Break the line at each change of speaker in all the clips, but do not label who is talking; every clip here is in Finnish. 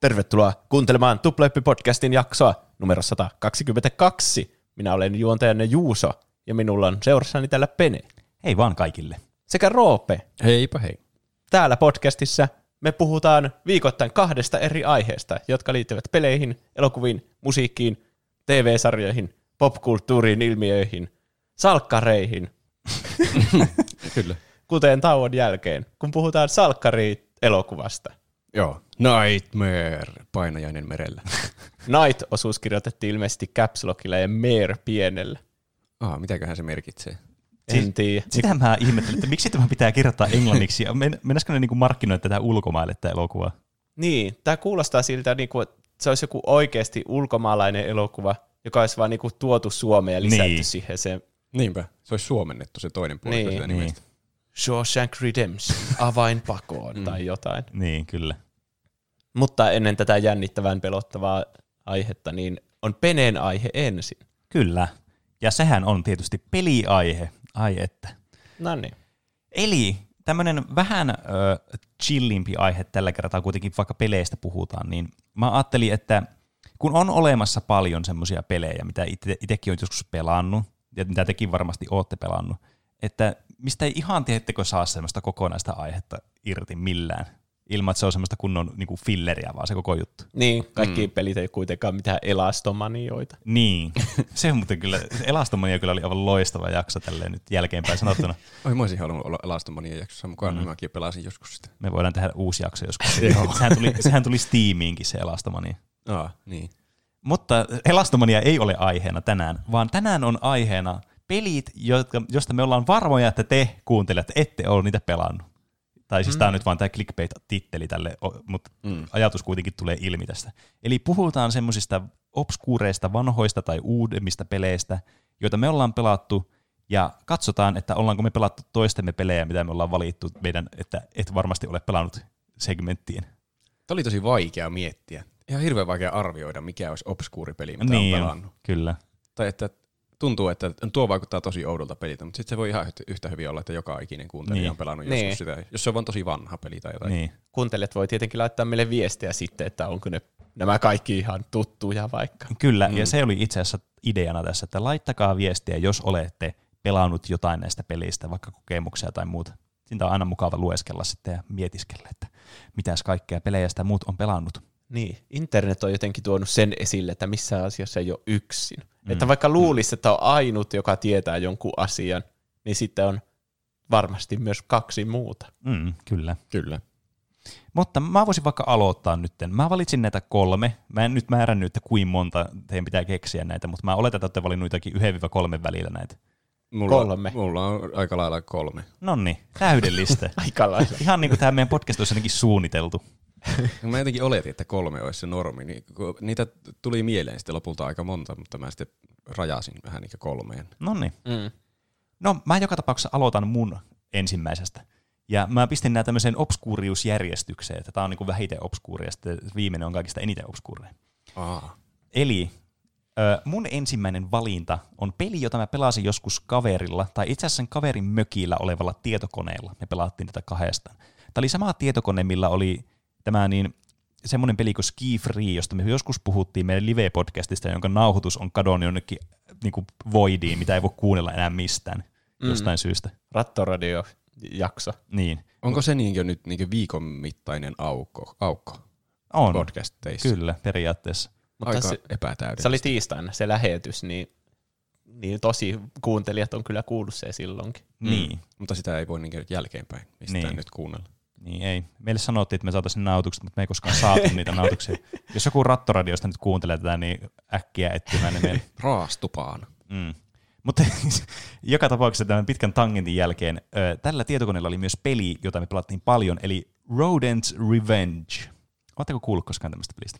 Tervetuloa kuuntelemaan Tuplahyppi-podcastin jaksoa numero 122. Minä olen juontajanne Juuso, ja minulla on seurassani täällä Pene.
Hei vaan kaikille.
Sekä Roope.
Heipä hei.
Täällä podcastissa me puhutaan viikoittain kahdesta eri aiheesta, jotka liittyvät peleihin, elokuviin, musiikkiin, TV-sarjoihin, popkulttuuriin, ilmiöihin, salkkareihin,
Kyllä.
kuten tauon jälkeen, kun puhutaan salkkari-elokuvasta.
Joo. Nightmare, painajainen merellä.
Night-osuus kirjoitettiin ilmeisesti caps lockilla ja Mare pienellä.
Ah, mitäköhän se merkitsee?
En tiedä.
Sitä mä ihmettelin, että miksi tämä pitää kirjoittaa englanniksi. Men, mennäisikö ne niinku markkinoida tätä ulkomaille tätä elokuvaa?
Niin, tämä kuulostaa siltä, niinku, että se olisi joku oikeasti ulkomaalainen elokuva, joka olisi vaan niinku tuotu Suomeen ja lisätty
Niin.
siihen se
Niinpä. Se olisi suomennettu se toinen puoli
Niin.
niin,
Niin.
Shawshank Redemption, avain pakoon mm. tai jotain.
Niin, kyllä.
Mutta ennen tätä jännittävän pelottavaa aihetta, niin on Peneen aihe ensin.
Kyllä. Ja sehän on tietysti peliaihe. Ai että.
No niin.
Eli tämmöinen vähän ö, chillimpi aihe tällä kertaa kuitenkin, vaikka peleistä puhutaan, niin mä ajattelin, että kun on olemassa paljon semmoisia pelejä, mitä itse, itsekin on joskus pelannut, ja mitä tekin varmasti ootte pelannut, että mistä ei ihan tiedättekö saa semmoista kokonaista aihetta irti millään, ilman että se on semmoista kunnon niin kuin filleriä, vaan se koko juttu.
Niin, kaikki mm. pelit ei kuitenkaan mitään elastomanioita.
Niin, se on muuten kyllä, Elastomania kyllä oli aivan loistava jakso tälleen nyt jälkeenpäin sanottuna.
Oi, mä olisin halunnut olla Elastomanian jaksossa mukaan, mm. mäkin pelasin joskus sitä.
Me voidaan tehdä uusi jakso joskus. sehän, tuli, sehän tuli Steamiinkin se Elastomania.
Ah, niin.
Mutta Elastomania ei ole aiheena tänään, vaan tänään on aiheena pelit, jotka, josta me ollaan varmoja, että te kuuntelijat ette ole niitä pelannut. Tai siis mm. tämä on nyt vaan tämä clickbait-titteli tälle, mutta mm. ajatus kuitenkin tulee ilmi tästä. Eli puhutaan semmoisista obskuureista, vanhoista tai uudemmista peleistä, joita me ollaan pelattu, ja katsotaan, että ollaanko me pelattu toistemme pelejä, mitä me ollaan valittu meidän, että et varmasti ole pelannut segmenttiin.
Tämä oli tosi vaikea miettiä. Ihan hirveän vaikea arvioida, mikä olisi obskuuri peli, mitä
niin
on, pelannut.
kyllä.
Tai että tuntuu, että tuo vaikuttaa tosi oudolta peliltä, mutta sitten se voi ihan yhtä- hyvin olla, että joka ikinen kuuntelija
Niin.
on pelannut
Niin.
joskus sitä, jos se on vaan tosi vanha peli tai jotain.
Niin.
Kuuntelijat voi tietenkin laittaa meille viestiä sitten, että onko ne nämä kaikki ihan tuttuja vaikka.
Kyllä, mm. ja se oli itse asiassa ideana tässä, että laittakaa viestiä, jos olette pelannut jotain näistä pelistä, vaikka kokemuksia tai muuta. Siitä on aina mukava lueskella sitten ja mietiskellä, että mitäs kaikkea pelejä sitä muut on pelannut.
Niin, internet on jotenkin tuonut sen esille, että missä asiassa ei ole yksin. Mm. Että vaikka luulisi, että on ainut, joka tietää jonkun asian, niin sitten on varmasti myös kaksi muuta.
Mm, kyllä.
Kyllä.
Mutta mä voisin vaikka aloittaa nytten. Mä valitsin näitä kolme. Mä en nyt määrännyt, että kuin monta teidän pitää keksiä näitä, mutta mä oletan, että olette valinnut jotakin yhden kolmen välillä näitä.
Mulla,
Kolme.
Mulla on aika lailla kolme.
Nonni, täydellistä.
Aika lailla.
Ihan niin kuin tämä meidän podcast olisi ainakin suunniteltu.
Mä jotenkin oletin, että kolme olisi se normi. Niin niitä tuli mieleen sitten lopulta aika monta, mutta mä sitten rajasin vähän niin kolmeen.
Nonni.
Mm.
No, mä joka tapauksessa aloitan mun ensimmäisestä. Ja mä pistin nämä tämmöiseen obskuuriusjärjestykseen, että tämä on niin vähiten obskuuria, ja sitten viimeinen on kaikista eniten obskuuria.
Aa.
Eli ö, mun ensimmäinen valinta on peli, jota mä pelasin joskus kaverilla, tai itse asiassa sen kaverin mökillä olevalla tietokoneella. Me pelattiin tätä kahdestaan. Tämä oli sama tietokone, millä oli tämä niin semmoinen peli kuin Ski Free, josta me joskus puhuttiin meidän live-podcastista, jonka nauhoitus on kadonnut jonnekin niin kuin voidiin, mitä ei voi kuunnella enää mistään
Mm.
jostain syystä.
Rattoradio-jakso.
Niin,
Onko se niin nyt niin viikon mittainen aukko, aukko
on.
podcasteissa?
Kyllä, periaatteessa.
Mutta
Aika
se,
epätäydellistä.
se oli tiistaina se lähetys, niin, niin tosi kuuntelijat on kyllä kuullut se silloinkin.
Mm. Niin,
Mutta sitä ei voi niin jälkeenpäin mistään
Niin.
nyt kuunnella.
Niin ei. Meille sanottiin, että me saataisiin nautukset, mutta me ei koskaan saatu niitä nautuksia. Jos joku rattoradiosta nyt kuuntelee tätä, niin äkkiä etsimään ne meille.
Raastupaan.
Mm. Mutta joka tapauksessa tämän pitkän tangentin jälkeen ö, tällä tietokoneella oli myös peli, jota me pelattiin paljon, eli Rodent's Revenge. Oletteko kuullut koskaan tämmöistä pelistä?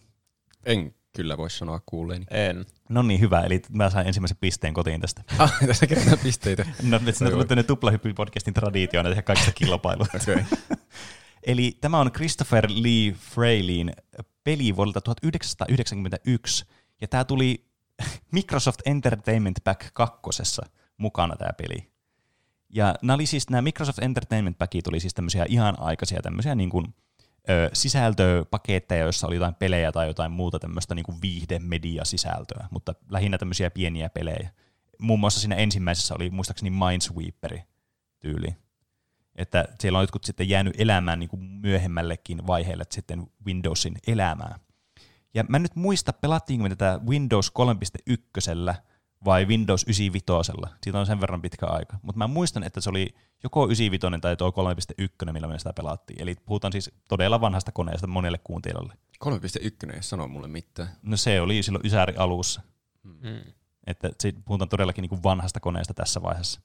En kyllä voi sanoa kuulleeni.
En.
No niin, hyvä. Eli mä sain ensimmäisen pisteen kotiin tästä.
Ah, tässä kerätään pisteitä.
No, että siinä
Oi,
tuli
oi.
tämmöinen tuplahyppy-podcastin traditio tehdä kaikista kilpailua.
Okay.
Eli tämä on Christopher Lee Freylin peli vuodelta 1991, ja tämä tuli Microsoft Entertainment Pack 2 mukana tämä peli. Ja nämä, oli siis, nämä Microsoft Entertainment Packit oli siis tämmöisiä ihan aikaisia tämmöisiä niin kuin, sisältöpaketteja, joissa oli jotain pelejä tai jotain muuta tämmöistä niin viihde-media-sisältöä, mutta lähinnä tämmöisiä pieniä pelejä. Muun muassa siinä ensimmäisessä oli muistaakseni Minesweeperi tyyli. Että siellä on jotkut sitten jäänyt elämään niin kuin myöhemmällekin vaiheelle sitten Windowsin elämää. Ja mä nyt muista, pelattiinko me tätä Windows 3.1 vai Windows 95. Siitä on sen verran pitkä aika. Mutta mä muistan, että se oli joko 95 tai tuo 3.1, millä me sitä pelattiin. Eli puhutaan siis todella vanhasta koneesta monelle kuuntelijalle.
3.1 ei sano mulle mitään.
No se oli silloin Ysäri alussa.
Mm.
Että puhutaan todellakin niin kuin vanhasta koneesta tässä vaiheessa.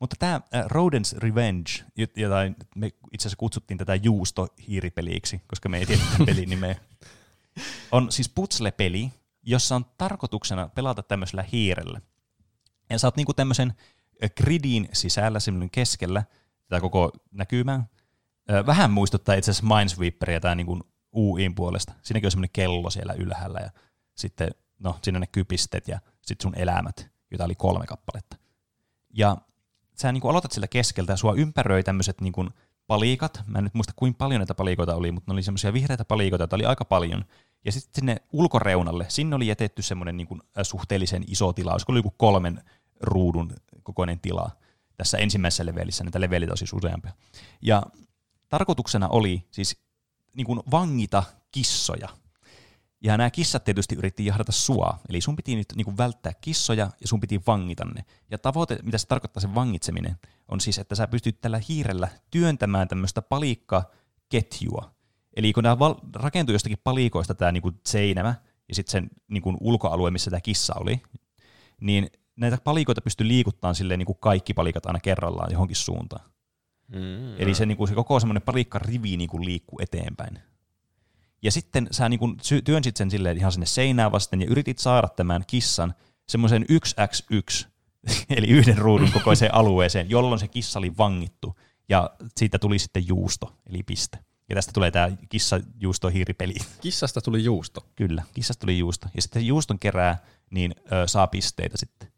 Mutta tämä äh, Rodent's Revenge, jota me itse asiassa kutsuttiin tätä juustohiiripeliksi, koska me ei tiedä pelin nimeä, on siis putsle-peli, jossa on tarkoituksena pelata tämmöisellä hiirellä. Ja sä oot niinku tämmöisen gridin sisällä, semmoinen keskellä, tätä koko näkymää. Vähän muistuttaa itse asiassa Minesweeperia tai niinku UIin puolesta. Siinäkin on semmoinen kello siellä ylhäällä ja sitten no, siinä ne kypisteet ja sitten sun elämät, joita oli kolme kappaletta. Ja sä niinku aloitat sillä keskeltä ja sua ympäröi tämmöiset niinku palikat. Mä en nyt muista kuinka paljon näitä palikoita oli, mutta ne oli semmoisia vihreitä palikoita, joita oli aika paljon. Ja sitten sinne ulkoreunalle, sinne oli jätetty semmoinen niin suhteellisen iso tila, olisiko oli joku kolmen ruudun kokoinen tila tässä ensimmäisessä levelissä, näitä levelit on siis useampia. Ja tarkoituksena oli siis niin kuin vangita kissoja. Ja nämä kissat tietysti yritti jahdata sua, eli sun piti nyt niin kuin välttää kissoja ja sun piti vangita ne. Ja tavoite, mitä se tarkoittaa se vangitseminen, on siis, että sä pystyt tällä hiirellä työntämään tämmöistä palikkaketjua. Eli kun nämä val- rakentuu jostakin palikoista tämä niinku seinämä ja sitten sen niinku ulkoalue, missä tämä kissa oli, niin näitä palikoita pystyy liikuttamaan silleen niinku kaikki palikat aina kerrallaan johonkin suuntaan. Mm. Eli se, niinku, se koko semmoinen palikkarivi niinku liikkuu eteenpäin. Ja sitten sä niinku työnsit sen silleen ihan sinne seinään vasten ja yritit saada tämän kissan semmoisen 1x1, eli yhden ruudun kokoiseen alueeseen, jolloin se kissa oli vangittu. Ja siitä tuli sitten juusto, eli piste. Ja tästä tulee tämä kissa juusto hiiripeli.
Kissasta tuli juusto.
Kyllä, kissasta tuli juusto. Ja sitten juuston kerää, niin ö, saa pisteitä sitten.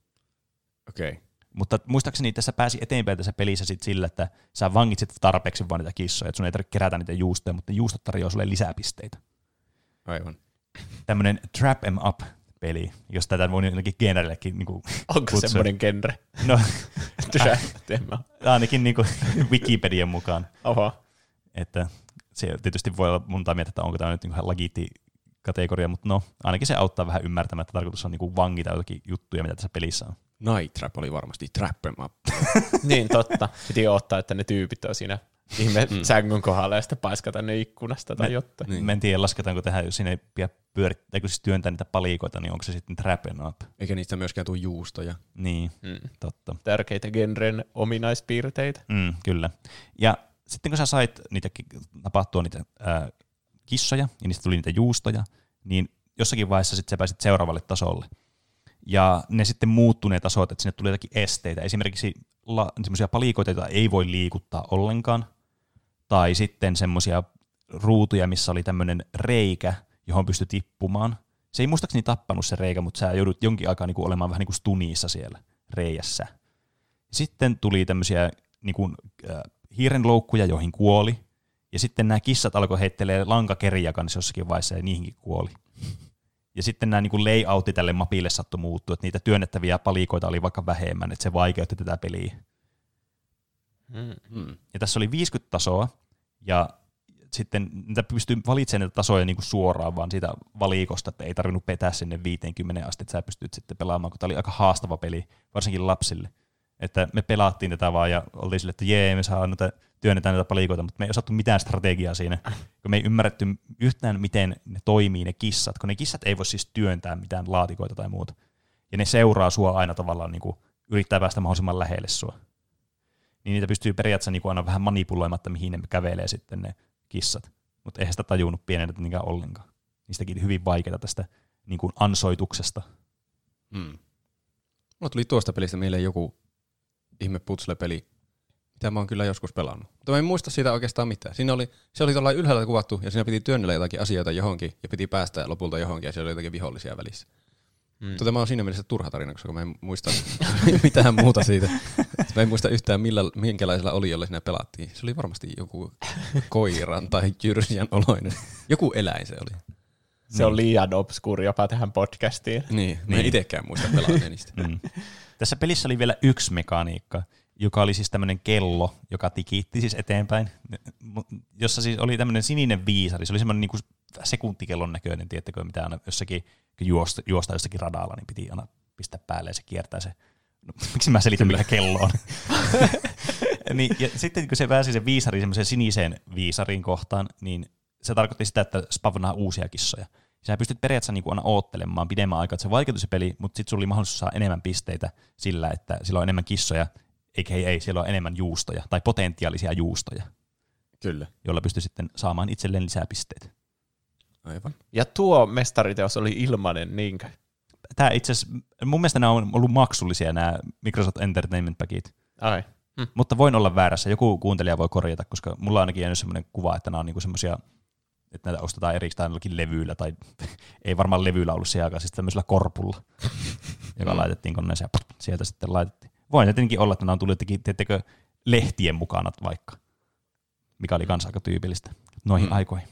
Okei. Okay.
Mutta muistaakseni tässä pääsi eteenpäin tässä pelissä sit sillä, että sä vangitsit tarpeeksi vaan niitä kissoja, että sun ei tarvitse kerätä niitä juustoja, mutta juustot tarjoaa sulle lisäpisteitä.
Aivan.
Tämmöinen trap em up peli, jos tätä voi jotenkin genrellekin niin kuin
Onko kutsua. semmoinen genre?
No,
trap em up.
Ainakin niin kuin Wikipedian mukaan.
Oho.
Että se tietysti voi olla monta mieltä, että onko tämä nyt niin lagiitti kategoria, mutta no, ainakin se auttaa vähän ymmärtämään, että tarkoitus on niin vangita jotakin juttuja, mitä tässä pelissä on.
Night Trap oli varmasti Trap em up.
niin, totta. Piti ottaa, että ne tyypit on siinä ihme mm. sängyn kohdalla ja sitten paiskata ne ikkunasta tai jotain.
Niin. Mä en tiedä, lasketaanko tähän, jos siinä ei pidä pyörittää, kun siis työntää niitä palikoita, niin onko se sitten trap up?
Eikä niistä myöskään tule juustoja.
Niin, mm. totta.
Tärkeitä genren ominaispiirteitä.
Mm, kyllä. Ja sitten kun sä sait niitä tapahtua niitä ää, kissoja ja niistä tuli niitä juustoja, niin jossakin vaiheessa sitten sä pääsit seuraavalle tasolle. Ja ne sitten muuttuu ne tasot, että sinne tuli jotakin esteitä. Esimerkiksi la, semmoisia palikoita, joita ei voi liikuttaa ollenkaan. Tai sitten semmoisia ruutuja, missä oli tämmöinen reikä, johon pystyi tippumaan. Se ei muistaakseni tappanut se reikä, mutta sä joudut jonkin aikaa niinku olemaan vähän niin kuin stuniissa siellä reijässä. Sitten tuli tämmöisiä niin kuin, äh, hiirenloukkuja, joihin kuoli. Ja sitten nämä kissat alkoi heittelee lankakeriä kanssa jossakin vaiheessa ja niihinkin kuoli. Ja sitten nämä niin layoutti tälle mapille sattui muuttua, että niitä työnnettäviä palikoita oli vaikka vähemmän, että se vaikeutti tätä peliä. Mm. Ja tässä oli 50 tasoa, ja sitten niitä pystyy valitsemaan niitä tasoja niin kuin suoraan vaan siitä valikosta, että ei tarvinnut petää sinne 50 asti, että sä pystyt sitten pelaamaan, kun tämä oli aika haastava peli, varsinkin lapsille. Että me pelattiin tätä vaan ja oltiin sille, että jee, me saa noita, työnnetään näitä palikoita, mutta me ei osattu mitään strategiaa siinä, kun me ei ymmärretty yhtään, miten ne toimii ne kissat, kun ne kissat ei voi siis työntää mitään laatikoita tai muuta. Ja ne seuraa sua aina tavallaan, niin kuin, yrittää päästä mahdollisimman lähelle sua. Niin niitä pystyy periaatteessa niin kuin aina vähän manipuloimatta, mihin ne kävelee sitten ne kissat. Mutta eihän sitä tajunnut pienenä niinkään ollenkaan. Niistäkin hyvin vaikeaa tästä niin kuin ansoituksesta.
Hmm. Mulla tuli tuosta pelistä mieleen joku ihme putsle-peli, mitä mä oon kyllä joskus pelannut. Mutta mä en muista siitä oikeastaan mitään. Siinä oli, se oli tuolla ylhäällä kuvattu ja siinä piti työnnellä jotakin asioita johonkin ja piti päästä lopulta johonkin ja siellä oli jotakin vihollisia välissä. Mm. Mutta tämä on siinä mielessä turha tarina, koska mä en muista mitään muuta siitä. Mä en muista yhtään millä, minkälaisella oli, jolla siinä pelattiin. Se oli varmasti joku koiran tai jyrsijän oloinen. Joku eläin se oli.
Se on liian obskuuri jopa tähän podcastiin.
Niin, mä en itsekään muista pelaaneeni niistä.
Mm. Tässä pelissä oli vielä yksi mekaniikka, joka oli siis tämmöinen kello, joka tikitti siis eteenpäin, jossa siis oli tämmöinen sininen viisari. Se oli semmoinen niin kuin sekuntikellon näköinen, tiettäkö, mitä aina jossakin juosta, juosta jossakin radalla, niin piti aina pistää päälle ja se kiertää se. No, miksi mä selitän, mitä kello on? niin, ja sitten kun se pääsi se viisari semmoiseen siniseen viisarin kohtaan, niin se tarkoitti sitä, että spavnaa uusia kissoja. Sä pystyt periaatteessa niin aina oottelemaan pidemmän aikaa, että se vaikeutui se peli, mutta sitten sulla oli mahdollisuus saada enemmän pisteitä sillä, että sillä on enemmän kissoja, eikä ei, ei, siellä on enemmän juustoja tai potentiaalisia juustoja.
Kyllä.
Jolla pystyy sitten saamaan itselleen lisää pisteitä.
Aivan.
Ja tuo mestariteos oli ilmanen, niinkö?
Tämä itse asiassa, mun mielestä nämä on ollut maksullisia nämä Microsoft Entertainment Packit.
Ai.
Hm. Mutta voin olla väärässä. Joku kuuntelija voi korjata, koska mulla on ainakin jäänyt sellainen kuva, että nämä on niinku semmoisia että näitä ostetaan erikseen jollakin levyillä, tai ei varmaan levyillä ollut se aikaa, siis tämmöisellä korpulla, joka mm. laitettiin koneeseen ja sieltä sitten laitettiin. Voin tietenkin olla, että nämä on tullut jotenkin, teettekö, lehtien mukana vaikka, mikä oli kanssa aika tyypillistä noihin mm. aikoihin.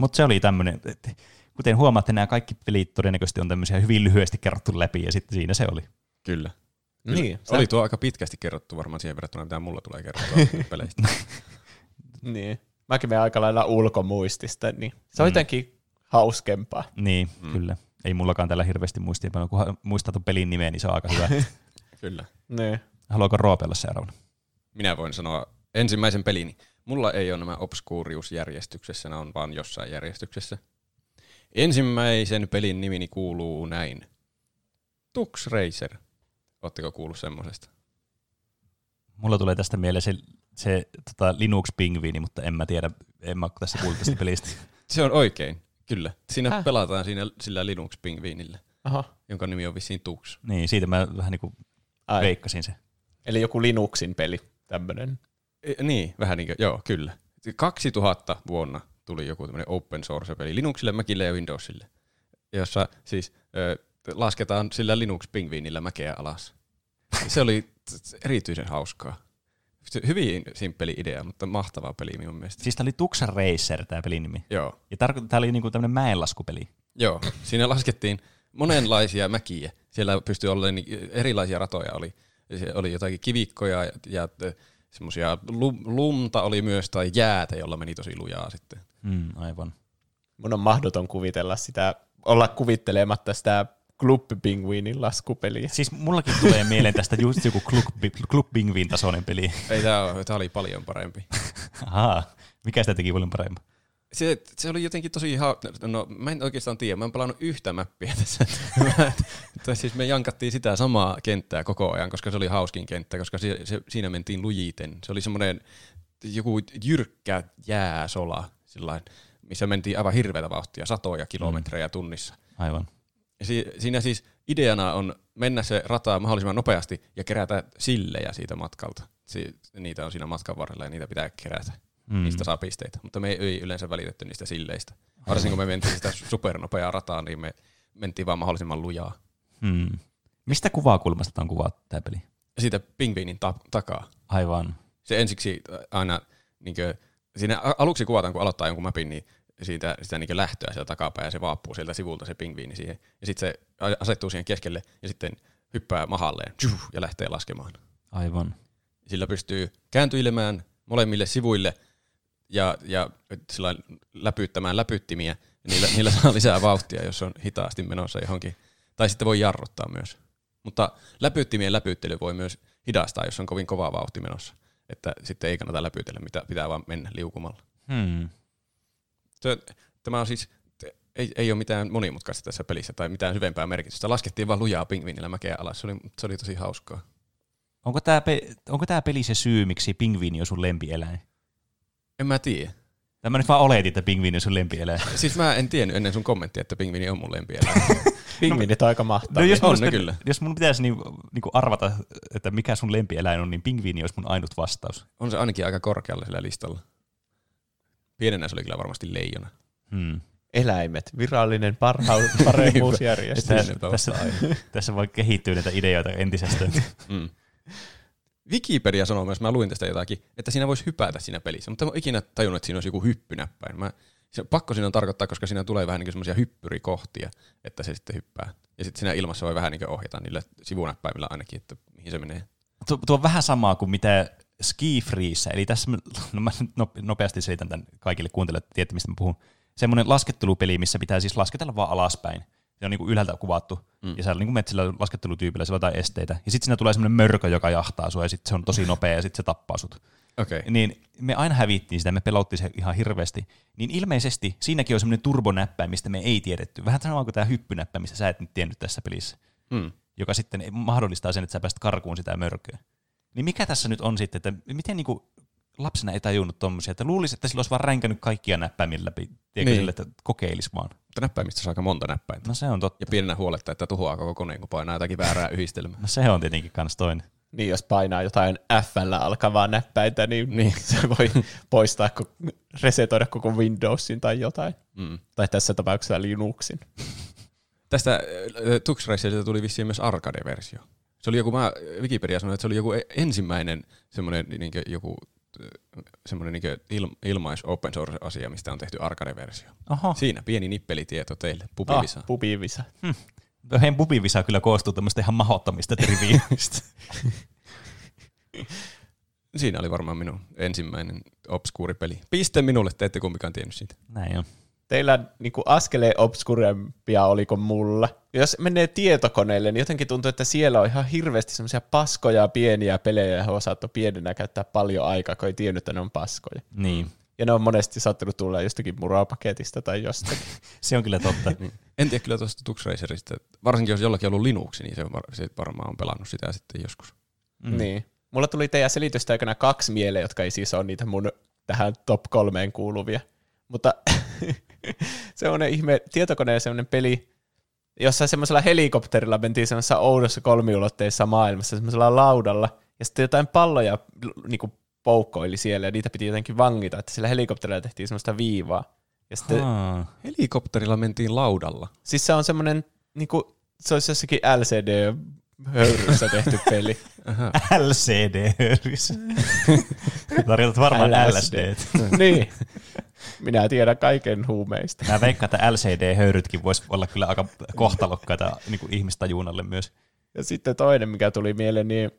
Mutta se oli tämmöinen, että kuten huomaatte, nämä kaikki pelit todennäköisesti on tämmöisiä hyvin lyhyesti kerrottu läpi, ja sitten siinä se oli.
Kyllä. Kyllä. Niin, oli sä... tuo aika pitkästi kerrottu varmaan siihen verrattuna, mitä mulla tulee kerrottua peleistä.
niin mäkin menen aika lailla ulkomuistista, niin se on mm. jotenkin hauskempaa.
Niin, mm. kyllä. Ei mullakaan tällä hirveästi muistia, kun muistaa tuon pelin nimeä, niin se on aika hyvä.
kyllä.
Niin.
Haluaako Roopella seuraavana?
Minä voin sanoa ensimmäisen pelini. Mulla ei ole nämä obscurius-järjestyksessä, nämä on vaan jossain järjestyksessä. Ensimmäisen pelin nimini kuuluu näin. Tux Racer. Oletteko kuullut semmoisesta?
Mulla tulee tästä mieleen se se tota, Linux-pingviini, mutta en mä tiedä, en mä tässä kuullut tästä pelistä.
se on oikein, kyllä. Siinä Häh? pelataan siinä, sillä Linux-pingviinillä, Aha. jonka nimi on vissiin Tux.
Niin, siitä mä vähän niin kuin veikkasin se.
Eli joku Linuxin peli, tämmöinen.
E, niin, vähän niin kuin, joo, kyllä. 2000 vuonna tuli joku tämmöinen open source-peli Linuxille, Macille ja Windowsille, jossa siis ö, lasketaan sillä Linux-pingviinillä mäkeä alas. Se oli erityisen hauskaa. Hyvin simppeli idea, mutta mahtava peli minun mielestä.
Siis tämä oli Tuxa Racer, tämä pelin nimi.
Joo.
Ja tarkoittaa, tämä oli niinku tämmöinen mäenlaskupeli.
Joo, siinä laskettiin monenlaisia mäkiä. Siellä pystyi olla niin erilaisia ratoja. Oli, oli jotakin kivikkoja ja, ja semmoisia lumta oli myös tai jäätä, jolla meni tosi lujaa sitten.
Mm, aivan.
Mun on mahdoton kuvitella sitä, olla kuvittelematta sitä Club Penguinin laskupeli.
Siis mullakin tulee mieleen tästä just joku Club, Club Penguin tasoinen peli.
Ei, tämä oli paljon parempi.
Ahaa, mikä sitä teki paljon parempi?
Se, se oli jotenkin tosi ha- no mä en oikeastaan tiedä, mä en pelannut yhtä mäppiä tässä. tai siis me jankattiin sitä samaa kenttää koko ajan, koska se oli hauskin kenttä, koska se, se, siinä mentiin lujiten. Se oli semmoinen joku jyrkkä jääsola, sillain, missä mentiin aivan hirveätä vauhtia, satoja kilometrejä mm. tunnissa.
Aivan.
Si- siinä siis ideana on mennä se rata mahdollisimman nopeasti ja kerätä sillejä siitä matkalta. Si- niitä on siinä matkan varrella ja niitä pitää kerätä. Mm. Niistä saa pisteitä, mutta me ei yleensä välitetty niistä silleistä. Varsinkin kun me mentiin sitä supernopeaa rataa, niin me mentiin vaan mahdollisimman lujaa.
Mm. Mistä kuvakulmasta on kuvattu tämä peli?
Siitä pingviinin ta- takaa.
Aivan.
Se ensiksi aina, niin kuin, siinä aluksi kuvataan, kun aloittaa jonkun mapin, niin siitä, sitä niin lähtöä sieltä takapäin ja se vaappuu sieltä sivulta se pingviini siihen. Ja sitten se asettuu siihen keskelle ja sitten hyppää mahalleen ja lähtee laskemaan.
Aivan.
Sillä pystyy kääntyilemään molemmille sivuille ja, ja sillä läpyttämään läpyttimiä. Ja niillä, niillä saa lisää vauhtia, jos on hitaasti menossa johonkin. Tai sitten voi jarruttaa myös. Mutta läpyttimien läpyttely voi myös hidastaa, jos on kovin kova vauhti menossa. Että sitten ei kannata läpytellä, mitä pitää vaan mennä liukumalla.
Hmm.
Tämä on siis, ei, ei ole mitään monimutkaista tässä pelissä tai mitään syvempää merkitystä. Laskettiin vaan lujaa pingviinillä mäkeä alas. Se oli, se oli tosi hauskaa.
Onko tämä, pe- onko tämä peli se syy, miksi pingviini on sun lempieläin?
En mä tiedä.
Tämä nyt vaan oletin, että pingviini on sun lempieläin.
siis mä en tiennyt ennen sun kommenttia, että pingviini on mun lempieläin.
Pingviinit on aika mahtavia.
No, jos, on ne kyllä. jos mun pitäisi niin, niin arvata, että mikä sun lempieläin on, niin pingviini olisi mun ainut vastaus.
On se ainakin aika korkealla sillä listalla. Pienenä se oli kyllä varmasti leijona.
Hmm.
Eläimet, virallinen parha- paremmuusjärjestys.
tässä, tässä, tässä voi kehittyä näitä ideoita entisestään.
mm. Wikipedia sanoo myös, mä luin tästä jotakin, että siinä voisi hypätä siinä pelissä, mutta mä en ikinä tajunnut, että siinä olisi joku hyppynäppäin. Mä, se, pakko siinä on tarkoittaa, koska siinä tulee vähän niin semmoisia hyppyrikohtia, että se sitten hyppää. Ja sitten siinä ilmassa voi vähän niin ohjata niillä sivunäppäimillä ainakin, että mihin se menee.
Tuo, tuo on vähän samaa kuin mitä Ski Freeze, eli tässä no mä nopeasti selitän tämän kaikille kuuntelijoille, että tiedätte mistä mä puhun. Semmoinen laskettelupeli, missä pitää siis lasketella vaan alaspäin. Se on niinku ylhäältä kuvattu, mm. ja siellä on niinku metsillä laskettelutyypillä, siellä on jotain esteitä. Ja sitten siinä tulee semmoinen mörkö, joka jahtaa sua, ja sitten se on tosi nopea, ja sitten se tappaa sut.
Okay.
Niin me aina hävittiin sitä, me pelottiin se ihan hirveästi. Niin ilmeisesti siinäkin on semmoinen turbonäppäin, mistä me ei tiedetty. Vähän sama kuin tämä hyppynäppä, mistä sä et nyt tiennyt tässä pelissä.
Mm.
Joka sitten mahdollistaa sen, että sä pääset karkuun sitä mörköä. Niin mikä tässä nyt on sitten, että miten niinku lapsena ei tajunnut tommosia, että luulisi, että sillä olisi vaan ränkänyt kaikkia näppäimillä läpi, tiedätkö
Niin.
sille, että kokeilis vaan.
Mutta näppäimistä saa aika monta näppäintä.
No se on totta.
Ja pienenä huoletta, että tuhoaa koko koneen, kun painaa jotakin väärää yhdistelmää.
No se on tietenkin kans toinen.
Niin jos painaa jotain f alkavaa näppäintä, niin, niin. se voi poistaa, resetoida koko Windowsin tai jotain.
Mm.
Tai tässä tapauksessa Linuxin.
Tästä äh, Tux Racerista tuli vissiin myös arcade-versio. Se oli joku, mä Wikipedia sanoi, että se oli joku e- ensimmäinen semmoinen niin joku semmoinen niin il, ilmais open source asia, mistä on tehty arcade-versio.
Oho.
Siinä pieni nippelitieto teille, pupivisa.
Ah, pupivisa.
Heidän pupivisa kyllä koostuu tämmöistä ihan mahdottomista triviistä.
Siinä oli varmaan minun ensimmäinen obskuuri peli. Piste minulle, te ette kumpikaan tiennyt siitä.
Näin on.
Teillä niinku askeleen obskurempia oliko mulla. Jos menee tietokoneelle, niin jotenkin tuntuu, että siellä on ihan hirveästi semmoisia paskoja pieniä pelejä, joihin on saattu pienenä käyttää paljon aikaa, kun ei tiennyt, että ne on paskoja.
Niin.
Ja ne on monesti saattanut tulla jostakin muropaketista tai jostakin.
Se on kyllä totta.
En tiedä kyllä tuosta Tux Racerista. Varsinkin jos jollakin on ollut Linux, niin se, on var- se varmaan on pelannut sitä sitten joskus.
Mm. Niin. Mulla tuli teidän selitystä aikana kaksi mieleen, jotka ei siis ole niitä mun tähän top kolmeen kuuluvia. Mutta semmoinen ihme tietokoneen semmoinen peli, jossa semmoisella helikopterilla mentiin semmoisessa oudossa kolmiulotteisessa maailmassa semmoisella laudalla, ja sitten jotain palloja niinku poukkoili siellä, ja niitä piti jotenkin vangita, että sillä helikopterilla tehtiin semmoista viivaa. Ja sitten,
Haa.
Helikopterilla mentiin laudalla.
siis se on semmoinen, niinku, se olisi jossakin LCD-höyryssä tehty peli.
Aha.
LCD-höyrys. Tarkoitat varmaan LSD.
niin. Minä tiedän kaiken huumeista.
Mä veikkaan, että LCD-höyrytkin voisi olla kyllä aika kohtalokkaita niin kuin ihmistajuunalle myös.
Ja sitten toinen, mikä tuli mieleen, niin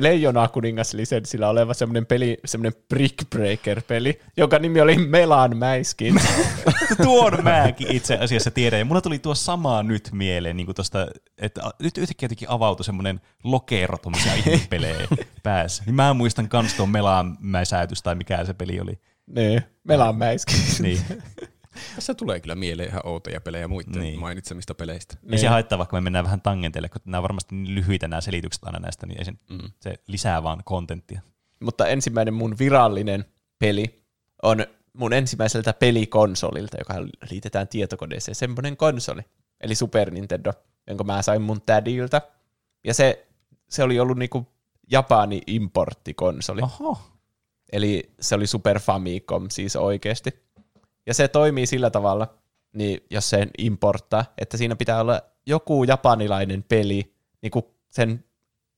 Leijona kuningas lisenssillä oleva semmoinen peli, semmoinen Brick Breaker-peli, jonka nimi oli Melan mäiskin.
Tuon mäkin itse asiassa tiedän. Ja mulla tuli tuo sama nyt mieleen, niin tosta, että nyt yhtäkkiä jotenkin avautui semmoinen lokero tuommoisia ihmepelejä päässä. Niin mä muistan kans tuon Melanmäisäätys tai mikä se peli oli.
niin, Melan mäiskin.
Niin.
Tässä tulee kyllä mieleen ihan outoja pelejä muiden
Niin.
mainitsemista peleistä.
Ei se haittaa, vaikka me mennään vähän tangenteille, kun nämä on varmasti niin lyhyitä nämä selitykset aina näistä, niin ei se, mm. se lisää vaan kontenttia.
Mutta ensimmäinen mun virallinen peli on mun ensimmäiseltä pelikonsolilta, joka liitetään tietokoneeseen. Semmoinen konsoli, eli Super Nintendo, jonka mä sain mun tädiltä. Ja se, se oli ollut niinku Japani importtikonsoli.
Oho.
Eli se oli Super Famicom siis oikeasti. Ja se toimii sillä tavalla, niin jos sen importtaa, että siinä pitää olla joku japanilainen peli niin kuin sen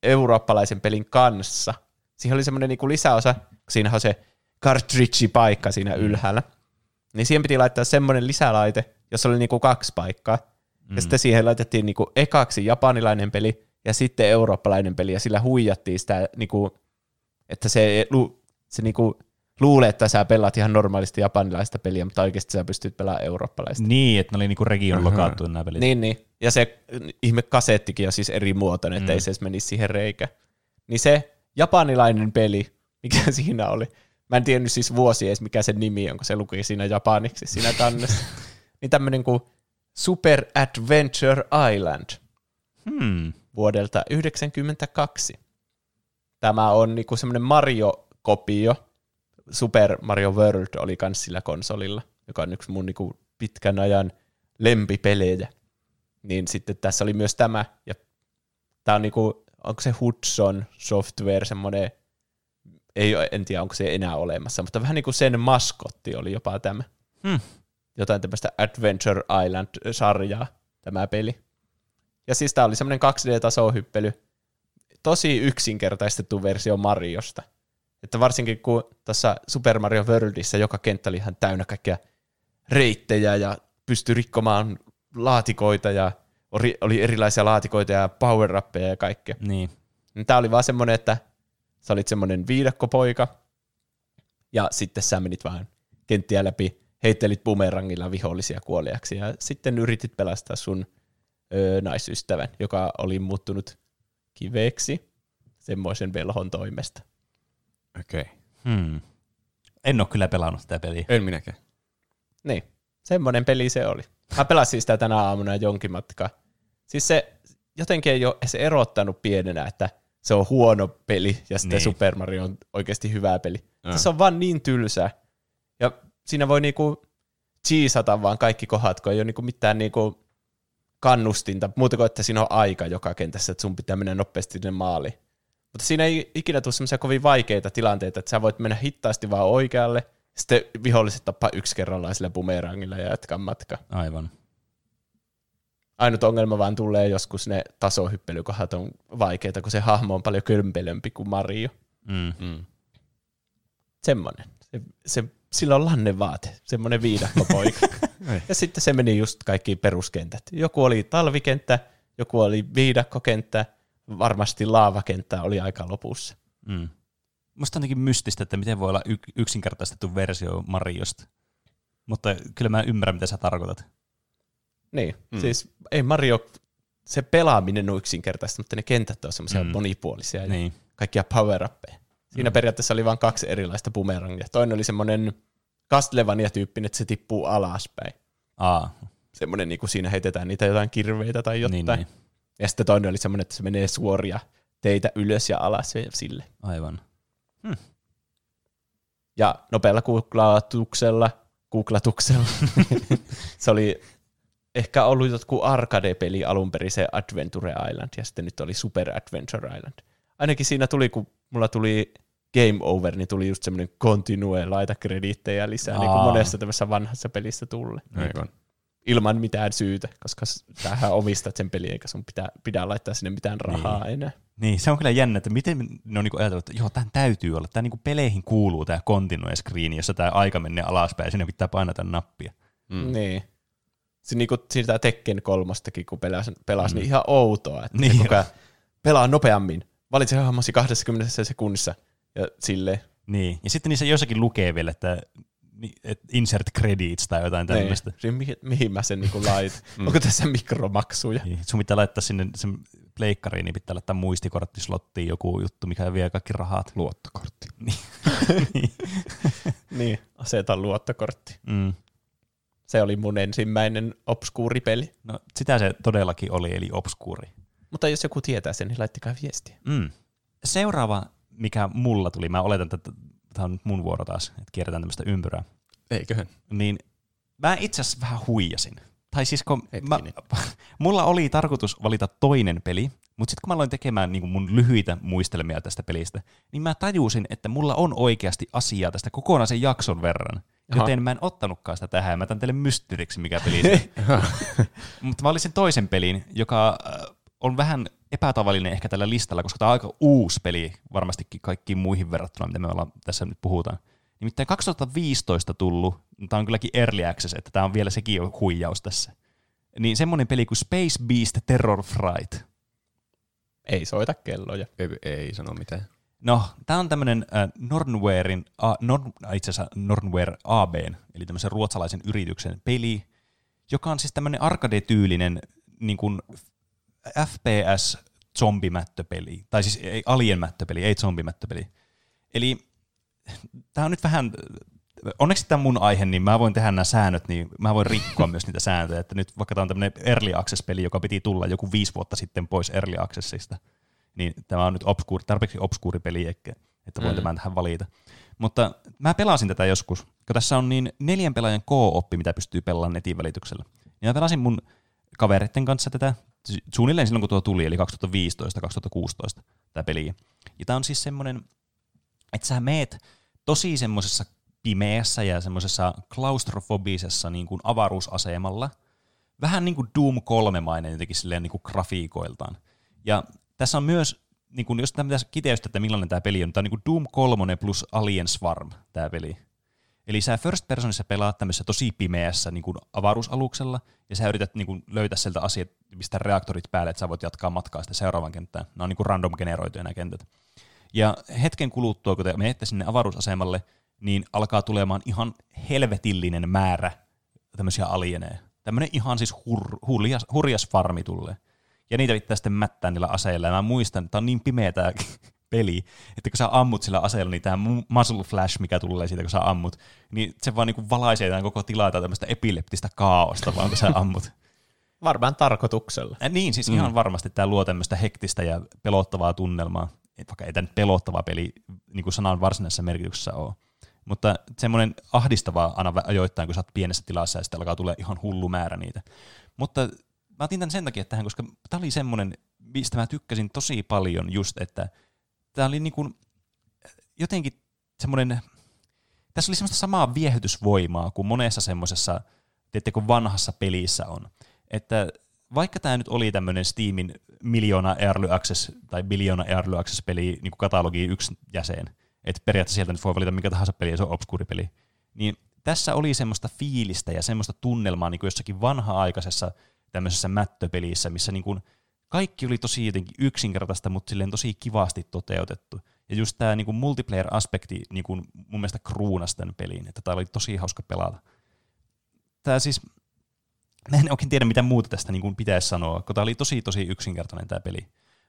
eurooppalaisen pelin kanssa. Siihen oli semmoinen niin lisäosa, kun siinä on se cartridge-paikka siinä ylhäällä. Niin siihen piti laittaa semmoinen lisälaite, jossa oli niin kuin kaksi paikkaa. Ja sitten siihen laitettiin niin kuin ekaksi japanilainen peli ja sitten eurooppalainen peli, ja sillä huijattiin sitä, niin kuin, että se, se niin kuin luulee, että sä pelaat ihan normaalisti japanilaista peliä, mutta oikeasti sä pystyt pelaamaan eurooppalaista.
Niin, että ne oli niinku region lokaattu nämä pelit.
Niin, niin. Ja se ihme kasettikin on siis eri muotoinen, että
Mm.
ei se edes menisi siihen reikään. Niin se japanilainen peli, mikä siinä oli, mä en tiennyt siis vuosi edes, mikä sen nimi on, kun se luki siinä japaniksi siinä kannessa. niin tämmöinen kuin Super Adventure Island
Hmm.
vuodelta 1992. Tämä on niinku semmoinen Mario-kopio. Super Mario World oli kans sillä konsolilla, joka on yksi mun niinku pitkän ajan lempipelejä. Niin sitten tässä oli myös tämä, ja tämä on niinku, onko se Hudson Software semmoinen, ei, en tiedä onko se enää olemassa, mutta vähän niin kuin sen maskotti oli jopa tämä.
Hmm.
Jotain tämmöistä Adventure Island-sarjaa, tämä peli. Ja siis tämä oli semmoinen 2D-tasohyppely. tosi yksinkertaistettu versio Mariosta. Että varsinkin kun tuossa Super Mario Worldissa joka kenttä oli ihan täynnä kaikkia reittejä ja pystyi rikkomaan laatikoita ja oli, erilaisia laatikoita ja power ja kaikkea.
Niin.
Niin Tämä oli vaan semmoinen, että sä olit semmoinen viidakkopoika ja sitten sä menit vaan kenttiä läpi, heittelit bumerangilla vihollisia kuoliaksi ja sitten yritit pelastaa sun ö, naisystävän, joka oli muuttunut kiveksi semmoisen velhon toimesta.
Okei. Okay.
Hmm. En ole kyllä pelannut sitä peliä.
En minäkään.
Niin, semmoinen peli se oli. Mä pelasin sitä tänä aamuna jonkin matkaa. Siis se jotenkin ei ole se erottanut pienenä, että se on huono peli ja sitten
Niin.
Super Mario on oikeasti hyvä peli.
Ah.
Se on vaan niin tylsää. Ja siinä voi niinku cheesata vaan kaikki kohdat, kun ei ole niinku mitään niinku kannustinta, muuta kuin että siinä on aika joka kentässä, että sun pitää mennä nopeasti sinne maaliin. Mutta siinä ei ikinä tule semmoisia kovin vaikeita tilanteita, että sä voit mennä hittaasti vaan oikealle, sitten viholliset tappaa yksi kerrallaan sillä bumerangilla ja jatkaa matkaa.
Aivan.
Ainut ongelma vaan tulee joskus ne tasohyppelykohdat on vaikeita, kun se hahmo on paljon kömpelempi kuin Mario.
Mm.
Mm.
Semmonen. Se, se, sillä on lannevaate, semmoinen viidakkopoika. Ja sitten se meni just kaikki peruskentät. Joku oli talvikenttä, joku oli viidakkokenttä, varmasti laavakenttä oli aika lopussa.
Mm. Musta on jotenkin mystistä, että miten voi olla y- yksinkertaistettu versio Mariosta. Mutta kyllä mä ymmärrän, mitä sä tarkoitat.
Niin,
Mm.
siis ei Mario, se pelaaminen on yksinkertaista, mutta ne kentät on semmoisia
Mm.
monipuolisia ja
Niin.
kaikkia power Siinä
Mm.
mm. periaatteessa oli vain kaksi erilaista bumerangia. Toinen oli semmoinen Castlevania-tyyppinen, että se tippuu alaspäin.
Aa,
Semmoinen, niin kuin siinä heitetään niitä jotain kirveitä tai jotain.
niin, niin.
Ja sitten toinen oli semmoinen, että se menee suoria teitä ylös ja alas ja sille.
Aivan.
Ja nopealla googlatuksella, googlatuksella, se oli ehkä ollut jotkut arcade-peli alun perin se Adventure Island, ja sitten nyt oli Super Adventure Island. Ainakin siinä tuli, kun mulla tuli Game Over, niin tuli just semmoinen continue, laita krediittejä lisää, niin kuin
Aa.
monessa tämmöisessä vanhassa pelissä tulee.
Aivan.
Ilman mitään syytä, koska tämähän omistat sen pelin, eikä sun pitää, pitää laittaa sinne mitään rahaa enää.
Niin, se on kyllä jännä, että miten ne on niinku ajatellut, että joo, tämän täytyy olla. Tämä niinku peleihin kuuluu tämä continue screen, jossa tämä aika menee alaspäin ja sinne pitää painata nappia.
Mm. Niin. Se niinku siitä Tekken kolmostakin, kun pelas, pelas
Mm.
niin ihan outoa, että
Niin.
niin. koko ajan pelaa nopeammin. Valitse hahmosi 20 sekunnissa ja silleen.
Niin, ja sitten niissä jossakin lukee vielä, että insert credits tai jotain
Niin.
tämmöistä.
Siinä, mihin, mihin mä sen niinku laitan? mm. Onko tässä mikromaksuja?
Niin. Sun pitää laittaa sinne sen pleikkariin, niin pitää laittaa muistikorttislottiin joku juttu, mikä vie kaikki rahat.
Luottokortti.
niin.
niin, aseta luottokortti.
mm.
Se oli mun ensimmäinen obskuuripeli.
No, sitä se todellakin oli, eli obskuuri.
Mutta jos joku tietää sen, niin laittakaa viestiä.
Mm. Seuraava, mikä mulla tuli, mä oletan, että tämä on nyt mun vuoro taas, että kierretään tämmöistä ympyrää,
Eiköhän.
niin mä itse asiassa vähän huijasin. Tai siis kun mä, mulla oli tarkoitus valita toinen peli, mutta sitten kun mä aloin tekemään niin mun lyhyitä muistelmia tästä pelistä, niin mä tajusin, että mulla on oikeasti asiaa tästä kokonaisen jakson verran.
Aha.
Joten mä en ottanutkaan sitä tähän, mä tämän teille mysteeriksi, mikä peli se. Mutta mä valitsin toisen pelin, joka äh, on vähän epätavallinen ehkä tällä listalla, koska tämä on aika uusi peli varmastikin kaikkiin muihin verrattuna, mitä me ollaan tässä nyt puhutaan. Nimittäin 2015 tullut, tämä on kylläkin early access, että tämä on vielä sekin jo huijaus tässä. Niin semmoinen peli kuin Space Beast Terror Fright.
Ei soita kelloja.
Ei, ei sano mitään.
No, tämä on tämmöinen äh, Nornwarein, a, Norn, itse asiassa Nornware AB, eli tämmöisen ruotsalaisen yrityksen peli, joka on siis tämmöinen arcade-tyylinen niin kuin FPS zombimättöpeli, tai siis ei alien-mättöpeli, ei zombimättöpeli. Eli tämä on nyt vähän, onneksi tämä on mun aihe, niin mä voin tehdä nämä säännöt, niin mä voin rikkoa myös niitä sääntöjä, että nyt vaikka tämä on tämmöinen Early Access-peli, joka piti tulla joku viisi vuotta sitten pois Early Accessista, niin tämä on nyt obskuuri, tarpeeksi obskuuri peli, että voin
Mm.
tämän tähän valita. Mutta mä pelasin tätä joskus, kun tässä on niin neljän pelaajan co-oppi, mitä pystyy pelaamaan netin välityksellä. Ja mä pelasin mun kavereiden kanssa tätä suunnilleen silloin, kun tuo tuli, eli 2015-2016 tämä peli. Ja tämä on siis semmoinen, että sä meet tosi semmoisessa pimeässä ja semmoisessa klaustrofobisessa niin kuin avaruusasemalla, vähän niin kuin Doom 3-mainen jotenkin silleen niin kuin grafiikoiltaan. Ja tässä on myös niin kun, jos tämä pitäisi kiteystä, että millainen tämä peli on, tämä on niin Doom 3 plus Alien Swarm tämä peli. Eli sä first personissa pelaat tämmöisessä tosi pimeässä niin kuin avaruusaluksella, ja sä yrität niin kuin, löytää sieltä asiat, mistä reaktorit päälle, että sä voit jatkaa matkaa sitten seuraavaan kenttään. Nämä on niin kuin random generoituja nämä kentät. Ja hetken kuluttua, kun te menette sinne avaruusasemalle, niin alkaa tulemaan ihan helvetillinen määrä tämmöisiä alieneja. Tämmöinen ihan siis hur, hurjas, hurjas farmi tulee. Ja niitä pitää sitten mättää niillä aseilla. Ja mä muistan, että on niin pimeä tämä peli, että kun sä ammut sillä aseella, niin tämä muzzle flash, mikä tulee siitä, kun sä ammut, niin se vaan niin valaisee tämän koko tilaa tai tämmöistä epileptistä kaaosta, vaan kun sä ammut.
Varmaan tarkoituksella.
Ja niin, siis mm. ihan varmasti tämä luo tämmöistä hektistä ja pelottavaa tunnelmaa. Et vaikka ei tämä nyt pelottava peli niin kuin sanan varsinaisessa merkityksessä ole. Mutta semmoinen ahdistavaa aina ajoittain, kun sä oot pienessä tilassa ja sitten alkaa tulla ihan hullu määrä niitä. Mutta mä otin tämän sen takia tähän, koska tämä oli semmoinen, mistä mä tykkäsin tosi paljon just, että tämä oli niin kuin jotenkin semmoinen, tässä oli semmoista samaa viehdytysvoimaa kuin monessa semmoisessa, tiedättekö, vanhassa pelissä on. Että vaikka tämä nyt oli tämmöinen Steamin miljoona Early Access tai biljoona Early Access peli niin katalogi yksi jäsen, että periaatteessa sieltä nyt voi valita mikä tahansa peli ja se on obskuuripeli, niin tässä oli semmoista fiilistä ja semmoista tunnelmaa niin kuin jossakin vanha-aikaisessa tämmöisessä mättöpelissä, missä niin kuin kaikki oli tosi jotenkin yksinkertaista, mutta silleen tosi kivasti toteutettu. Ja just tämä niin multiplayer-aspekti niin kuin mun mielestä kruunas tämän peliin, että tämä oli tosi hauska pelata. Tämä siis, mä en oikein tiedä mitä muuta tästä niin kuin pitäisi sanoa, kun tämä oli tosi tosi yksinkertainen tämä peli.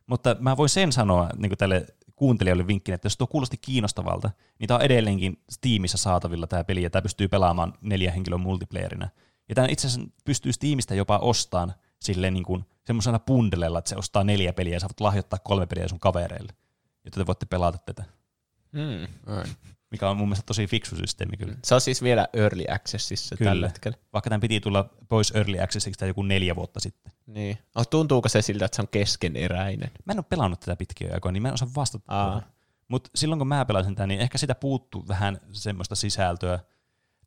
Mutta mä voin sen sanoa niin kuin tälle kuuntelijoille vinkkinä, että jos tuo kuulosti kiinnostavalta, niin tämä on edelleenkin Steamissa saatavilla tämä peli, ja tämä pystyy pelaamaan neljä henkilön multiplayerina. Ja tämä itse asiassa pystyy Steamista jopa ostamaan silleen niin kuin semmoisena pundelella, että se ostaa neljä peliä ja sä voit lahjoittaa kolme peliä sun kavereille, jotta te voitte pelata tätä.
Mm.
Mikä on mun mielestä tosi fiksu systeemi kyllä.
Se on siis vielä Early Accessissa
Kyllä.
tällä hetkellä.
Vaikka tämän piti tulla pois Early Accessista joku neljä vuotta sitten.
Niin. Oh, tuntuuko se siltä, että se on keskeneräinen?
Mä en ole pelannut tätä pitkiä aikoja, niin mä en osaa vastata. Mutta silloin kun mä pelasin tätä, niin ehkä sitä puuttuu vähän semmoista sisältöä.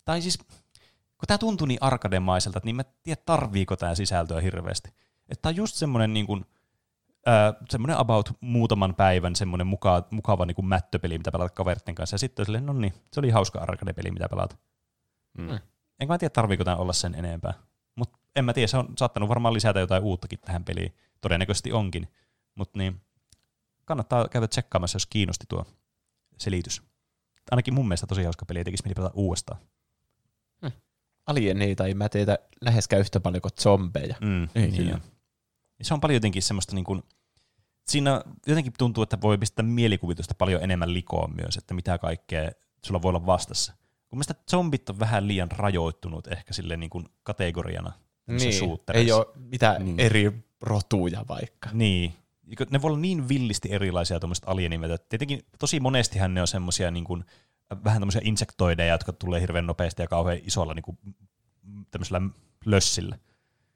Tai siis, kun tämä tuntuu niin arkademaiselta, niin mä en tiedä tarviiko tämä sisältöä hirveästi. Että tää on just semmoinen niin kuin, äh, semmoinen about muutaman päivän semmoinen muka, mukava niin kuin mättöpeli, mitä pelata kaveritten kanssa. Ja sitten silleen, no niin, se oli hauska arcade-peli, mitä pelata.
Mm.
Enkä mä tiedä, tarviiko tämä olla sen enempää. Mutta en mä tiedä, se on saattanut varmaan lisätä jotain uuttakin tähän peliin. Todennäköisesti onkin. Mutta niin, kannattaa käydä tsekkaamassa, jos kiinnosti tuo selitys. Ainakin mun mielestä tosi hauska peli, tekisi mieli pelata uudestaan.
Alieneita ei mä teitä läheskään yhtä paljon kuin zombeja.
Mm,
Ei
niin se on paljon jotenkin semmoista niin kuin, siinä jotenkin tuntuu, että voi pistää mielikuvitusta paljon enemmän likoon myös, että mitä kaikkea sulla voi olla vastassa. Kun mielestä zombit on vähän liian rajoittunut ehkä silleen niin kuin kategoriana.
Niin, ei ole mitään
Niin.
eri rotuja vaikka.
Niin. Ne voi olla niin villisti erilaisia tuommoiset alienimet. Tietenkin tosi monestihan ne on semmoisia niin kuin, vähän tämmöisiä insektoideja, jotka tulee hirveän nopeasti ja kauhean isolla niin kuin, tämmöisellä lössillä.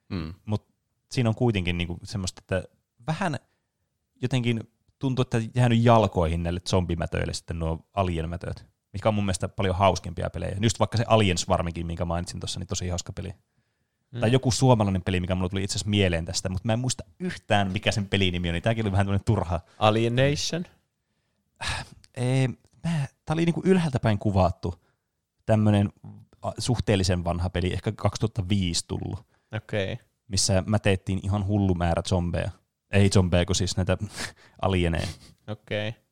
Mm.
Mutta siinä on kuitenkin niinku semmoista, että vähän jotenkin tuntuu, että jäänyt jalkoihin näille zombimätöille sitten nuo alienmätöt, mikä on mun mielestä paljon hauskempia pelejä. Just vaikka se Alien Swarmikin, minkä mainitsin tuossa, niin tosi hauska peli. Mm. Tai joku suomalainen peli, mikä mulle tuli itse asiassa mieleen tästä, mutta mä en muista yhtään, mikä sen pelinimi on, niin tämäkin oli vähän tämmöinen turha.
Alienation.
Ee, mä, tää oli niinku ylhäältä päin kuvattu tämmöinen suhteellisen vanha peli, ehkä 2005 tullut.
Okei. Okay.
Missä mä teettiin ihan hullu määrä zombeja. Ei zombeja, kun siis näitä alieneja.
Okei. Okay.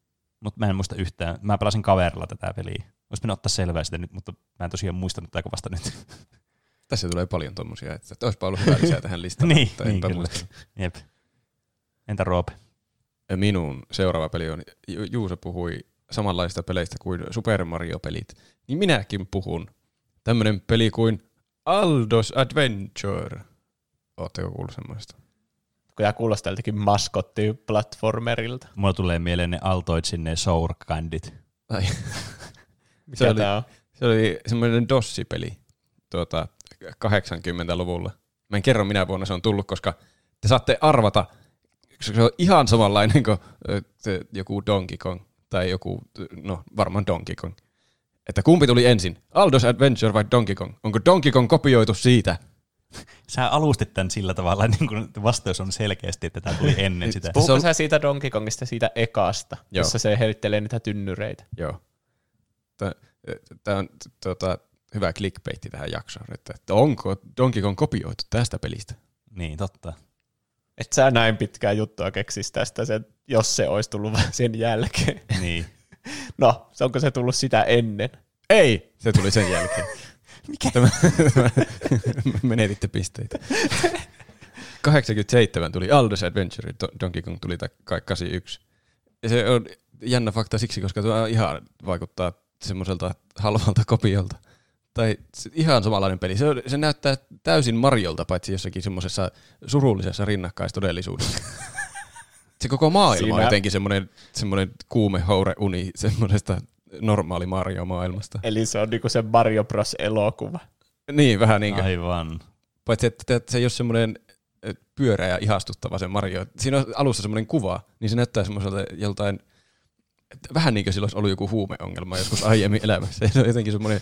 Mutta mä en muista yhtään. Mä pelasin kaverilla tätä peliä. Olisi pitänyt ottaa selvää sitä nyt, mutta mä en tosiaan muistanut tätä vasta nyt.
Tässä tulee paljon tommosia, että, olisipa ollut hyvä lisää tähän listaan.
niin,
mutta
niin
enpä
kyllä.
muista.
Jep. Entä Roope?
Minun seuraava peli on, Ju- Juuso puhui samanlaista peleistä kuin Super Mario-pelit, niin minäkin puhun tämmönen peli kuin Aldos Adventure. Ootteko kuullut semmoista?
Kun jää kuulostaa tältäkin maskotti-platformerilta.
Mulla tulee mieleen ne Altoitsin ne Sour Candit.
Ai,
Mikä
Se oli-
tää on?
se oli semmoinen DOS-peli tuota, 80-luvulla. Mä en kerro minä vuonna se on tullut, koska te saatte arvata, koska se on ihan samanlainen kuin joku Donkey Kong tai joku, no varmaan Donkey Kong. Että kumpi tuli ensin, Aldos Adventure vai Donkey Kong? Onko Donkey Kong kopioitu siitä?
Sä alustit tämän sillä tavalla, niin kuin vastaus on selkeästi, että tämä tuli ennen sitä.
Puhuuko
Se on-
sä siitä Donkey Kongista, siitä ekasta,
Joo.
jossa se heittelee niitä tynnyreitä?
Joo. Tämä on tota, hyvä clickbaitti tähän jaksoon, että, että onko Donkey Kong kopioitu tästä pelistä?
Niin, totta.
Et sä näin pitkää juttua keksis tästä, sen, jos se olisi tullut sen jälkeen.
Niin.
No, se onko se tullut sitä ennen?
Ei! Se tuli sen jälkeen. Mikä? Tämä, tämä, menetitte pisteitä. 87 tuli Aldo's Adventure, Do- Donkey Kong tuli ta- kai 81. Ja se on jännä fakta siksi, koska tuo ihan vaikuttaa semmoiselta halvalta kopiolta. Tai ihan samanlainen peli. Se, on, se näyttää täysin Mariolta, paitsi jossakin semmoisessa surullisessa rinnakkaistodellisuudessa. Se koko maailma Siinä... on jotenkin semmoinen, semmoinen kuume houre uni semmoisesta normaali Mario-maailmasta.
Eli se on niinku se Mario Bros. elokuva.
Niin, vähän niin kuin.
Aivan.
Paitsi, että, että se ei ole semmoinen eh, pyöreä ja ihastuttava se Mario. Siinä on alussa semmoinen kuva, niin se näyttää semmoiselta joltain, vähän niin kuin sillä olisi ollut joku huumeongelma joskus aiemmin elämässä. Se on jotenkin semmoinen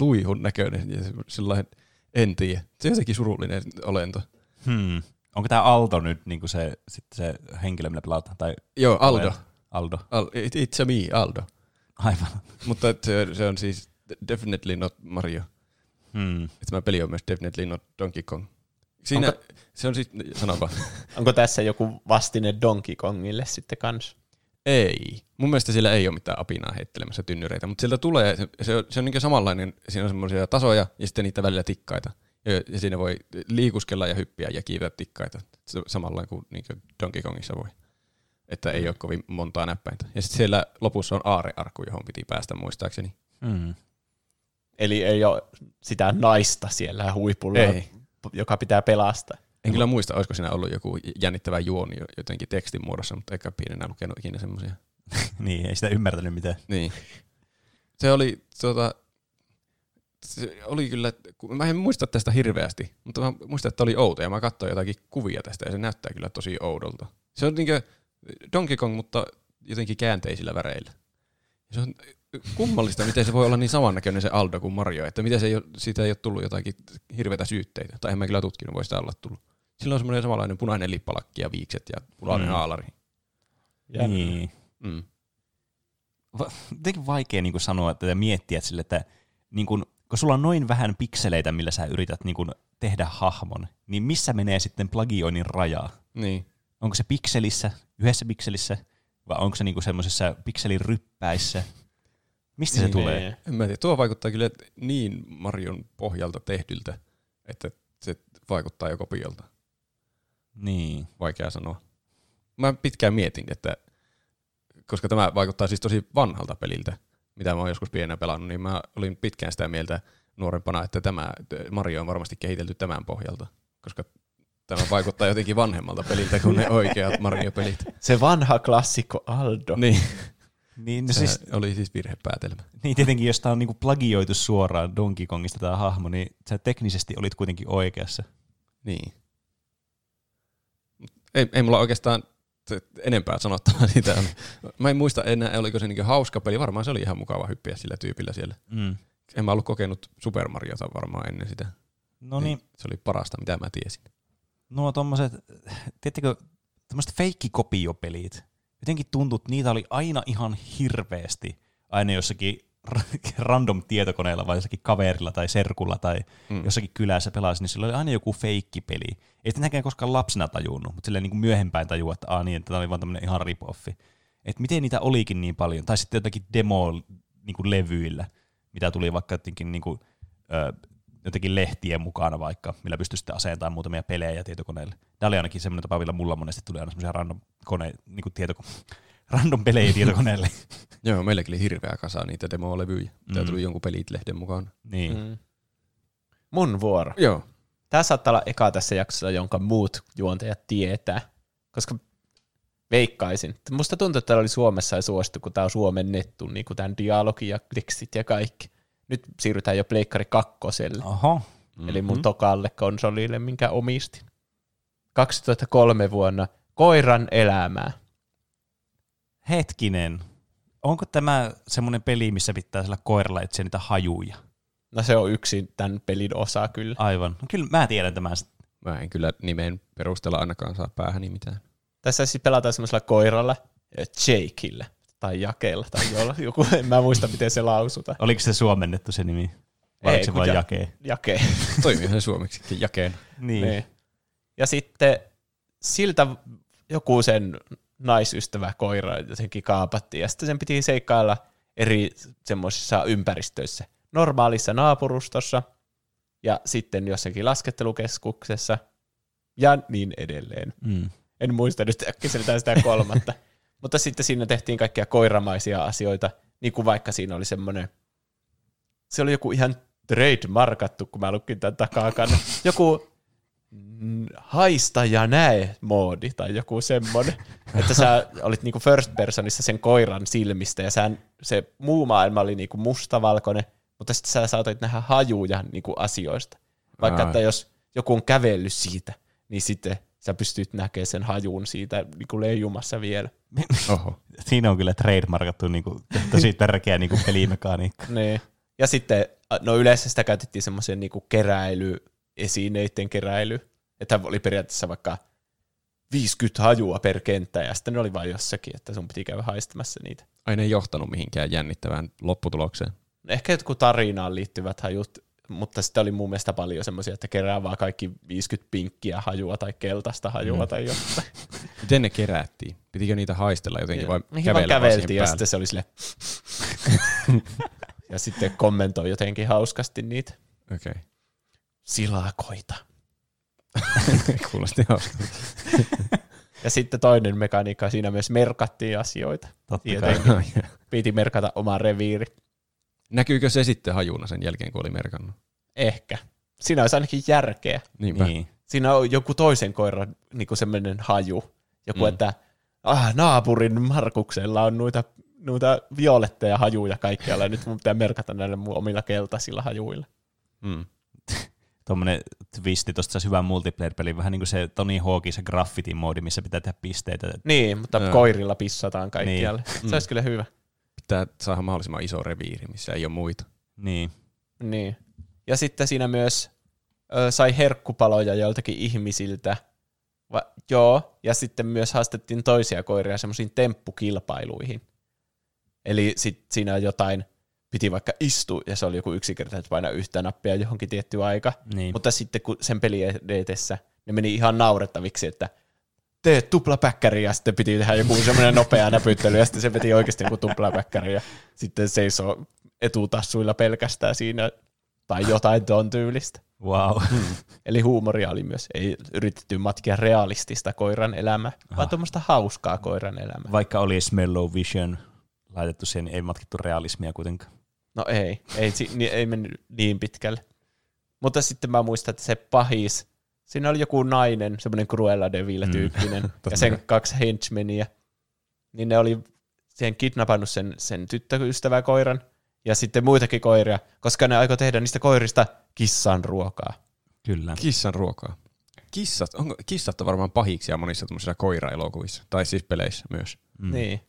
luihun näköinen ja sellainen, en tiedä. Se on jotenkin surullinen olento.
Hmm. Onko tämä Aldo nyt niin kuin se, sitten se henkilö, millä pelataan? Tai
Joo, Aldo.
Aldo.
Al, it- it's a me, Aldo.
Aivan.
Mutta et se, se on siis definitely not Mario.
Hmm.
Tämä peli on myös definitely not Donkey Kong. Siinä,
Onko-
se on siis, sano vaan.
Onko tässä joku vastine Donkey Kongille sitten kans?
Ei. Mun mielestä sillä ei ole mitään apinaa heittelemässä tynnyreitä, mutta sieltä tulee, se, se on, se on niin samanlainen, siinä on semmoisia tasoja ja sitten niitä välillä tikkaita. Ja, ja siinä voi liikuskella ja hyppiä ja kiivetä tikkaita. Se on samalla kuin, niin kuin Donkey Kongissa voi. Että ei ole kovin montaa näppäintä. Ja sitten siellä lopussa on aarearkku, johon piti päästä muistaakseni.
Hmm.
Eli ei ole sitä naista siellä huipulla,
Ei.
joka pitää pelastaa.
En kyllä muista, olisiko siinä ollut joku jännittävä juoni jotenkin tekstin muodossa, mutta eikä pienenä lukenut ikinä semmoisia.
niin, ei sitä ymmärtänyt mitään.
Niin. Se oli, tuota, se oli kyllä, mä en muista tästä hirveästi, mutta mä muistan, että oli outo ja mä katsoin jotakin kuvia tästä ja se näyttää kyllä tosi oudolta. Se on niinkö Donkey Kong, mutta jotenkin käänteisillä väreillä. Se on kummallista, miten se voi olla niin samannäköinen se Aldo kuin Mario, että miten se ei ole, siitä ei ole tullut jotakin hirveitä syytteitä. Tai en mä kyllä tutkinut, voi sitä olla tullut. Sillä on semmoinen samanlainen punainen lippalakki ja viikset ja punainen
Mm.
haalari.
Ja
Niin.
Mm.
Va- jotenkin vaikea niin kuin sanoa että ja miettiä että sille, että niin kuin, kun sulla on noin vähän pikseleitä, millä sä yrität niin kuin, tehdä hahmon, niin missä menee sitten plagioinnin raja?
Niin.
Onko se pikselissä, yhdessä pikselissä, vai onko se niinku semmoisessa pikseliryppäissä? Mistä se
Niin,
tulee?
niin.
En mä tiedä, tuo vaikuttaa kyllä niin Marion pohjalta tehdyltä, että se vaikuttaa jo kopiolta.
Niin.
Vaikea sanoa. Mä pitkään mietin, että koska tämä vaikuttaa siis tosi vanhalta peliltä, mitä mä oon joskus pienenä pelannut, niin mä olin pitkään sitä mieltä nuorempana, että tämä Mario on varmasti kehitelty tämän pohjalta, koska tämä vaikuttaa jotenkin vanhemmalta peliltä kuin ne oikeat Mario-pelit.
Se vanha klassikko Aldo.
Niin,
Niin, no
se
siis,
oli siis virhepäätelmä.
niin tietenkin, jos tämä on niinku plagioitu suoraan Donkey Kongista tämä hahmo, niin sä teknisesti olit kuitenkin oikeassa.
Niin. Ei, ei mulla oikeastaan enempää sanottavaa siitä. on. Mä en muista enää, oliko se niinku hauska peli. Varmaan se oli ihan mukava hyppiä sillä tyypillä siellä.
Mm.
En mä ollut kokenut Super Mariota varmaan ennen sitä.
No niin,
Se oli parasta, mitä mä tiesin.
Nuo tommoset, tiedättekö, tämmöiset feikkikopiopelit, jotenkin tuntuu, että niitä oli aina ihan hirveästi, aina jossakin ra- random tietokoneella vai jossakin kaverilla tai serkulla tai
Mm.
jossakin kylässä pelasi, niin sillä oli aina joku feikkipeli. Ei sitä koskaan lapsena tajunnut, mutta silleen niin kuin myöhempään tajua, että Aa, niin, tämä oli vaan tämmöinen ihan rip-offi. Että miten niitä olikin niin paljon, tai sitten jotakin demo niin kuin levyillä, mitä tuli vaikka jotenkin niin kuin, ö, jotenkin lehtien mukana vaikka, millä pystyi sitten asentamaan muutamia pelejä tietokoneelle. Tämä oli ainakin semmoinen tapa, millä mulla monesti tuli aina semmoisia random, kone, niin kuin tietoko, random pelejä tietokoneelle.
Joo, meilläkin oli hirveä kasa niitä demo-levyjä,
Mm.
tuli jonkun pelit-lehden mukaan.
niin.
Mm. Mun vuoro.
Joo.
Tämä saattaa olla eka tässä jaksossa, jonka muut juontajat tietää, koska veikkaisin. Musta tuntuu, että tämä oli Suomessa ja suosittu, kun tämä on suomennettu, niin kuin tämän dialogi ja kliksit ja kaikki. Nyt siirrytään jo Pleikkari kakkoselle,
Oho.
Mm-hmm.
eli mun tokalle konsolille, minkä omistin. 2003 vuonna Koiran elämää.
Hetkinen. Onko tämä semmoinen peli, missä pitää sillä koiralla etsiä niitä hajuja?
No se on yksi tämän pelin osa kyllä.
Aivan. No, kyllä mä tiedän tämän.
Mä en kyllä nimen perusteella ainakaan saa päähäni mitään.
Tässä siis pelataan semmoisella koiralla, Jakeillä, tai Jakeella, tai jolla, joku, en mä muista miten se lausutaan.
Oliko se suomennettu se nimi? Vai
Ei,
se vain
ja-
jakee?
Jake.
Toimii se suomeksikin jakeen.
Niin.
Niin. Ja sitten siltä joku sen naisystävä koira jotenkin kaapattiin, ja sitten sen piti seikkailla eri semmoisissa ympäristöissä. Normaalissa naapurustossa, ja sitten jossakin laskettelukeskuksessa, ja niin edelleen.
Mm.
En muista nyt äkkiseltään sitä kolmatta. Mutta sitten siinä tehtiin kaikkia koiramaisia asioita, niin kuin vaikka siinä oli semmoinen, se oli joku ihan trademarkattu, kun mä lukin tämän takakan. Joku haista ja näe moodi tai joku semmoinen, että sä olit niinku first personissa sen koiran silmistä ja sä, se muu maailma oli niinku mustavalkoinen, mutta sitten sä saatoit nähdä hajuja niinku asioista. Vaikka
Ai.
että jos joku on kävellyt siitä, niin sitten sä pystyt näkemään sen hajun siitä niinku leijumassa vielä.
Oho.
Siinä on kyllä trademarkattu niinku, tosi tärkeä niinku pelimekaniikka.
Niin. Ja sitten, no yleensä sitä käytettiin semmoisen niinku keräilyesineiden keräily, että oli periaatteessa vaikka 50 hajua per kenttä, ja sitten ne oli vain jossakin, että sun piti käydä haistamassa niitä.
Ai ne ei johtanut mihinkään jännittävään lopputulokseen.
Ehkä jotkut tarinaan liittyvät hajut, mutta sitten oli mun mielestä paljon semmoisia, että kerää vaan kaikki 50 pinkkiä hajua tai keltaista hajua mm. tai jotain.
Miten ne kerättiin? Pitikö niitä haistella jotenkin vai
Niihin vaan
kävellä
käveltiin ja sitten se oli sille ja sitten kommentoi jotenkin hauskasti niitä
Okei.
silakoita.
Kuulosti hauskalta.
Ja sitten toinen mekaniikka, siinä myös merkattiin asioita.
Totta kai.
Tietenkin. Piti merkata oma reviiri.
Näkyykö se sitten hajuna sen jälkeen, kun oli merkannut?
Ehkä. Siinä olisi ainakin järkeä.
Niinpä.
Niin.
Siinä on joku toisen koiran niin semmoinen haju. Joku,
Mm.
mm. että ah, naapurin Markuksella on noita, noita violetteja hajuja kaikkialla, ja nyt mun pitää merkata näillä mun omilla keltaisilla hajuilla.
Mm.
Tuommoinen twisti, tuosta saisi hyvän multiplayer-pelin, vähän niin kuin se Tony Hawkin se graffiti-moodi, missä pitää tehdä pisteitä.
Niin, mutta
Joo.
koirilla pissataan kaikkialle.
Mm.
Se olisi kyllä hyvä.
Pitää saada mahdollisimman iso reviiri, missä ei ole muita.
Niin.
Niin. Ja sitten siinä myös ö, sai herkkupaloja joiltakin ihmisiltä. Va, joo, ja sitten myös haastettiin toisia koiria semmoisiin temppukilpailuihin. Eli sit siinä jotain, piti vaikka istua, ja se oli joku yksinkertainen, että paina yhtä nappia johonkin tietty aika.
Niin.
Mutta sitten kun sen peli edetessä, ne meni ihan naurettaviksi, että tee tuplapäkkäri, ja sitten piti tehdä joku semmoinen nopea näpyttely, ja sitten se veti oikeasti joku tuplapäkkäri, ja sitten seisoo etutassuilla pelkästään siinä, tai jotain tuon tyylistä.
Wow.
Eli huumoria oli myös, ei yritetty matkia realistista koiran elämää, vaan tuommoista hauskaa koiran elämää.
Vaikka oli Smellow Vision laitettu siihen, niin ei matkittu realismia kuitenkaan.
No ei, ei, ei mennyt niin pitkälle. Mutta sitten mä muistan, että se pahis, siinä oli joku nainen, semmoinen Cruella de Vil tyyppinen,
Totta
ja sen kaksi henchmeniä, niin ne oli siihen kidnappannut sen, sen tyttöystävä koiran, ja sitten muitakin koiria, koska ne aikoi tehdä niistä koirista kissan ruokaa.
Kyllä.
Kissan ruokaa. Kissat, onko, kissat on varmaan pahiksia monissa tämmöisissä koiraelokuvissa, tai siis peleissä myös.
Mm.
Niin.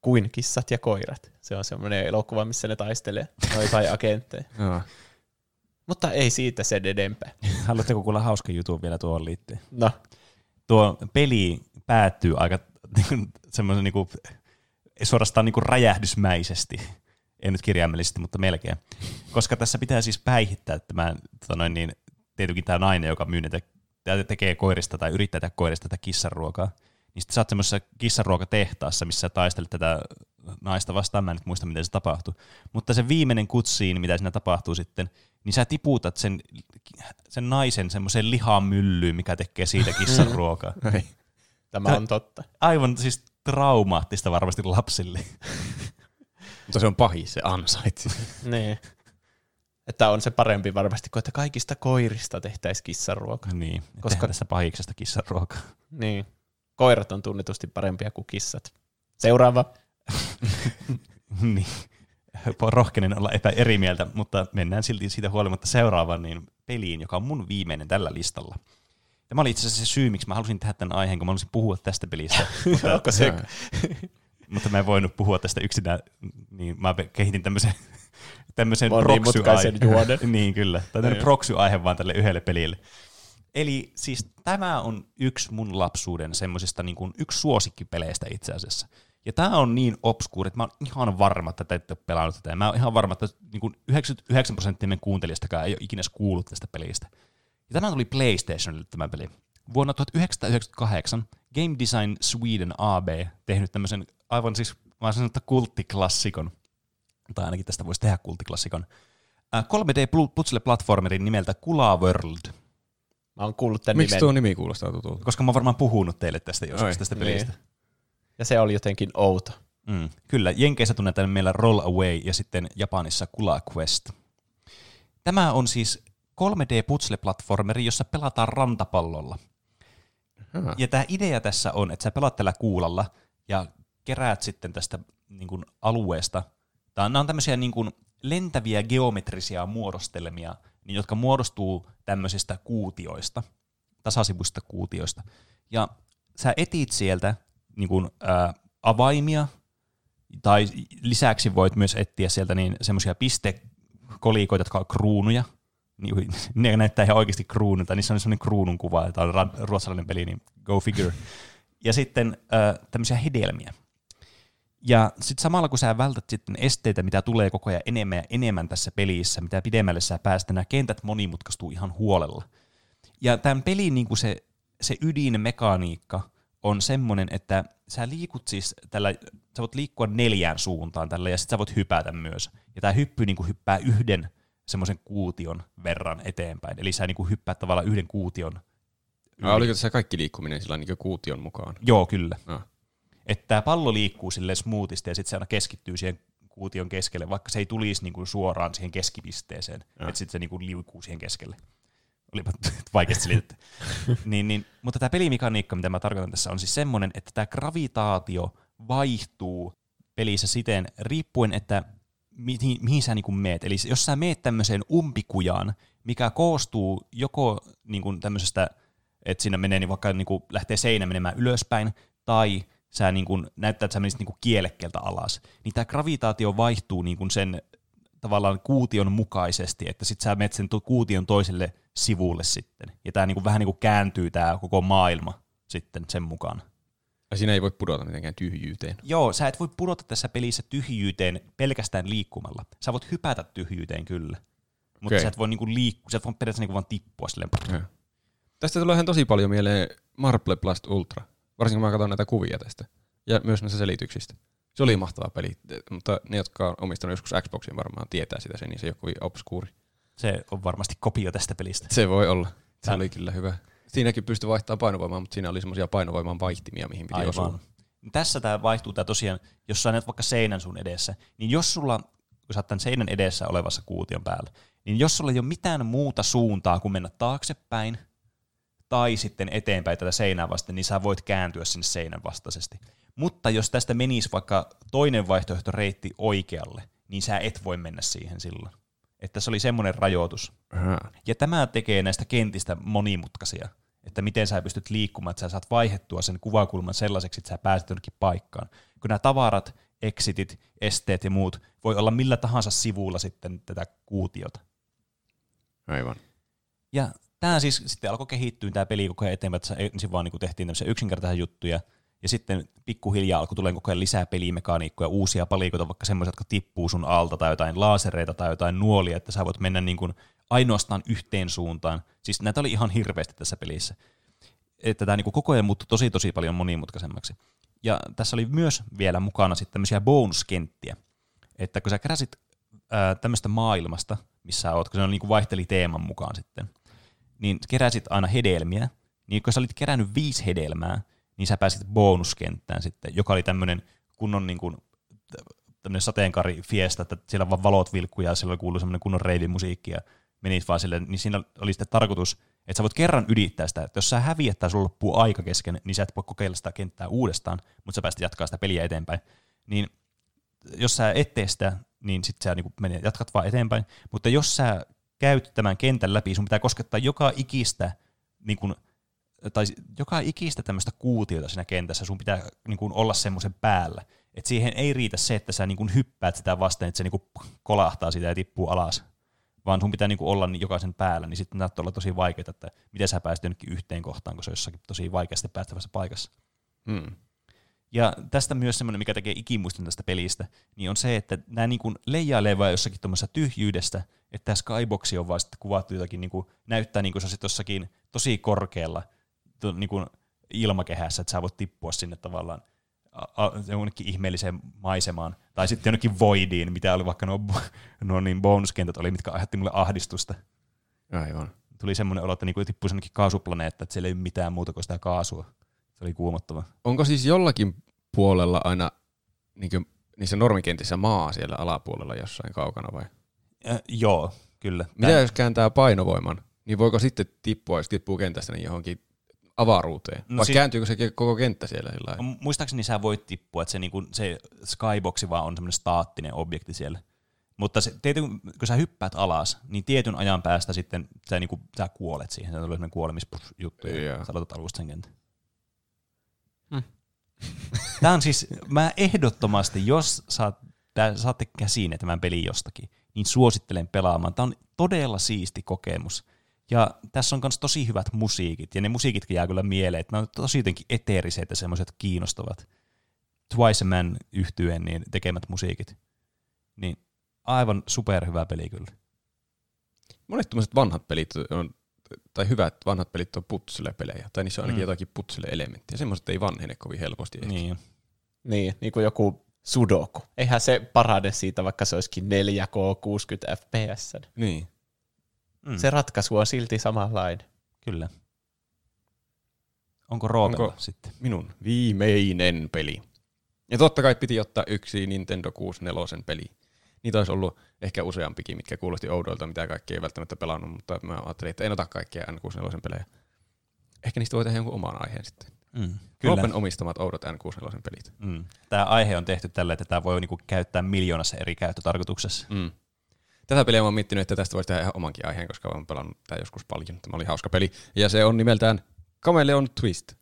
Kuin kissat ja koirat. Se on semmoinen elokuva, missä ne taistelee jotain agentteja. Mutta ei siitä sen edempää.
Haluatteko kuulla hauska jutun vielä tuohon liittyen?
No,
Tuo peli päättyy aika semmoisen niinku, suorastaan niinku räjähdysmäisesti. Ei nyt kirjaimellisesti, mutta melkein. Koska tässä pitää siis päihittää tämä, tota noin niin, tietenkin tämä nainen, joka myy näitä, tekee koirista tai yrittää tehdä koirista tätä kissanruokaa. Niin sitten sä oot semmoisessa kissanruokatehtaassa, missä sä taistelet tätä naista vastaan. Mä en nyt muista, miten se tapahtui. Mutta se viimeinen kutsiin, mitä siinä tapahtuu sitten, niin sä tiputat sen, sen naisen semmoiseen lihamyllyyn, mikä tekee siitä kissan ruokaa.
Ei.
tämä on totta.
Aivan siis traumaattista varmasti lapsille.
Mutta se on pahis, se ansaitsi.
Niin. Että on se parempi varmasti, kuin että kaikista koirista tehtäisiin kissanruoka.
niin,
Koska-
tässä pahiksesta kissan ruokaa.
Niin. Koirat on tunnetusti parempia kuin kissat. Seuraava.
niin. Rohkenen olla epä eri mieltä, mutta mennään silti siitä huolimatta seuraavaan niin peliin, joka on mun viimeinen tällä listalla. Tämä oli itse asiassa se syy, miksi mä halusin tehdä tämän aiheen, kun mä halusin puhua tästä pelistä. mutta,
Onko se?
mutta mä en voinut puhua tästä yksinään, niin mä kehitin tämmöisen tämmöisen proxy-aihe-
juonen.
niin kyllä, tai proxy-aihe vaan tälle yhdelle pelille. Eli siis tämä on yksi mun lapsuuden semmoisista niin kuin yksi suosikkipeleistä itse asiassa. Ja tämä on niin obskuuri, että mä oon ihan varma, että te ette ole pelannut tätä. Ja mä oon ihan varma, että niin kuin 99 prosenttia meidän kuuntelijastakaan ei ole ikinä kuullut tästä pelistä. Ja tämä tuli PlayStationille tämä peli. Vuonna 1998 Game Design Sweden AB tehnyt tämmöisen aivan siis, mä sanon, että kulttiklassikon, tai ainakin tästä voisi tehdä kulttiklassikon, Äh, 3D puzzle-platformerin nimeltä Kula World,
Mä oon kuullut tämän
Miksi
nimen.
tuo nimi kuulostaa tutulta?
koska mä oon varmaan puhunut teille tästä joskus
Ai,
tästä
niin. Ja se oli jotenkin outo.
Mm, kyllä, Jenkeissä tunnetaan meillä Roll Away ja sitten Japanissa Kula Quest. Tämä on siis 3D-puzzle-platformeri, jossa pelataan rantapallolla.
Aha.
Ja tämä idea tässä on, että sä pelaat tällä kuulalla ja keräät sitten tästä niin kuin, alueesta. Tää, nämä on tämmöisiä niin kuin, lentäviä geometrisia muodostelmia, niin, jotka muodostuu tämmöisistä kuutioista, tasasivuista kuutioista. Ja sä etit sieltä niin kuin, ää, avaimia, tai lisäksi voit myös etsiä sieltä niin semmoisia pistekolikoita, jotka on kruunuja. Niin, ne näyttää ihan oikeasti kruunulta, niissä on semmoinen kruunun kuva, tämä on ruotsalainen peli, niin go figure. Ja sitten äh, tämmöisiä hedelmiä. Ja sitten samalla kun sä vältät sitten esteitä, mitä tulee koko ajan enemmän ja enemmän tässä pelissä, mitä pidemmälle sä päästä, nämä kentät monimutkaistuu ihan huolella. Ja tämän pelin niin kuin se, se ydinmekaniikka on semmoinen, että sä liikut siis tällä, sä voit liikkua neljään suuntaan tällä ja sitten sä voit hypätä myös. Ja tämä hyppy niin kuin hyppää yhden semmoisen kuution verran eteenpäin. Eli sä niin kuin hyppäät tavallaan yhden kuution.
Ah, oliko tässä kaikki liikkuminen sillä niin kuution mukaan?
Joo, kyllä.
Ah.
Että tämä pallo liikkuu sille smoothisti ja sitten se aina keskittyy siihen kuution keskelle, vaikka se ei tulisi niin kuin suoraan siihen keskipisteeseen. Että sitten se niin kuin liukuu siihen keskelle. Olipa vaikeasti selitetty. niin, niin, mutta tämä pelimekaniikka, mitä mä tarkoitan tässä, on siis semmoinen, että tämä gravitaatio vaihtuu pelissä siten, riippuen, että mihin, mihin sä niin meet. Eli jos sä meet tämmöiseen umpikujaan, mikä koostuu joko niin tämmöisestä, että siinä menee niin vaikka niin kuin lähtee seinä menemään ylöspäin, tai sä niin kuin, näyttää, että sä menisit niin kuin kielekkeeltä alas, niin tämä gravitaatio vaihtuu niin sen tavallaan kuution mukaisesti, että sit sä menet sen kuution toiselle sivulle sitten. Ja tämä niinku vähän niinku kääntyy tämä koko maailma sitten sen mukaan.
Ja siinä ei voi pudota mitenkään tyhjyyteen.
Joo, sä et voi pudota tässä pelissä tyhjyyteen pelkästään liikkumalla. Sä voit hypätä tyhjyyteen kyllä. Mutta
Okei.
sä et voi niinku liikkua, sä et voi periaatteessa niinku vaan tippua silleen.
Ja. Tästä tulee ihan tosi paljon mieleen Marble Blast Ultra. Varsinkin kun mä katson näitä kuvia tästä. Ja myös näistä selityksistä. Se oli mahtava peli, mutta ne, jotka on omistanut joskus Xboxin varmaan tietää sitä sen, niin se ei ole kovin obskuuri.
Se on varmasti kopio tästä pelistä.
Se voi olla. Se oli kyllä hyvä. Siinäkin pystyi vaihtamaan painovoimaa, mutta siinä oli semmoisia painovoiman vaihtimia, mihin piti osua.
Tässä tämä vaihtuu tämä tosiaan, jos sä näet vaikka seinän sun edessä, niin jos sulla, kun sä tämän seinän edessä olevassa kuution päällä, niin jos sulla ei ole mitään muuta suuntaa kuin mennä taaksepäin tai sitten eteenpäin tätä seinää vasten, niin sä voit kääntyä sinne seinän vastaisesti. Mutta jos tästä menisi vaikka toinen vaihtoehto reitti oikealle, niin sä et voi mennä siihen silloin. Että se oli semmoinen rajoitus.
Aha.
Ja tämä tekee näistä kentistä monimutkaisia, että miten sä pystyt liikkumaan, että sä saat vaihettua sen kuvakulman sellaiseksi, että sä pääset jonnekin paikkaan. Kun nämä tavarat, exitit, esteet ja muut voi olla millä tahansa sivulla sitten tätä kuutiota.
Aivan.
Ja tämä siis sitten alkoi kehittyä tämä peli koko ajan eteenpäin, että ensin vaan niin tehtiin tämmöisiä yksinkertaisia juttuja, ja sitten pikkuhiljaa alkoi tulemaan koko ajan lisää pelimekaniikkoja, uusia palikoita, vaikka semmoisia, jotka tippuu sun alta, tai jotain laasereita tai jotain nuolia, että sä voit mennä niin kuin ainoastaan yhteen suuntaan. Siis näitä oli ihan hirveästi tässä pelissä. Että tämä niin koko ajan muuttui tosi tosi paljon monimutkaisemmaksi. Ja tässä oli myös vielä mukana sitten tämmöisiä bonuskenttiä. Että kun sä keräsit ää, tämmöistä maailmasta, missä sä oot, kun se on niin kuin vaihteli teeman mukaan sitten, niin keräsit aina hedelmiä, niin kun sä olit kerännyt viisi hedelmää, niin sä pääsit bonuskenttään sitten, joka oli tämmöinen kunnon niin kuin, tämmöinen sateenkaarifiesta, että siellä vaan valot vilkkuu ja siellä kuuluu semmoinen kunnon reivimusiikki ja menit vaan sille, niin siinä oli sitten tarkoitus, että sä voit kerran ylittää sitä, että jos sä häviät tai sulla loppuu aika kesken, niin sä et voi kokeilla sitä kenttää uudestaan, mutta sä pääset jatkaa sitä peliä eteenpäin. Niin jos sä et tee sitä, niin sitten sä niin menet, jatkat vaan eteenpäin, mutta jos sä käyt tämän kentän läpi, sun pitää koskettaa joka ikistä niin kuin, tai joka ikistä tämmöistä kuutiota siinä kentässä, sun pitää niin kuin, olla semmoisen päällä. että siihen ei riitä se, että sä niin kuin hyppäät sitä vasten, että se niin kuin kolahtaa sitä ja tippuu alas, vaan sun pitää niin kuin olla jokaisen päällä, niin sitten näyttää olla tosi vaikeaa, että miten sä pääset jonnekin yhteen kohtaan, kun se on jossakin tosi vaikeasti päästävässä paikassa.
Hmm.
Ja tästä myös semmoinen, mikä tekee ikimuistin tästä pelistä, niin on se, että nämä niin kuin leijailee vaan jossakin tuommoisessa tyhjyydestä, että tämä skyboxi on vaan sitten kuvattu jotakin, niin kuin, näyttää niin kuin se jossakin tosi korkealla niin kuin ilmakehässä, että sä voit tippua sinne tavallaan a- a- jonnekin ihmeelliseen maisemaan, tai sitten jonnekin voidiin, mitä oli vaikka nuo, nuo niin bonuskentät oli, mitkä aiheutti mulle ahdistusta.
Aivan.
Tuli semmoinen olo, että niin tippuisi jonnekin kaasuplaneetta, että siellä ei ole mitään muuta kuin sitä kaasua. Se oli kuumottava.
Onko siis jollakin puolella aina niin kuin, niissä normikentissä maa siellä alapuolella jossain kaukana vai?
Äh, joo, kyllä.
Mitä jos kääntää painovoiman, niin voiko sitten tippua, jos tippuu kentästä, niin johonkin avaruuteen?
No
Vai
si-
kääntyykö se koko kenttä siellä sillä lailla?
Muistaakseni sä voit tippua, että se, niinku, se skyboxi vaan on semmoinen staattinen objekti siellä. Mutta se, tietyn, kun sä hyppäät alas, niin tietyn ajan päästä sitten sä, niinku, sä kuolet siihen. Se tulee semmoinen kuolemisjuttu ja
Joo.
sä aloitat alusta sen kentän.
Hmm.
Tämä on siis, mä ehdottomasti, jos saat, tää, saatte käsiin tämän pelin jostakin, niin suosittelen pelaamaan. Tämä on todella siisti kokemus. Ja tässä on myös tosi hyvät musiikit, ja ne musiikitkin jää kyllä mieleen, että ne on tosi jotenkin eteeriset ja semmoiset kiinnostavat. Twice a Man yhtyen niin tekemät musiikit. Niin aivan superhyvä peli kyllä.
Monet tämmöiset vanhat pelit on, tai hyvät vanhat pelit on putsle-pelejä, tai niissä on ainakin
Mm.
jotakin putsle-elementtiä. Semmoiset ei vanhene kovin helposti. ehkä.
Niin.
Niin, niin kuin joku sudoku. Eihän se parane siitä, vaikka se olisikin 4K 60 fps.
niin.
Mm,
Se ratkaisu on silti samanlainen.
kyllä. Onko Roopella
Onko-
sitten?
Minun viimeinen peli. Ja totta kai piti ottaa yksi Nintendo 64 peli. Niitä olisi ollut ehkä useampikin, mitkä kuulosti oudoilta, mitä kaikki ei välttämättä pelannut, mutta mä ajattelin, että en ota kaikkia N64 pelejä. Ehkä niistä voi tehdä jonkun oman aiheen sitten.
Mm, kyllä.
Roopen omistamat oudot N64 pelit.
Mm. Tämä aihe on tehty tällä, että tämä voi niinku käyttää miljoonassa eri käyttötarkoituksessa.
Mm. Tätä peliä mä oon miettinyt, että tästä voisi tehdä ihan omankin aiheen, koska olen pelannut tätä joskus paljon. Tämä oli hauska peli. Ja se on nimeltään Chameleon Twist.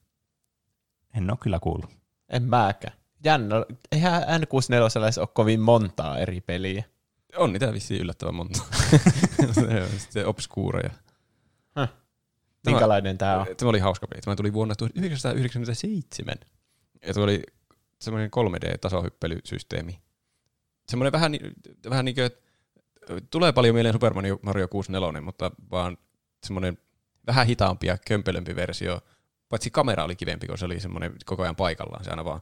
En ole kyllä kuullut.
En mäkään. Jännä. Eihän N64 ole kovin montaa eri peliä.
On niitä vissiin yllättävän monta. Sitten obskuureja.
Minkälainen tämä on?
Tämä oli hauska peli. Tämä tuli vuonna 1997. Ja tämä oli semmoinen 3D-tasohyppelysysteemi. Semmoinen vähän, vähän niin kuin, että tulee paljon mieleen Super Mario Mario 64, mutta vaan semmoinen vähän hitaampi ja kömpelömpi versio. Paitsi kamera oli kivempi, kun se oli semmoinen koko ajan paikallaan. Se aina vaan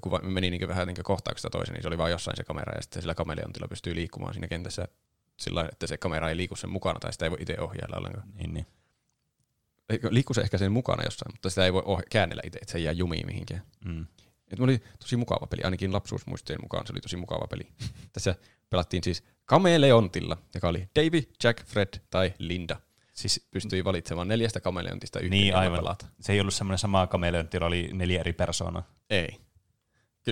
kuva, meni niin vähän niin kohtauksesta toiseen, niin se oli vaan jossain se kamera, ja sitten sillä kameleontilla pystyy liikkumaan siinä kentässä sillä että se kamera ei liiku sen mukana, tai sitä ei voi itse ohjailla ollenkaan.
Niin, niin.
Liikkuu se ehkä sen mukana jossain, mutta sitä ei voi oh- käännellä itse, että se ei jää jumiin mihinkään.
Mm.
Et oli tosi mukava peli, ainakin lapsuusmuistojen mukaan se oli tosi mukava peli. Tässä pelattiin siis Kameleontilla, joka oli Davy, Jack, Fred tai Linda.
Siis,
Pystyi valitsemaan neljästä kameleontista yhteen,
niin aivan.
pelata.
Se ei ollut semmoinen sama kameleontti, jolla oli neljä eri persoonaa.
Ei.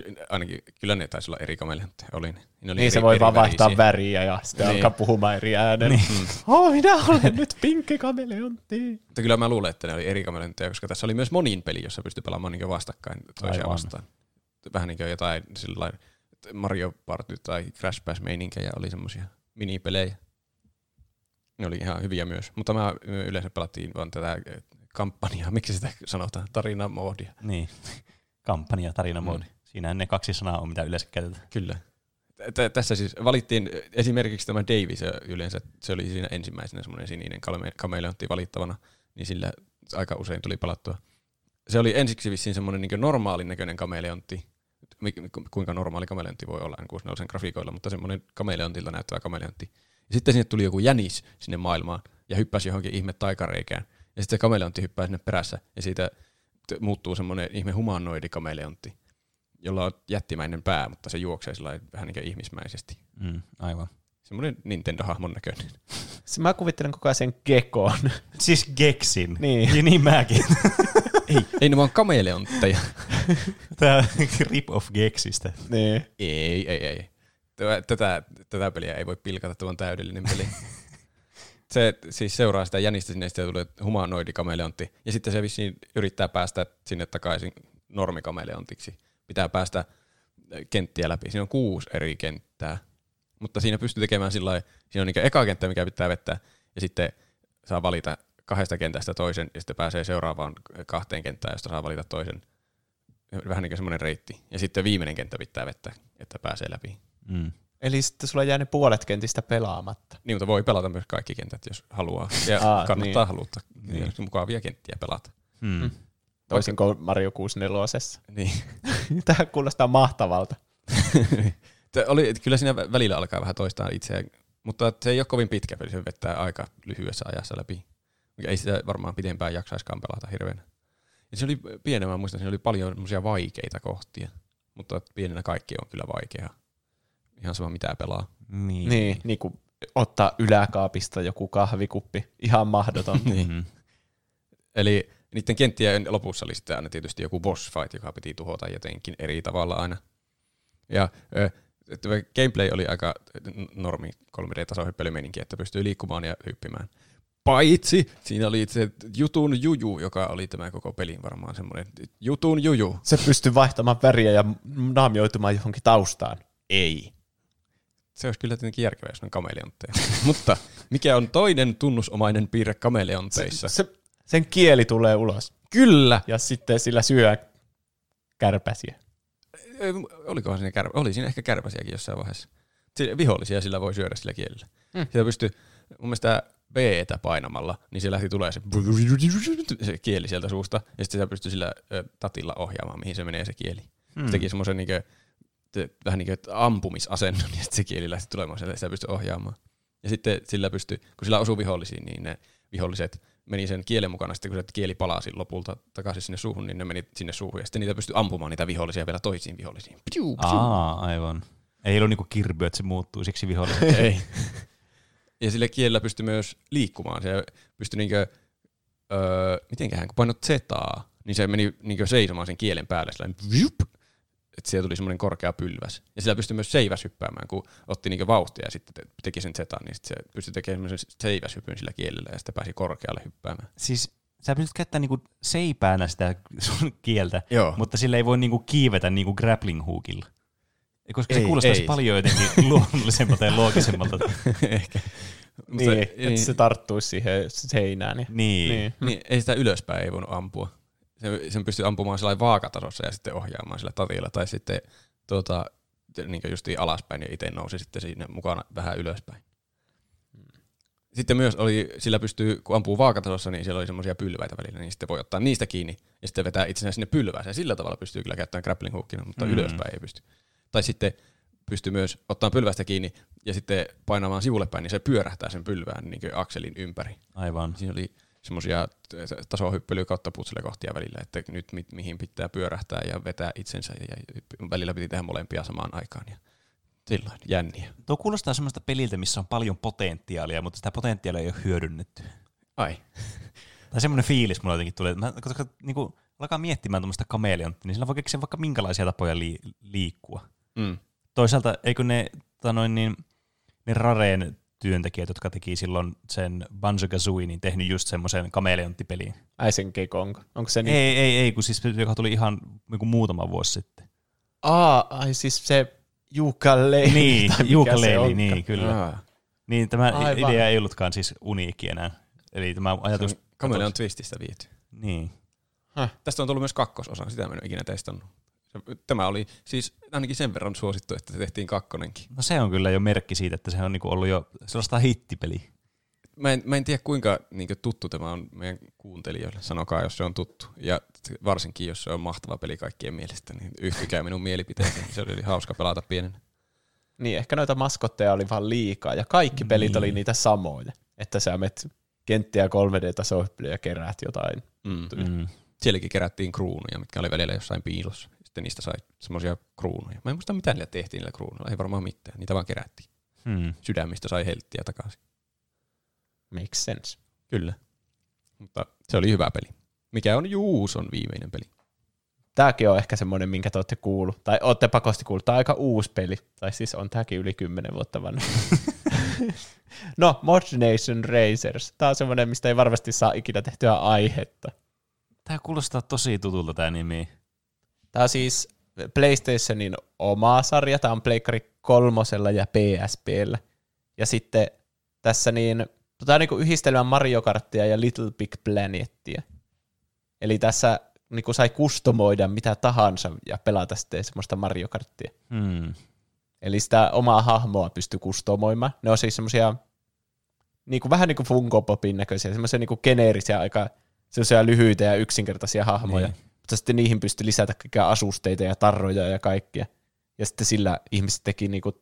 Ky- ainakin, kyllä ne taisi olla eri kameleontteja. Oli ne. oli
Niin se
eri-
voi vaan vaihtaa väriä ja sitten
Niin.
alkaa puhumaan eri äänellä.
Niin.
Oh, minä olen nyt pinkki kameleontti.
Mutta kyllä mä luulen, että ne oli eri kameleontteja, koska tässä oli myös monin peli, jossa pystyi pelaamaan niin vastakkain toisia
Aivan.
vastaan. Vähän niin kuin jotain sillain Mario Party tai Crash Bash meininkejä oli semmoisia minipelejä. Ne oli ihan hyviä myös, mutta mä yleensä pelattiin vaan tätä ö, kampanjaa, miksi sitä sanotaan, tarinamoodia.
Niin. Kampanja, tarinamoodi. Mm. Siinähän ne kaksi sanaa on, mitä yleensä käytetään.
Kyllä. Tä- Tässä siis valittiin esimerkiksi tämä Davy, se yleensä se oli siinä ensimmäisenä semmoinen sininen kame- kameleontti valittavana, niin sillä aika usein tuli palattua. Se oli ensiksi vissiin semmoinen niin normaalin näköinen kameleontti, kuinka normaali kameleontti voi olla N64 grafiikoilla, mutta semmoinen kameleontilta näyttävä kameleontti. Ja sitten sinne tuli joku jänis sinne maailmaan ja hyppäsi johonkin ihme taikareikään. Ja sitten se kameleontti hyppää sinne perässä ja siitä t- muuttuu semmoinen ihme humanoidi kameleontti, jolla on jättimäinen pää, mutta se juoksee sillä lailla vähän niin kuin ihmismäisesti.
Mm, aivan.
Semmoinen Nintendo-hahmon näköinen.
Se mä kuvittelen koko ajan sen gekon.
Siis Gexin.
Niin.
Ja niin mäkin.
ei, ei ne vaan kameleontteja.
Tämä rip-off Gexistä.
niin.
ei, ei, ei. Tätä- Tätä, peliä ei voi pilkata, tuo on täydellinen peli. se siis seuraa sitä jänistä sinne, sitten tulee humanoidi kameleontti. Ja sitten se vissiin yrittää päästä sinne takaisin normikameleontiksi. Pitää päästä kenttiä läpi. Siinä on kuusi eri kenttää, mutta siinä pystyy tekemään sillä lailla, siinä on niin eka kenttä, mikä pitää vettää, ja sitten saa valita kahdesta kentästä toisen, ja sitten pääsee seuraavaan kahteen kenttään, josta saa valita toisen. Vähän niin kuin semmoinen reitti. Ja sitten viimeinen kenttä pitää vettää, että pääsee läpi.
Mm.
Eli sitten sulla jää ne puolet kentistä pelaamatta.
Niin, mutta voi pelata myös kaikki kentät, jos haluaa. Ja
Aa,
kannattaa
niin.
haluta. Niin. Mukavia kenttiä pelata.
Mm.
Toisin kuin Mario 64.
Niin.
Tähän kuulostaa mahtavalta.
Oli, kyllä siinä vä- välillä alkaa vähän toistaa itseään, mutta se ei ole kovin pitkä peli, se vettää aika lyhyessä ajassa läpi. Ei sitä varmaan pidempään jaksaiskaan pelata hirveänä. Ja se oli pienenä, mä muistan, siinä oli paljon vaikeita kohtia, mutta pienenä kaikki on kyllä vaikeaa. Ihan sama mitä pelaa.
Niin.
Niin, niin kuin ottaa yläkaapista joku kahvikuppi. Ihan mahdoton.
Niin.
Mm.
Eli niiden kenttien lopussa oli sitten aina tietysti joku boss fight, joka piti tuhota jotenkin eri tavalla aina. Ja ö, gameplay oli aika normi 3D-tasohyppelymeininki, että pystyy liikkumaan ja hyppimään. Paitsi siinä oli se jutun juju, joka oli tämä koko pelin varmaan semmoinen jutun juju.
Se pystyy vaihtamaan väriä ja naamioitumaan johonkin taustaan. Ei.
Se olisi kyllä tietenkin järkevää, jos on kameleontteja. Mutta mikä on toinen tunnusomainen piirre kameleonteissa?
Se, sen kieli tulee ulos.
Kyllä!
Ja sitten sillä syö kärpäsiä.
Ö, Olikohan siinä kärpä? Oli siinä ehkä kärpäsiäkin jossain vaiheessa. Si- Vihollisia sillä voi syödä sillä kielellä.
Mm.
Mm. Sitä pystyy, mun mielestä b painamalla, niin se lähti tulee se, se kieli sieltä suusta, ja sitten sitä pystyy sillä ö, tatilla ohjaamaan, mihin se menee se kieli. Mm. Se teki semmoisen niinkö, te- vähän niin kuin ampumisasennon, ja sitten se kieli lähti tulemaan sieltä, ja sitä pystyy ohjaamaan. Ja sitten sillä pystyi, kun sillä osui vihollisiin, niin ne viholliset meni sen kielen mukana, sitten kun se kieli palasi lopulta takaisin sinne suuhun, niin ne meni sinne suuhun, ja sitten niitä pystyi ampumaan niitä vihollisia vielä toisiin vihollisiin. Piu, piu.
Aa, aivan. Ei ollut niinku kirby, että se muuttuu siksi viholliseksi.
Ei. Ja sillä kielellä pystyi myös liikkumaan. Se pystyi niinkö, öö, mitenköhän, kun painot zetaa, niin se meni niinkö seisomaan sen kielen päälle. Vjup, että siellä tuli semmoinen korkea pylväs. Ja sillä pystyi myös seiväshyppäämään, kun otti niinkö vauhtia ja sitten te- teki sen zetan, niin sitten se pystyi tekemään semmoisen seiväshypyn sillä kielellä ja sitten pääsi korkealle hyppäämään.
Siis sä pystyt käyttämään niinku seipäänä sitä sun kieltä,
Joo.
mutta sillä ei voi niinku kiivetä niinku grappling hookilla. Koska se
Ei,
kuulostaisi
ei.
paljon jotenkin luonnollisemmalta ja loogisemmalta.
Ehkä.
Niin, että se tarttuisi siihen seinään. Ja...
Niin.
Niin.
Niin, ei sitä ylöspäin ei voinut ampua. Se, sen pystyy ampumaan sellainen vaakatasossa ja sitten ohjaamaan sillä tatilla. Tai sitten tuota, niin justiin alaspäin ja itse nousi sitten siinä mukana vähän ylöspäin. Sitten myös oli, sillä pystyy, kun ampuu vaakatasossa, niin siellä oli semmoisia pylväitä välillä, niin sitten voi ottaa niistä kiinni ja sitten vetää itsensä sinne pylvääseen. Sillä tavalla pystyy kyllä käyttämään grappling hookina, mutta
Mm.
mm. ylöspäin ei pysty. Tai sitten pystyy myös ottaa pylvästä kiinni ja sitten painamaan sivulle päin, niin se pyörähtää sen pylvään niin akselin ympäri.
Aivan.
Siinä oli semmoisia tasohyppelyä kautta putselekohtia välillä, että nyt mi- mihin pitää pyörähtää ja vetää itsensä ja välillä piti tehdä molempia samaan aikaan. Ja silloin jänniä.
Tuo kuulostaa semmoista peliltä, missä on paljon potentiaalia, mutta sitä potentiaalia ei ole hyödynnetty.
Ai.
Tai semmoinen fiilis mulla jotenkin tulee, että mä, koska niinku, alkaa miettimään tuommoista kameleonttia, niin sillä voi keksiä vaikka minkälaisia tapoja li- liikkua.
Mm.
Toisaalta, eikö ne, tota noin, niin, ne Rareen työntekijät, jotka teki silloin sen Banjo Kazooie, niin tehnyt just semmoisen kameleonttipeliin.
Ai sen Kekong. Onko se
Niin. Ei, ei, ei, kun siis joka tuli ihan niin kuin muutama vuosi sitten.
Aa, ai siis se ukulele.
Niin,
onkaan.
niin kyllä.
Aa.
Niin tämä
Aivan.
idea ei ollutkaan siis uniikki enää. Eli tämä ajatus...
Kameleon Twististä viety.
Niin.
Tästä on tullut myös kakkososa, sitä mä en ole ikinä testannut. Tämä oli siis ainakin sen verran suosittu, että se tehtiin kakkonenkin.
No se on kyllä jo merkki siitä, että se on niinku ollut jo sellaista hittipeli.
Mä en, mä en tiedä kuinka niin tuttu tämä on meidän kuuntelijoille. Sanokaa, jos se on tuttu. Ja varsinkin, jos se on mahtava peli kaikkien mielestä, niin yhtykää minun mielipiteeseen. Se oli hauska pelata pienenä.
Niin, ehkä noita maskotteja oli vaan liikaa, ja kaikki pelit
Niin.
oli niitä samoja. Että sä met kenttiä 3D-tasohyppelyä ja keräät jotain.
Mm.
Mm.
Sielläkin kerättiin kruunuja, mitkä oli välillä jossain piilossa. Sitten niistä sai semmoisia kruunuja. Mä en muista, mitä niillä tehtiin niillä kruunuilla. Ei varmaan mitään. Niitä vaan kerättiin.
Hmm.
Sydämistä sai helttiä takaisin.
Makes sense.
Kyllä. Mutta se oli hyvä peli. Mikä on Juuson viimeinen peli?
Tääkin on ehkä semmoinen, minkä te olette kuullut. Tai olette pakosti kuullut. Tämä on aika uusi peli. Tai siis on tääkin yli 10 vuotta vanha. no, Mod Nation Racers. Tämä on semmoinen, mistä ei varmasti saa ikinä tehtyä aihetta.
Tämä kuulostaa tosi tutulta tämä nimi.
Tämä on siis PlayStationin oma sarja, tämä on Pleikkari kolmosella ja PSPllä. Ja sitten tässä niin, tämä on niin yhdistelmän Mario Karttia ja Little Big Planetia. Eli tässä niin kuin sai kustomoida mitä tahansa ja pelata sitten semmoista Mario Karttia.
Hmm.
Eli sitä omaa hahmoa pystyy kustomoimaan. Ne on siis semmoisia niin kuin, vähän niin kuin Funko Popin näköisiä, semmoisia niin kuin geneerisiä, aika semmoisia lyhyitä ja yksinkertaisia hahmoja.
Niin.
Mutta sitten niihin pystyi lisätä kaikkia asusteita ja tarroja ja kaikkia. Ja sitten sillä ihmiset teki niin kuin,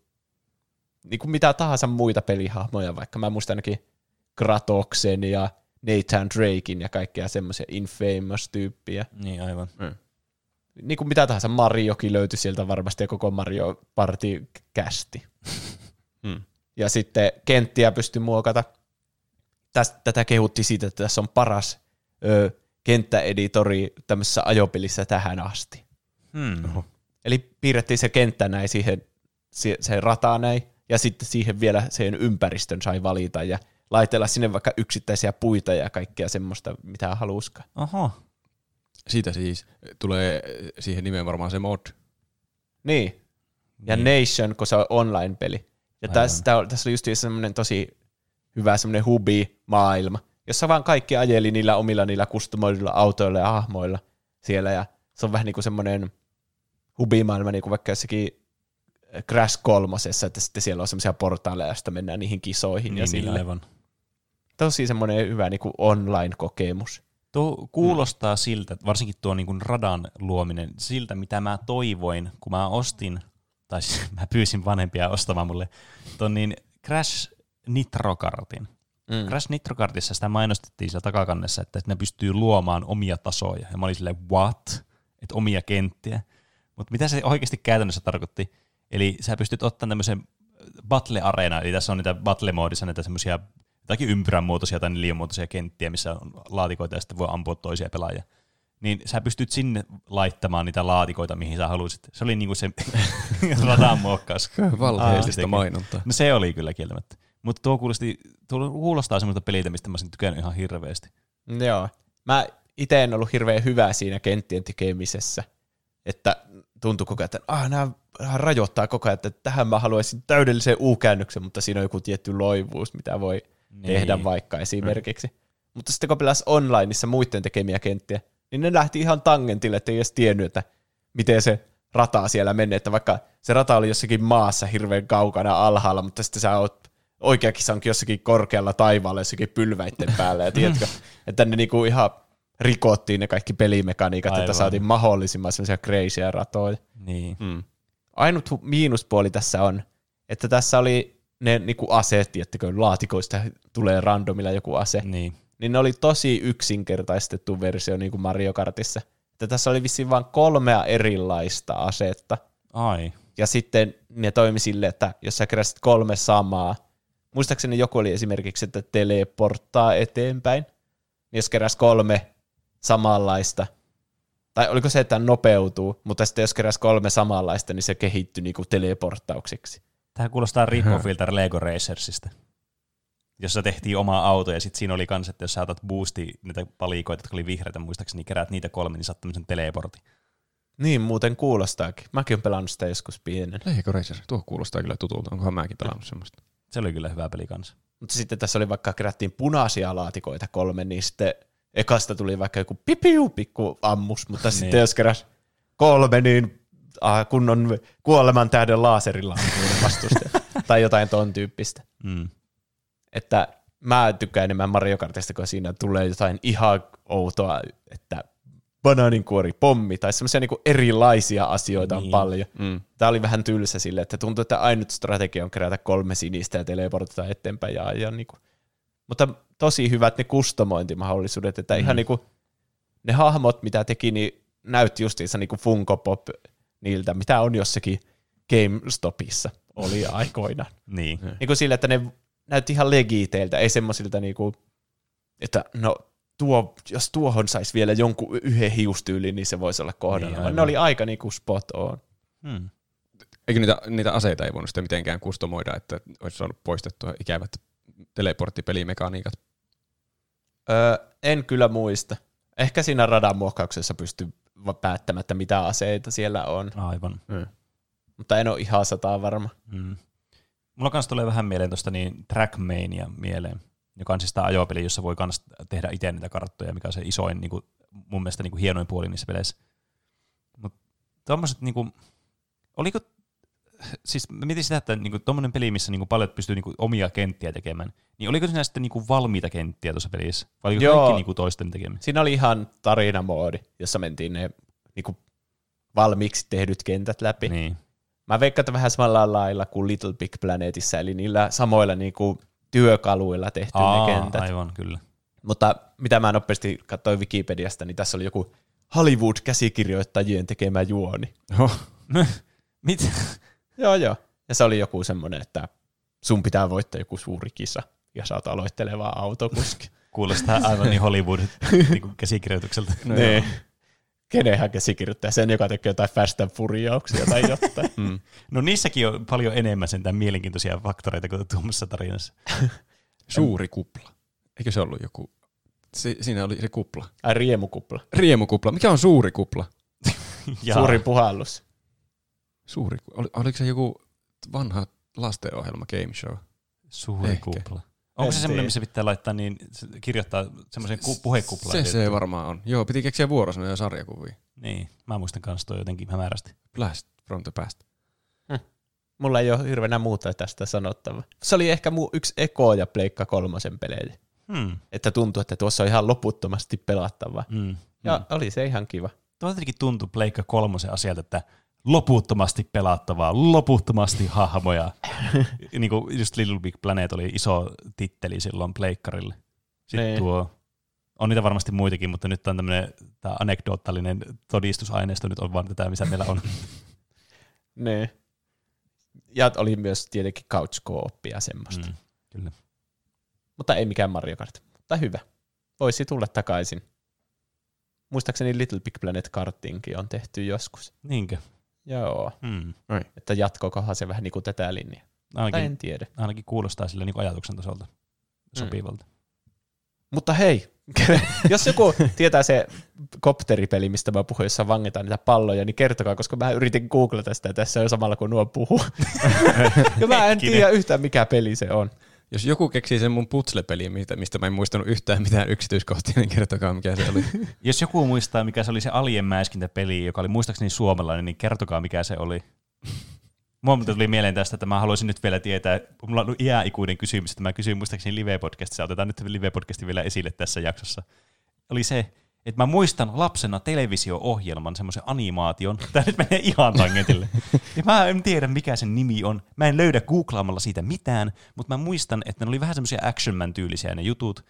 niin kuin mitä tahansa muita pelihahmoja, vaikka mä muistan ainakin Kratoksen ja Nathan Drakein ja kaikkea semmoisia Infamous-tyyppiä.
Niin, aivan.
Niin kuin mitä tahansa Mariokin löytyi sieltä varmasti ja koko Mario Party kästi.
Hmm.
Ja sitten kenttiä pystyi muokata. Tästä, tätä kehutti siitä, että tässä on paras ö, kenttäeditori tämmöisessä ajopelissä tähän asti.
Hmm.
Eli piirrettiin se kenttä näin siihen, se, se rata näin, ja sitten siihen vielä sen ympäristön sai valita ja laitella sinne vaikka yksittäisiä puita ja kaikkea semmoista, mitä haluskaan.
Oho.
Siitä siis tulee siihen nimeen varmaan se mod.
Niin. Ja
Niin.
Nation, kun se on online-peli. Ja tässä, tässä oli just semmoinen tosi hyvä semmoinen hubi-maailma, jossa vaan kaikki ajeli niillä omilla niillä kustomoiduilla autoilla ja hahmoilla siellä. Ja se on vähän niin kuin semmoinen hubimaailma, niin kuin vaikka jossakin Crash kolmosessa, että sitten siellä on semmoisia portaaleja, joista mennään niihin kisoihin. ja
Niin,
sillä.
aivan.
Tosi semmoinen hyvä niin kuin online-kokemus.
Tuo kuulostaa siltä, varsinkin tuo niin kuin radan luominen, siltä mitä mä toivoin, kun mä ostin, tai siis mä pyysin vanhempia ostamaan mulle tuon niin Crash Nitro-kartin.
Mm.
Crash Nitro-kartissa sitä mainostettiin siellä takakannessa, että ne pystyy luomaan omia tasoja. Ja mä olin silleen, what? Että omia kenttiä. Mutta mitä se oikeasti käytännössä tarkoitti? Eli sä pystyt ottamaan tämmöisen battle-areena, eli tässä on niitä battle-moodissa näitä semmoisia jotakin ympyrän muotoisia tai neliömuotoisia kenttiä, missä on laatikoita ja sitten voi ampua toisia pelaajia. Niin sä pystyt sinne laittamaan niitä laatikoita, mihin sä haluaisit. Se oli niinku se radan muokkaus.
Valheellista
Aa,
mainontaa.
No se oli kyllä kieltämättä. Mutta tuo, kuulosti, tuo kuulostaa semmoista peliltä, mistä mä olisin tykännyt ihan hirveästi.
Joo. Mä itse en ollut hirveän hyvä siinä kenttien tekemisessä. Että tuntui koko ajan, että ah, nämä rajoittaa koko ajan, että tähän mä haluaisin täydellisen U-käännöksen, mutta siinä on joku tietty loivuus, mitä voi
Niin.
tehdä vaikka esimerkiksi. Mutta sitten kun pelasi onlineissa muiden tekemiä kenttiä, niin ne lähti ihan tangentille, että ei edes tiennyt, että miten se rata siellä menee, että vaikka se rata oli jossakin maassa hirveän kaukana alhaalla, mutta sitten sä oot oikeakin onkin jossakin korkealla taivaalla jossakin pylväitten päällä, ja tiedätkö, että ne niinku ihan rikottiin ne kaikki pelimekaniikat, että
Aivan.
saatiin mahdollisimman semmoisia crazyä ratoja.
Niin.
Mm.
Ainut miinuspuoli tässä on, että tässä oli ne niinku aseet, tiettäkö, laatikoista tulee randomilla joku ase,
niin.
niin ne oli tosi yksinkertaistettu versio niin kuin Mario Kartissa. Että tässä oli vissiin vain kolmea erilaista asetta,
Ai.
ja sitten ne toimi silleen, että jos sä keräsit kolme samaa, muistaakseni joku oli esimerkiksi, että teleporttaa eteenpäin, niin jos keräs kolme samanlaista, tai oliko se, että nopeutuu, mutta sitten jos keräs kolme samanlaista, niin se kehittyi niinku teleporttauksiksi.
Tämä kuulostaa rip-offilta Lego Racersista. Jossa tehtiin oma auto ja sitten siinä oli kans, että jos sä otat boosti niitä palikoita, jotka oli vihreitä, muistaakseni keräät niitä kolme, niin saat tämmöisen teleportin.
Niin muuten kuulostaakin. Mäkin olen pelannut sitä joskus pienen.
Lego Racer, tuo kuulostaa kyllä tutulta. Onkohan mäkin pelannut semmoista?
Se oli kyllä hyvä peli kanssa.
Mutta sitten tässä oli vaikka kerättiin punaisia laatikoita kolme, niin sitten ekasta tuli vaikka joku pipiu pikku ammus, mutta sitten
Niin.
jos keräs kolme, niin ah, kunnon kuoleman tähden laaserilla ampuu vastusta. tai jotain ton tyyppistä.
Mm.
Että mä tykkään enemmän Mario Kartista, kun siinä tulee jotain ihan outoa, että banaaninkuori, pommi tai semmoisia niinku erilaisia asioita on
Niin.
paljon.
Mm.
Tämä oli vähän tylsä sille, että tuntuu, että ainut strategia on kerätä kolme sinistä ja teleportata eteenpäin. Ja, ja niinku. Mutta tosi hyvät ne kustomointimahdollisuudet, että mm. ihan niinku, ne hahmot, mitä teki, niin näytti justiinsa niinku Funko Pop niiltä, mitä on jossakin GameStopissa oli aikoinaan.
Niin.
niin kuin sille, että ne näytti ihan legiteiltä, ei semmoisilta niinku, että no tuo, jos tuohon saisi vielä jonkun yhden hiustyylin, niin se voisi olla kohdalla.
Niin,
Niin, ne oli aika niinku spot on.
Hmm.
Eikö niitä, niitä aseita ei voinut sitten mitenkään kustomoida, että olisi saanut poistettua ikävät teleporttipelimekaniikat?
Öö, en kyllä muista. Ehkä siinä radan muokkauksessa pystyy päättämättä mitä aseita siellä on.
Aivan.
Mutta en ole ihan sataa varma.
Mm. Mulla kanssa tulee vähän mieleen tuosta niin Trackmania mieleen, joka on siis tämä ajopeli, jossa voi kans tehdä itse niitä karttoja, mikä on se isoin, niin kuin, mun mielestä niin kuin hienoin puoli niissä peleissä. Mutta tuommoiset, niin kuin, oliko, siis mä mietin sitä, että niin tuommoinen peli, missä niin kuin paljon pystyy niin kuin, omia kenttiä tekemään, niin oliko siinä sitten niin kuin, valmiita kenttiä tuossa pelissä? Vai oliko
Joo.
kaikki niin kuin, toisten tekemään?
Siinä oli ihan tarinamoodi, jossa mentiin ne niinku, valmiiksi tehdyt kentät läpi.
Niin.
Mä veikkaan, että vähän samalla lailla kuin Little Big Planetissa, eli niillä samoilla niinku, työkaluilla tehty
Aa,
ne kentät.
aivan, kyllä.
Mutta mitä mä nopeasti katsoin Wikipediasta, niin tässä oli joku Hollywood-käsikirjoittajien tekemä juoni.
Oh.
Mit?
Joo, joo. Ja se oli joku semmoinen, että sun pitää voittaa joku suuri kisa, ja sä oot aloitteleva autokuski.
Kuulostaa aivan niin Hollywood niin.
No
niin. Kenenhän käsikirjoittaja? Sen, joka tekee jotain Fast and Furiouksia tai jotain.
Mm.
No niissäkin on paljon enemmän sentään mielenkiintoisia faktoreita kuin tuommoisessa tarinassa.
Suuri kupla. Eikö se ollut joku? Si- siinä oli se kupla.
Ai riemukupla.
Riemukupla. Mikä on suuri kupla?
Suuri puhallus.
Suuri, oli, oliko se joku vanha lastenohjelma, game show?
Suuri
Ehkä.
kupla. Onko se semmoinen, missä pitää laittaa niin, se- kirjoittaa semmoisen ku, puhekuplaan?
Se se varmaan on. Joo, piti keksiä vuorosanoja sarjakuvia.
Niin, mä muistan kanssa toi jotenkin hämärästi.
Blast from the past.
Mulla ei ole hirveänä muuta tästä sanottavaa. Se oli ehkä mu yksi Eko ja Pleikka kolmosen pelejä.
Hmm.
Että tuntui, että tuossa on ihan loputtomasti pelattavaa.
Hmm.
Ja oli se ihan kiva.
Tuo jotenkin tuntui Pleikka kolmosen asialta, että loputtomasti pelattavaa, loputtomasti hahmoja. niin kuin just Little Big Planet oli iso titteli silloin Pleikkarille. Sitten
Niin.
tuo, on niitä varmasti muitakin, mutta nyt on tämmöinen tämä anekdoottallinen todistusaineisto nyt on vaan tätä, missä meillä on.
Ne. Ja oli myös tietenkin couch co-opia semmoista. Mm.
Kyllä.
Mutta ei mikään Mario Kart. Mutta hyvä. Voisi tulla takaisin. Muistaakseni Little Big Planet karttinkin on tehty joskus.
Niinkö?
Joo.
Mm.
Että jatkokohan se vähän niin kuin tätä linjaa. Tai
Ainakin,
en tiedä.
ainakin kuulostaa sille niin ajatuksen tasolta sopivalta.
Mutta hei, jos joku tietää se kopteripeli, mistä mä puhuin, jossa vangetaan niitä palloja, niin kertokaa, koska mä yritin googlata sitä tässä jo samalla kun nuo puhuu. ja mä en tiedä yhtään mikä peli se on.
Jos joku keksii sen mun putsle-peliin, mistä, mistä mä en muistanut yhtään mitään yksityiskohtia, niin kertokaa mikä se oli.
Jos joku muistaa, mikä se oli se Alien mäiskintäpeli, joka oli muistaakseni suomalainen, niin kertokaa, mikä se oli. Muuten tuli mieleen tästä, että mä haluaisin nyt vielä tietää, mulla on iäikuinen kysymys, että mä kysyin muistaakseni live-podcastissa, otetaan nyt live-podcasti vielä esille tässä jaksossa. Oli se, että mä muistan lapsena televisio-ohjelman, semmoisen animaation, tämä nyt menee ihan tangentille. Ja mä en tiedä, mikä sen nimi on. Mä en löydä googlaamalla siitä mitään, mutta mä muistan, että ne oli vähän semmoisia action tyylisiä ne jutut.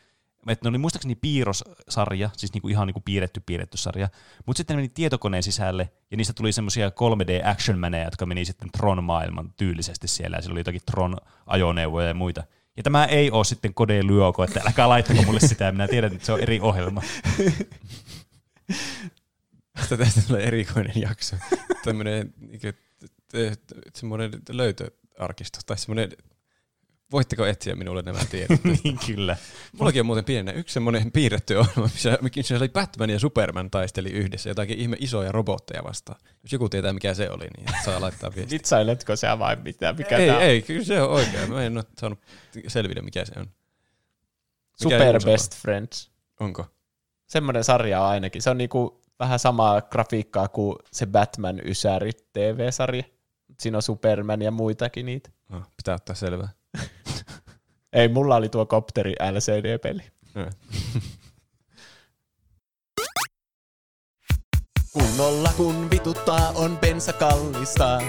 Että ne oli muistaakseni piirrossarja, siis niinku ihan niinku piirretty piirretty sarja, mutta sitten ne meni tietokoneen sisälle, ja niistä tuli semmoisia 3D action jotka meni sitten Tron-maailman tyylisesti siellä, ja siellä oli jotakin Tron-ajoneuvoja ja muita. Ja tämä ei ole sitten Kode Lyoko, että älkää laittako mulle sitä, minä tiedän, että se on eri ohjelma.
Tästä tästä tulee erikoinen jakso. Tämmöinen t- semmoinen löytöarkisto tai semmoinen, voitteko etsiä minulle nämä tiedot?
niin kyllä.
Mullakin on muuten pienenä yksi semmoinen piirretty ohjelma, missä, missä oli Batman ja Superman taisteli yhdessä jotakin ihme isoja robotteja vastaan. Jos joku tietää mikä se oli, niin saa laittaa viestiä.
Vitsailetko sä vai mitä? Mikä
ei,
tää
ei, kyllä se on oikein. Mä en ole saanut selville mikä se on. Mikä
Super
Juuso on?
Best Friends.
Onko?
Semmoinen sarja on ainakin. Se on niinku vähän samaa grafiikkaa kuin se Batman Ysäri TV-sarja. Siinä on Superman ja muitakin niitä.
No, pitää ottaa selvää.
Ei, mulla oli tuo Kopteri LCD-peli.
No.
Kunnolla kun vituttaa on bensa kallista.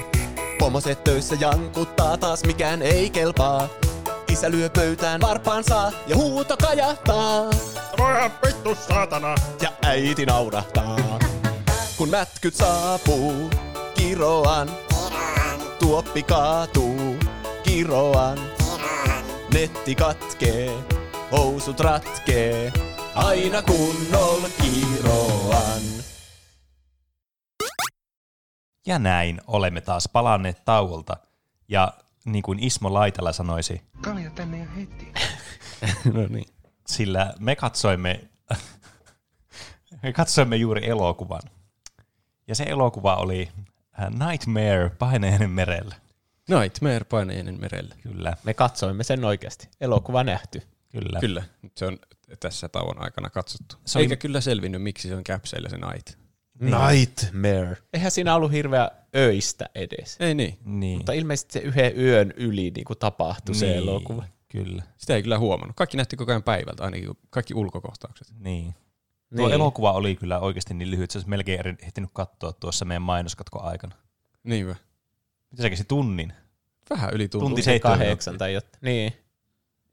Pomoset töissä jankuttaa taas mikään ei kelpaa. Isä lyö pöytään varpaansa ja huuto kajahtaa.
Voi vittu saatana!
Ja äiti naurahtaa. Kun mätkyt saapuu, kiroan. Tuoppi kaatuu, kiroan. Netti katkee, housut ratkee. Aina kunnolla kiroan.
Ja näin olemme taas palanneet tauolta. Ja niin kuin Ismo Laitala sanoisi,
Kalja tänne ja heti.
no niin.
sillä me katsoimme, me katsoimme juuri elokuvan. Ja se elokuva oli äh, Nightmare Paineinen merellä.
Nightmare paineinen merellä.
Kyllä,
Me katsoimme sen oikeasti. Elokuva nähty.
kyllä.
Kyllä, nyt se on tässä tauon aikana katsottu.
Se oli-
Eikä kyllä selvinnyt, miksi se on käpseillä se night.
Nightmare. Eihän siinä ollut hirveä öistä edes.
Ei niin.
Niin.
Mutta ilmeisesti se yhden yön yli niin kuin tapahtui se
Niin,
elokuva.
Kyllä,
Sitä ei kyllä huomannut. Kaikki nähti koko ajan päivältä, ainakin kaikki ulkokohtaukset.
niin. Tuo
Niin.
elokuva oli kyllä oikeasti niin lyhyt, että se olisi melkein ehtinyt katsoa tuossa meidän mainoskatko aikana.
Niinpä.
Mitä se kesti tunnin?
Vähän yli.
Tunti
Se
seitsemän
kahdeksan tai jotain. Niin.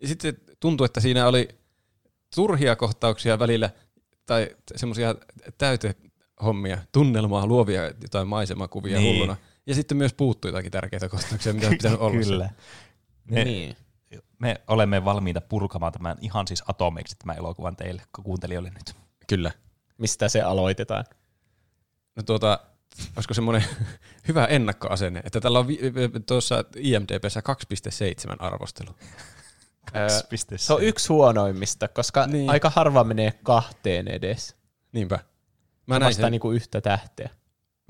Ja sitten tuntui, että siinä oli turhia kohtauksia välillä, tai semmoisia täytehommia, tunnelmaa, luovia jotain maisemakuvia
Niin.
niin. hulluna. Ja sitten myös puuttui jotakin tärkeitä kohtauksia, mitä olisi pitänyt olla.
Kyllä. Me,
niin.
me olemme valmiita purkamaan tämän ihan siis atomeiksi tämän elokuvan teille kuuntelijoille nyt.
Kyllä.
Mistä se aloitetaan?
No tuota, olisiko semmoinen hyvä ennakkoasenne, että tällä on vi- tuossa IMDBssä 2,7 arvostelu.
Öö,
2,7.
Se on yksi huonoimmista, koska
Niin.
aika harva menee kahteen edes.
Niinpä. Mä
Mä
näin sen,
niin kuin yhtä tähteä.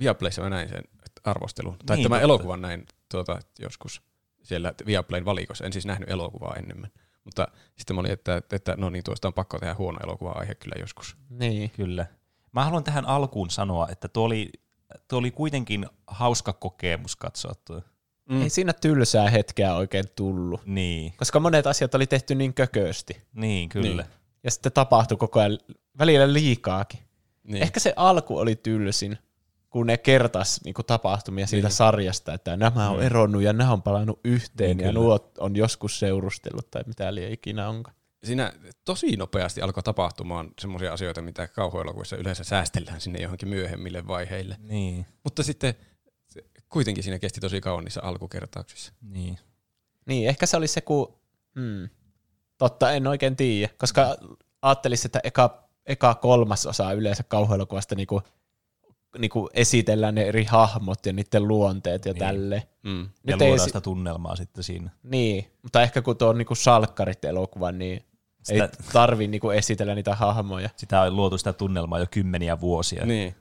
Viaplayssa mä näin sen arvostelun. Tai
Niin,
tämän
totta.
elokuvan näin tuota, joskus siellä Viaplayn valikossa. En siis nähnyt elokuvaa enemmän. Mutta sitten mä olin, että, että no niin, tuosta on pakko tehdä huono elokuva-aihe kyllä joskus.
Niin.
Kyllä. Mä haluan tähän alkuun sanoa, että tuo oli, tuo oli kuitenkin hauska kokemus katsoa tuo.
Mm. Ei siinä tylsää hetkeä oikein tullut.
Niin,
Koska monet asiat oli tehty niin kökösti.
niin kyllä.
Niin.
Ja sitten tapahtui koko ajan välillä liikaakin.
Niin.
Niin. Ehkä se alku oli tylsin, kun ne kertas niin kuin tapahtumia siitä
Niin.
sarjasta, että nämä on eronnut ja nämä on palannut yhteen
Niin,
niin, ja
kyllä.
nuo on joskus seurustellut tai mitä liian ikinä onkaan.
Siinä tosi nopeasti alkoi tapahtumaan semmoisia asioita, mitä kauhuelokuvissa yleensä säästellään sinne johonkin myöhemmille vaiheille.
Niin,
Mutta sitten se- kuitenkin siinä kesti tosi kauan niissä alkukertauksissa.
niin.
Niin, ehkä se oli se, kun... Hmm, totta, en oikein tiedä, koska ajattelisi, että eka, eka kolmas osa yleensä kauhuelokuvasta niinku, niinku esitellään ne eri hahmot ja niiden luonteet ja
Niin.
tälle.
Mm.
Ja
Nyt ei
luodaan
si-
sitä tunnelmaa sitten siinä.
Niin, mutta ehkä kun tuo on niinku salkkarit elokuva, niin
Sitä-
ei tarvi niinku esitellä niitä hahmoja.
Sitä on luotu sitä tunnelmaa jo kymmeniä vuosia.
Niin.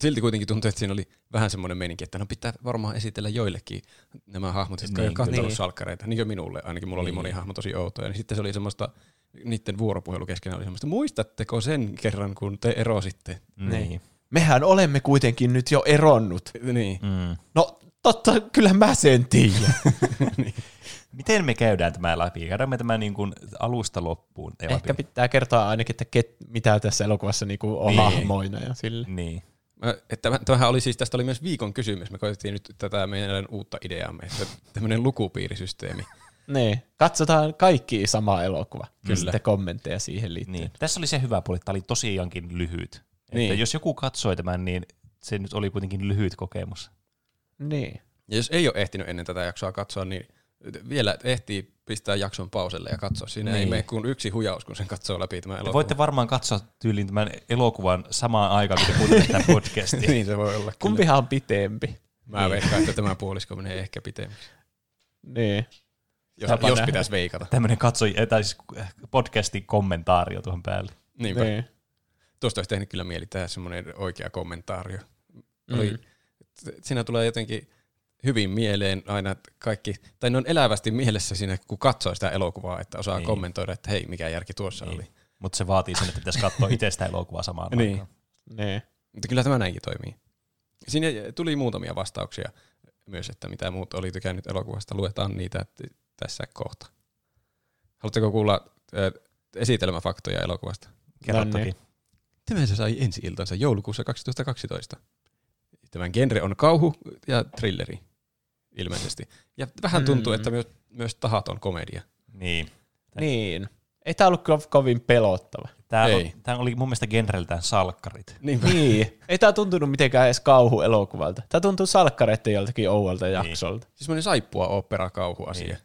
Silti kuitenkin tuntui, että siinä oli vähän semmoinen meininki, että no pitää varmaan esitellä joillekin nämä hahmot, jotka
Niin,
niin, ei
niin.
salkkareita. Niin kuin minulle, ainakin mulla oli
Niin.
moni hahmo tosi outoja. Niin sitten se oli semmoista, niiden vuoropuhelu keskenään oli semmoista, muistatteko sen kerran, kun te erositte?
Niin.
Mehän olemme kuitenkin nyt jo eronnut.
Niin.
Mm.
No totta, kyllä mä sen tiedän.
Miten me käydään tämä läpi? Käydään me tämä niin kuin alusta loppuun. Ei
Ehkä
läpi.
pitää kertoa ainakin, että ket, mitä tässä elokuvassa niinku on
Niin.
niin. hahmoina ja sille.
Niin.
Mä, että tämähän oli siis, tästä oli myös viikon kysymys. Me koitettiin nyt tätä meidän uutta ideaamme, että tämmöinen lukupiirisysteemi.
Niin. Katsotaan kaikki sama elokuva.
Kyllä.
Sitten kommentteja siihen liittyen.
Niin. Tässä oli se hyvä puoli, että tämä oli tosiaankin lyhyt. Että
Niin.
jos joku katsoi tämän, niin se nyt oli kuitenkin lyhyt kokemus.
Niin.
Ja jos ei ole ehtinyt ennen tätä jaksoa katsoa, niin vielä ehtii pistää jakson pauselle ja katsoa. Siinä niin. ei mene kuin yksi hujaus, kun sen katsoo läpi tämä
Te
elokuva.
voitte varmaan katsoa tyyliin tämän elokuvan samaan aikaan, kun te kuuntelette tätä podcastia.
niin se voi olla.
Kumpihan on pitempi.
Mä
Niin.
veikkaan, että tämä puolisko menee ehkä pitemmiksi.
Niin.
Jos,
Tapa
jos pitäisi veikata.
Tämmöinen katsoi, eh, tai siis podcastin kommentaario tuohon päälle.
Niinpä. Niin.
Niin.
Tuosta olisi tehnyt kyllä mieli tehdä semmoinen oikea kommentaario.
Mm.
Oli, siinä tulee jotenkin hyvin mieleen aina kaikki, tai ne on elävästi mielessä siinä, kun katsoo sitä elokuvaa, että osaa
Niin.
kommentoida, että hei, mikä järki tuossa
Niin.
oli.
Mutta se vaatii sen, että pitäisi katsoa itse sitä elokuvaa samaan
Niin.
aikaan.
Niin.
Mutta kyllä tämä näinkin toimii. Siinä tuli muutamia vastauksia myös, että mitä muut oli tykännyt elokuvasta. Luetaan niitä tässä kohta. Haluatteko kuulla esitelmäfaktoja elokuvasta?
Kerro toki.
Tämä se sai ensi iltansa joulukuussa 2012. Tämän genre on kauhu ja thrilleri ilmeisesti. Ja vähän tuntuu,
Mm.
että myös, myös tahaton komedia.
Niin.
Niin. Ei tää ollut kyllä kovin pelottava.
Tämä,
Ei.
on, tämä oli mun mielestä genreltään salkkarit.
Niinpä.
Niin. Ei tää tuntunut mitenkään edes kauhuelokuvalta. Tää tuntuu salkkareiden joltakin ouolta
Niin.
jaksolta.
Siis semmoinen saippua opera kauhuasia,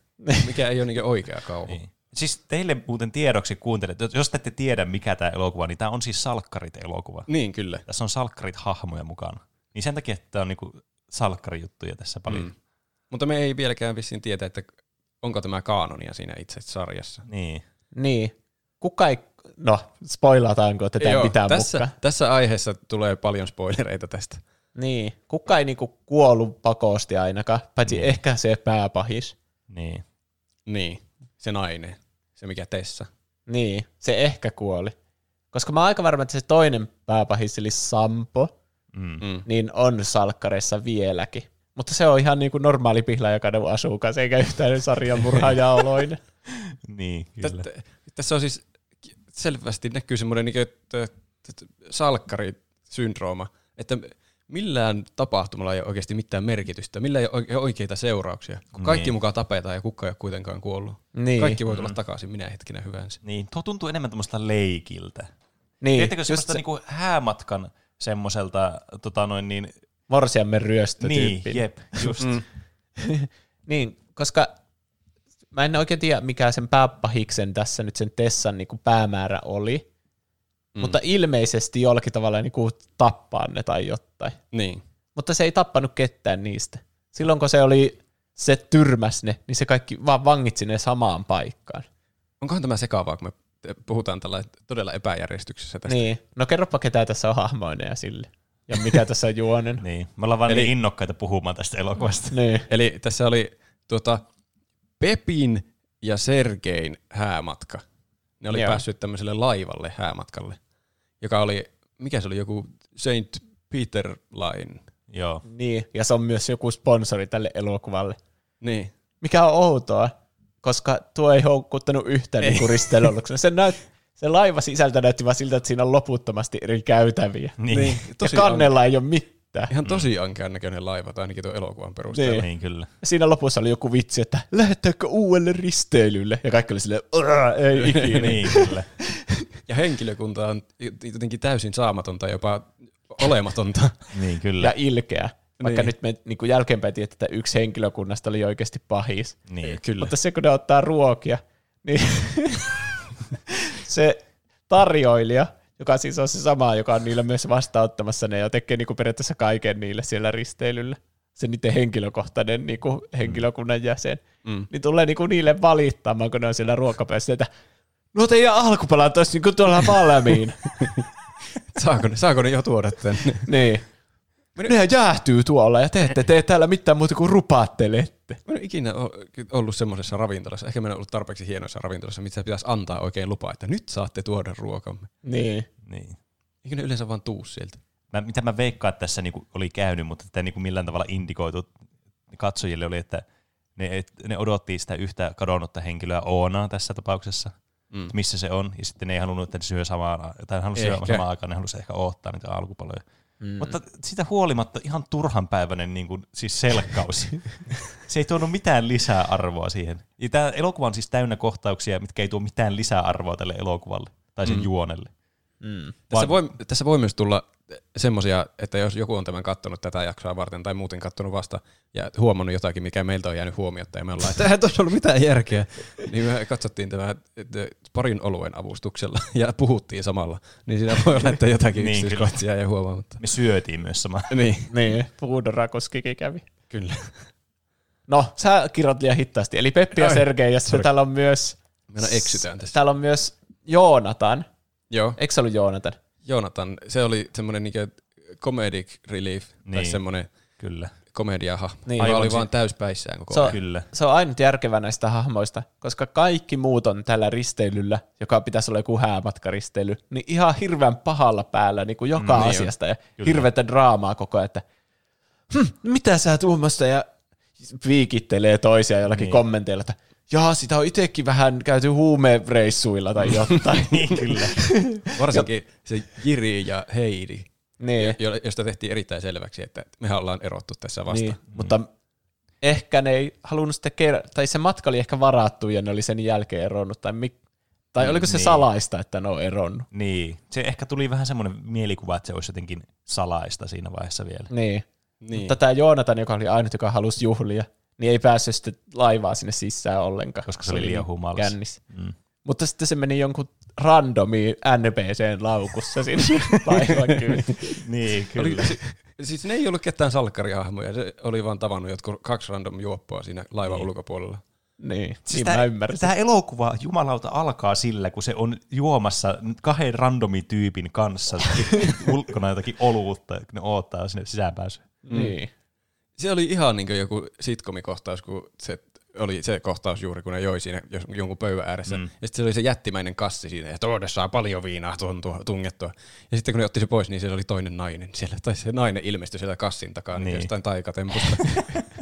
mikä ei ole niin oikea kauhu.
Niin. Siis teille muuten tiedoksi kuuntelet, jos te ette tiedä mikä tämä elokuva, niin tämä on siis salkkarit-elokuva.
Niin, kyllä.
Tässä on salkkarit-hahmoja mukana. Niin sen takia, että tämä on niinku salkkarijuttuja tässä paljon.
Mm. Mutta me ei vieläkään vissiin tietä, että onko tämä kaanonia siinä itse sarjassa.
Niin.
Niin. Kuka ei... No, spoilataanko tätä
Joo,
mitään
tässä,
mukaan?
tässä aiheessa tulee paljon spoilereita tästä.
Niin, kuka ei niinku kuollut pakosti ainakaan, paitsi niin. ehkä se pääpahis.
Niin.
Niin, se nainen. Se mikä Tessa.
Niin, se ehkä kuoli. Koska mä oon aika varma, että se toinen pääpahis, eli Sampo,
Mm.
Mm.
niin on salkkareissa vieläkin. Mutta se on ihan niin kuin normaali pihlajakaden asukas, eikä yhtään sarjan murhaaja oloinen.
Niin, kyllä.
Tä- Tässä on siis selvästi näkyy semmoinen niin salkkarisyndrooma, että millään tapahtumalla ei ole oikeasti mitään merkitystä, millä ei ole oike- oikeita seurauksia. Kun kaikki
Niin.
mukaan tapetaan ja kukaan ei ole kuitenkaan kuollut.
Niin,
Kaikki voi tulla takaisin minä hetkenä hyvänsä.
Niin, tuo tuntuu enemmän tämmöistä leikiltä.
niin
Tiedättekö semmoista
se
niinku häämatkan semmoiselta, tota noin niin,
morsiamme
niin,
ryöstötyyppi.
jep, just. Mm.
Niin, koska mä en oikein tiedä, mikä sen pääpahiksen tässä nyt sen Tessan niin kuin päämäärä oli, mm. mutta ilmeisesti jollakin tavalla niin kuin tappaa ne tai jotain.
Niin.
Mutta se ei tappanut ketään niistä. Silloin kun se oli, se tyrmäs ne, niin se kaikki vaan vangitsi ne samaan paikkaan.
Onkohan tämä sekaavaa, kun me puhutaan tällä todella epäjärjestyksessä tästä?
Niin, no kerropa ketä tässä on hahmoina ja sille. Ja mikä tässä on juonen.
Niin. Me ollaan vaan
Eli-
niin innokkaita puhumaan tästä elokuvasta.
niin.
Eli tässä oli tuota, Pepin ja Sergein häämatka. Ne oli
Joo.
päässyt tämmöiselle laivalle häämatkalle, joka oli, mikä se oli, joku Saint Peter Line.
Joo.
niin, ja se on myös joku sponsori tälle elokuvalle.
Niin.
Mikä on outoa, koska tuo ei houkuttanut yhtään niinku risteilyoluksena. Se, näyt, se laiva sisältä näytti vaan siltä, että siinä on loputtomasti eri käytäviä.
Niin.
Niin,
Ja
tosi
kannella ei ole mitään.
Ihan tosi ankean näköinen laiva, tai ainakin tuon elokuvan perusteella.
Niin.
niin, kyllä.
Siinä lopussa oli joku vitsi, että lähdetäänkö uudelle risteilylle? Ja kaikki oli silleen, "Ää, ei ikinä.
niin, kyllä.
Ja henkilökunta on jotenkin täysin saamatonta, jopa olematonta.
Niin, kyllä.
Ja ilkeä. Vaikka
Niin.
nyt me niin kuin jälkeenpäin tiedät, että yksi henkilökunnasta oli oikeasti pahis.
niin.
Kyllä.
Mutta se kun ne ottaa ruokia, niin se tarjoilija, joka siis on se sama, joka on niillä myös vastaanottamassa ne ja tekee niinku periaatteessa kaiken niille siellä risteilyllä, se niiden henkilökohtainen niinku henkilökunnan jäsen,
Mm.
niin tulee niinku niille valittamaan, kun ne on siellä ruokapöydässä, että no teidän alkupalat olisi niinku tuolla valmiina.
Saako ne, saako ne jo tuoda tänne?
niin. Nehän jäähtyy tuolla ja te ette tee täällä mitään muuta kuin rupaattelette.
Mä en ole ikinä ollut semmoisessa ravintolassa, ehkä mä en ollut tarpeeksi hienoissa ravintolassa, missä pitäisi antaa oikein lupa, että nyt saatte tuoda ruokamme.
Niin.
niin.
Eikö ne yleensä vaan tuu sieltä?
Mä, mitä mä veikkaan, että tässä niinku oli käynyt, mutta tätä niinku millään tavalla indikoitu katsojille oli, että ne, et, ne odotti sitä yhtä kadonnutta henkilöä Oonaa tässä tapauksessa,
Mm.
missä se on, ja sitten ne ei halunnut, että ne syö samaan, tai ne halusi syödä
Ehkä.
samaan aikaan, ne halusi ehkä odottaa niitä alkupaloja. Mm. Mutta sitä huolimatta ihan turhanpäiväinen niin kuin, siis selkkaus. se ei tuonut mitään lisää arvoa siihen. Ja tämä elokuva on siis täynnä kohtauksia, mitkä ei tuo mitään lisää arvoa tälle elokuvalle tai sen mm. juonelle.
Mm.
Tässä voi, tässä voi myös tulla semmoisia, että jos joku on tämän kattonut tätä jaksoa varten tai muuten kattonut vasta ja huomannut jotakin, mikä meiltä on jäänyt huomiotta ja me ollaan, että eihän tuossa ollut mitään järkeä, niin me katsottiin tämä parin oluen avustuksella ja puhuttiin samalla, niin siinä voi olla, että jotakin
Niin,
yksityiskohtia jäi huomaamatta.
Me syötiin myös sama.
Niin,
Niin, Puudorakoskikin kävi.
kyllä.
No, sä kirjoit liian hitaasti. Eli Peppi ja Sergei, ja sitten täällä on myös...
Meillä eksytään tässä.
Täällä on myös Joonatan.
Joo,
Eikö se ollut Joonatan?
Joonatan, se oli semmoinen niinku comedic relief, niin. tai
Niin.
semmoinen
Kyllä.
komediahahmo,
Niin.
niin,
Aivan
oli
si-
vaan täyspäissään koko
Se
ajan.
on,
Kyllä.
se on ainut järkevä näistä hahmoista, koska kaikki muut on tällä risteilyllä, joka pitäisi olla joku häämatkaristely, niin ihan hirveän pahalla päällä niin kuin joka
Mm, niin
asiasta ja
Kyllä.
hirveätä draamaa koko ajan, että hm, mitä sä tuommoista ja viikittelee toisia jollakin
Niin.
niin. kommenteilla, että jaa, sitä on itsekin vähän käyty huumereissuilla tai jotain.
Niin, kyllä.
Varsinkin se Jiri ja Heidi,
niin.
jo- josta tehtiin erittäin selväksi, että mehän ollaan erottu tässä vasta.
Niin, mutta ehkä ne ei halunnut sitten ker- tai se matka oli ehkä varattu ja ne oli sen jälkeen eronnut, tai, mik- tai oliko se
niin.
salaista, että ne on eronnut.
Niin. Se ehkä tuli vähän semmoinen mielikuva, että se olisi jotenkin salaista siinä vaiheessa vielä.
Niin.
Niin.
Mutta tämä Joonatan, joka oli ainut, joka halusi juhlia, niin ei päässyt sitten laivaa sinne sisään ollenkaan.
Koska se oli liian humalassa.
Kännissä.
Mm.
Mutta sitten se meni jonkun randomiin NPCn laukussa sinne laivan kyytiin.
Niin,
Oli,
kyllä.
si, siis ne ei ollut ketään salkkarihahmoja, se oli vaan tavannut jotkut kaksi random juoppoa siinä laivan
Niin.
ulkopuolella.
Niin,
Siis
niin
tämä,
mä ymmärsin.
tämä elokuva jumalauta alkaa sillä, kun se on juomassa kahden randomityypin kanssa ulkona jotakin olutta, kun ne odottaa sinne sisäänpääsyä.
Niin.
Se oli ihan niin joku sitkomikohtaus, kun se oli se kohtaus juuri, kun ne joi siinä jonkun pöydän ääressä. Mm. Ja sitten se oli se jättimäinen kassi siinä, ja tuonne saa paljon viinaa tuon tuo, tungettua. Ja sitten kun ne otti se pois, niin siellä oli toinen nainen siellä. Tai se nainen ilmestyi siellä kassin takaa niin.
Niin.
jostain taikatempusta.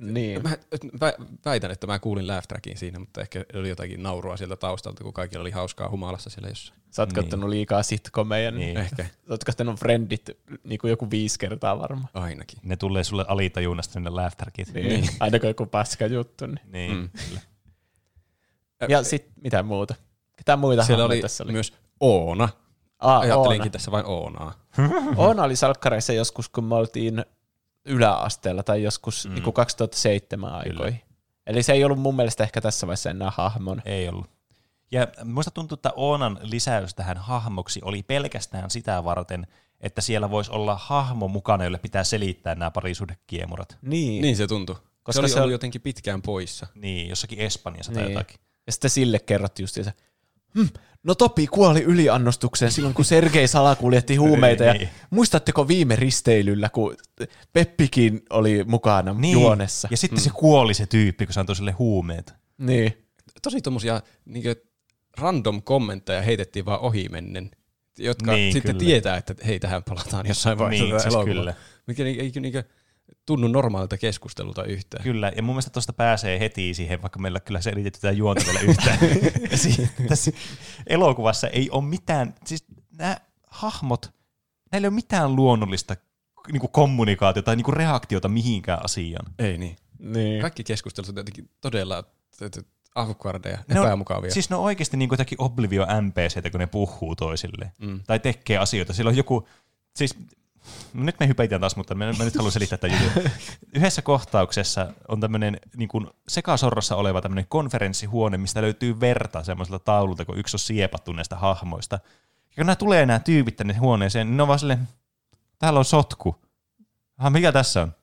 niin.
mä vä- väitän, että mä kuulin laugh trackin siinä, mutta ehkä oli jotakin naurua sieltä taustalta, kun kaikilla oli hauskaa humalassa siellä jossain.
Sä oot
Niin.
kattonut liikaa sitcomeja. Niin.
Niin.
Ehkä,
Sä oot kattonut Friendit niin kuin joku viisi kertaa varmaan.
ainakin.
Ne tulee sulle alitajunnasta sinne laugh trackit.
Niin. niin. Aina kun joku paska juttu. Niin.
Niin.
Mm.
Ja sit mitä muuta? Ketä muita
Siellä oli,
tässä oli?
myös Oona.
Aa,
Ajattelinkin
Oona.
tässä vain Oonaa.
Oona oli salkkareissa joskus, kun me oltiin yläasteella tai joskus mm. niin 2007 aikoihin. Eli se ei ollut mun mielestä ehkä tässä vaiheessa enää hahmon.
Ei ollut. Ja musta tuntuu, että Oonan lisäys tähän hahmoksi oli pelkästään sitä varten, että siellä voisi olla hahmo mukana, jolle pitää selittää nämä parisuhdekiemurat.
Niin.
Niin se tuntui. Koska se oli
se
ollut
on-
jotenkin pitkään poissa.
Niin, jossakin Espanjassa tai
Niin.
jotakin.
Ja sitten sille kerrottiin just se, hm, no Topi kuoli yliannostukseen silloin, kun Sergei salakuljetti huumeita. ja
Niin.
muistatteko viime risteilyllä, kun Peppikin oli mukana
Niin.
juonessa?
Ja sitten mm. se kuoli se tyyppi, kun se antoi sille huumeet.
Niin.
Tosi tommosia niin random kommentteja heitettiin vaan ohimennen, jotka
Niin,
sitten
kyllä.
tietää, että hei, tähän palataan jossain vaiheessa
Niin, siis kyllä.
Mikä ei, ei niin tunnu normaalilta keskustelulta yhtään.
Kyllä, ja mun mielestä tuosta pääsee heti siihen, vaikka meillä kyllä selitetty tätä juonta vielä yhtään. Ja si- Tässä elokuvassa ei ole mitään, siis nämä hahmot, näillä ei ole mitään luonnollista niin kuin kommunikaatiota tai niin kuin reaktiota mihinkään asiaan.
Ei niin.
niin.
Kaikki keskustelut on jotenkin todella avukvardeja,
Ne on-
epämukavia.
Siis ne on oikeasti niin kuin jotakin Oblivio NPCtä, kun ne puhuu toisille.
Mm.
Tai tekee asioita. Sillä on joku, siis nyt me hypäitään taas, mutta mä, mä nyt haluan selittää tämän jutun. Yhdessä kohtauksessa on tämmöinen niin kuin sekasorrossa oleva tämmöinen konferenssihuone, mistä löytyy verta semmoiselta taululta, kun yksi on siepattu näistä hahmoista. Ja kun nämä tulee nämä tyypit tänne huoneeseen, niin ne on vaan silleen, täällä on sotku. Aha, mikä tässä on?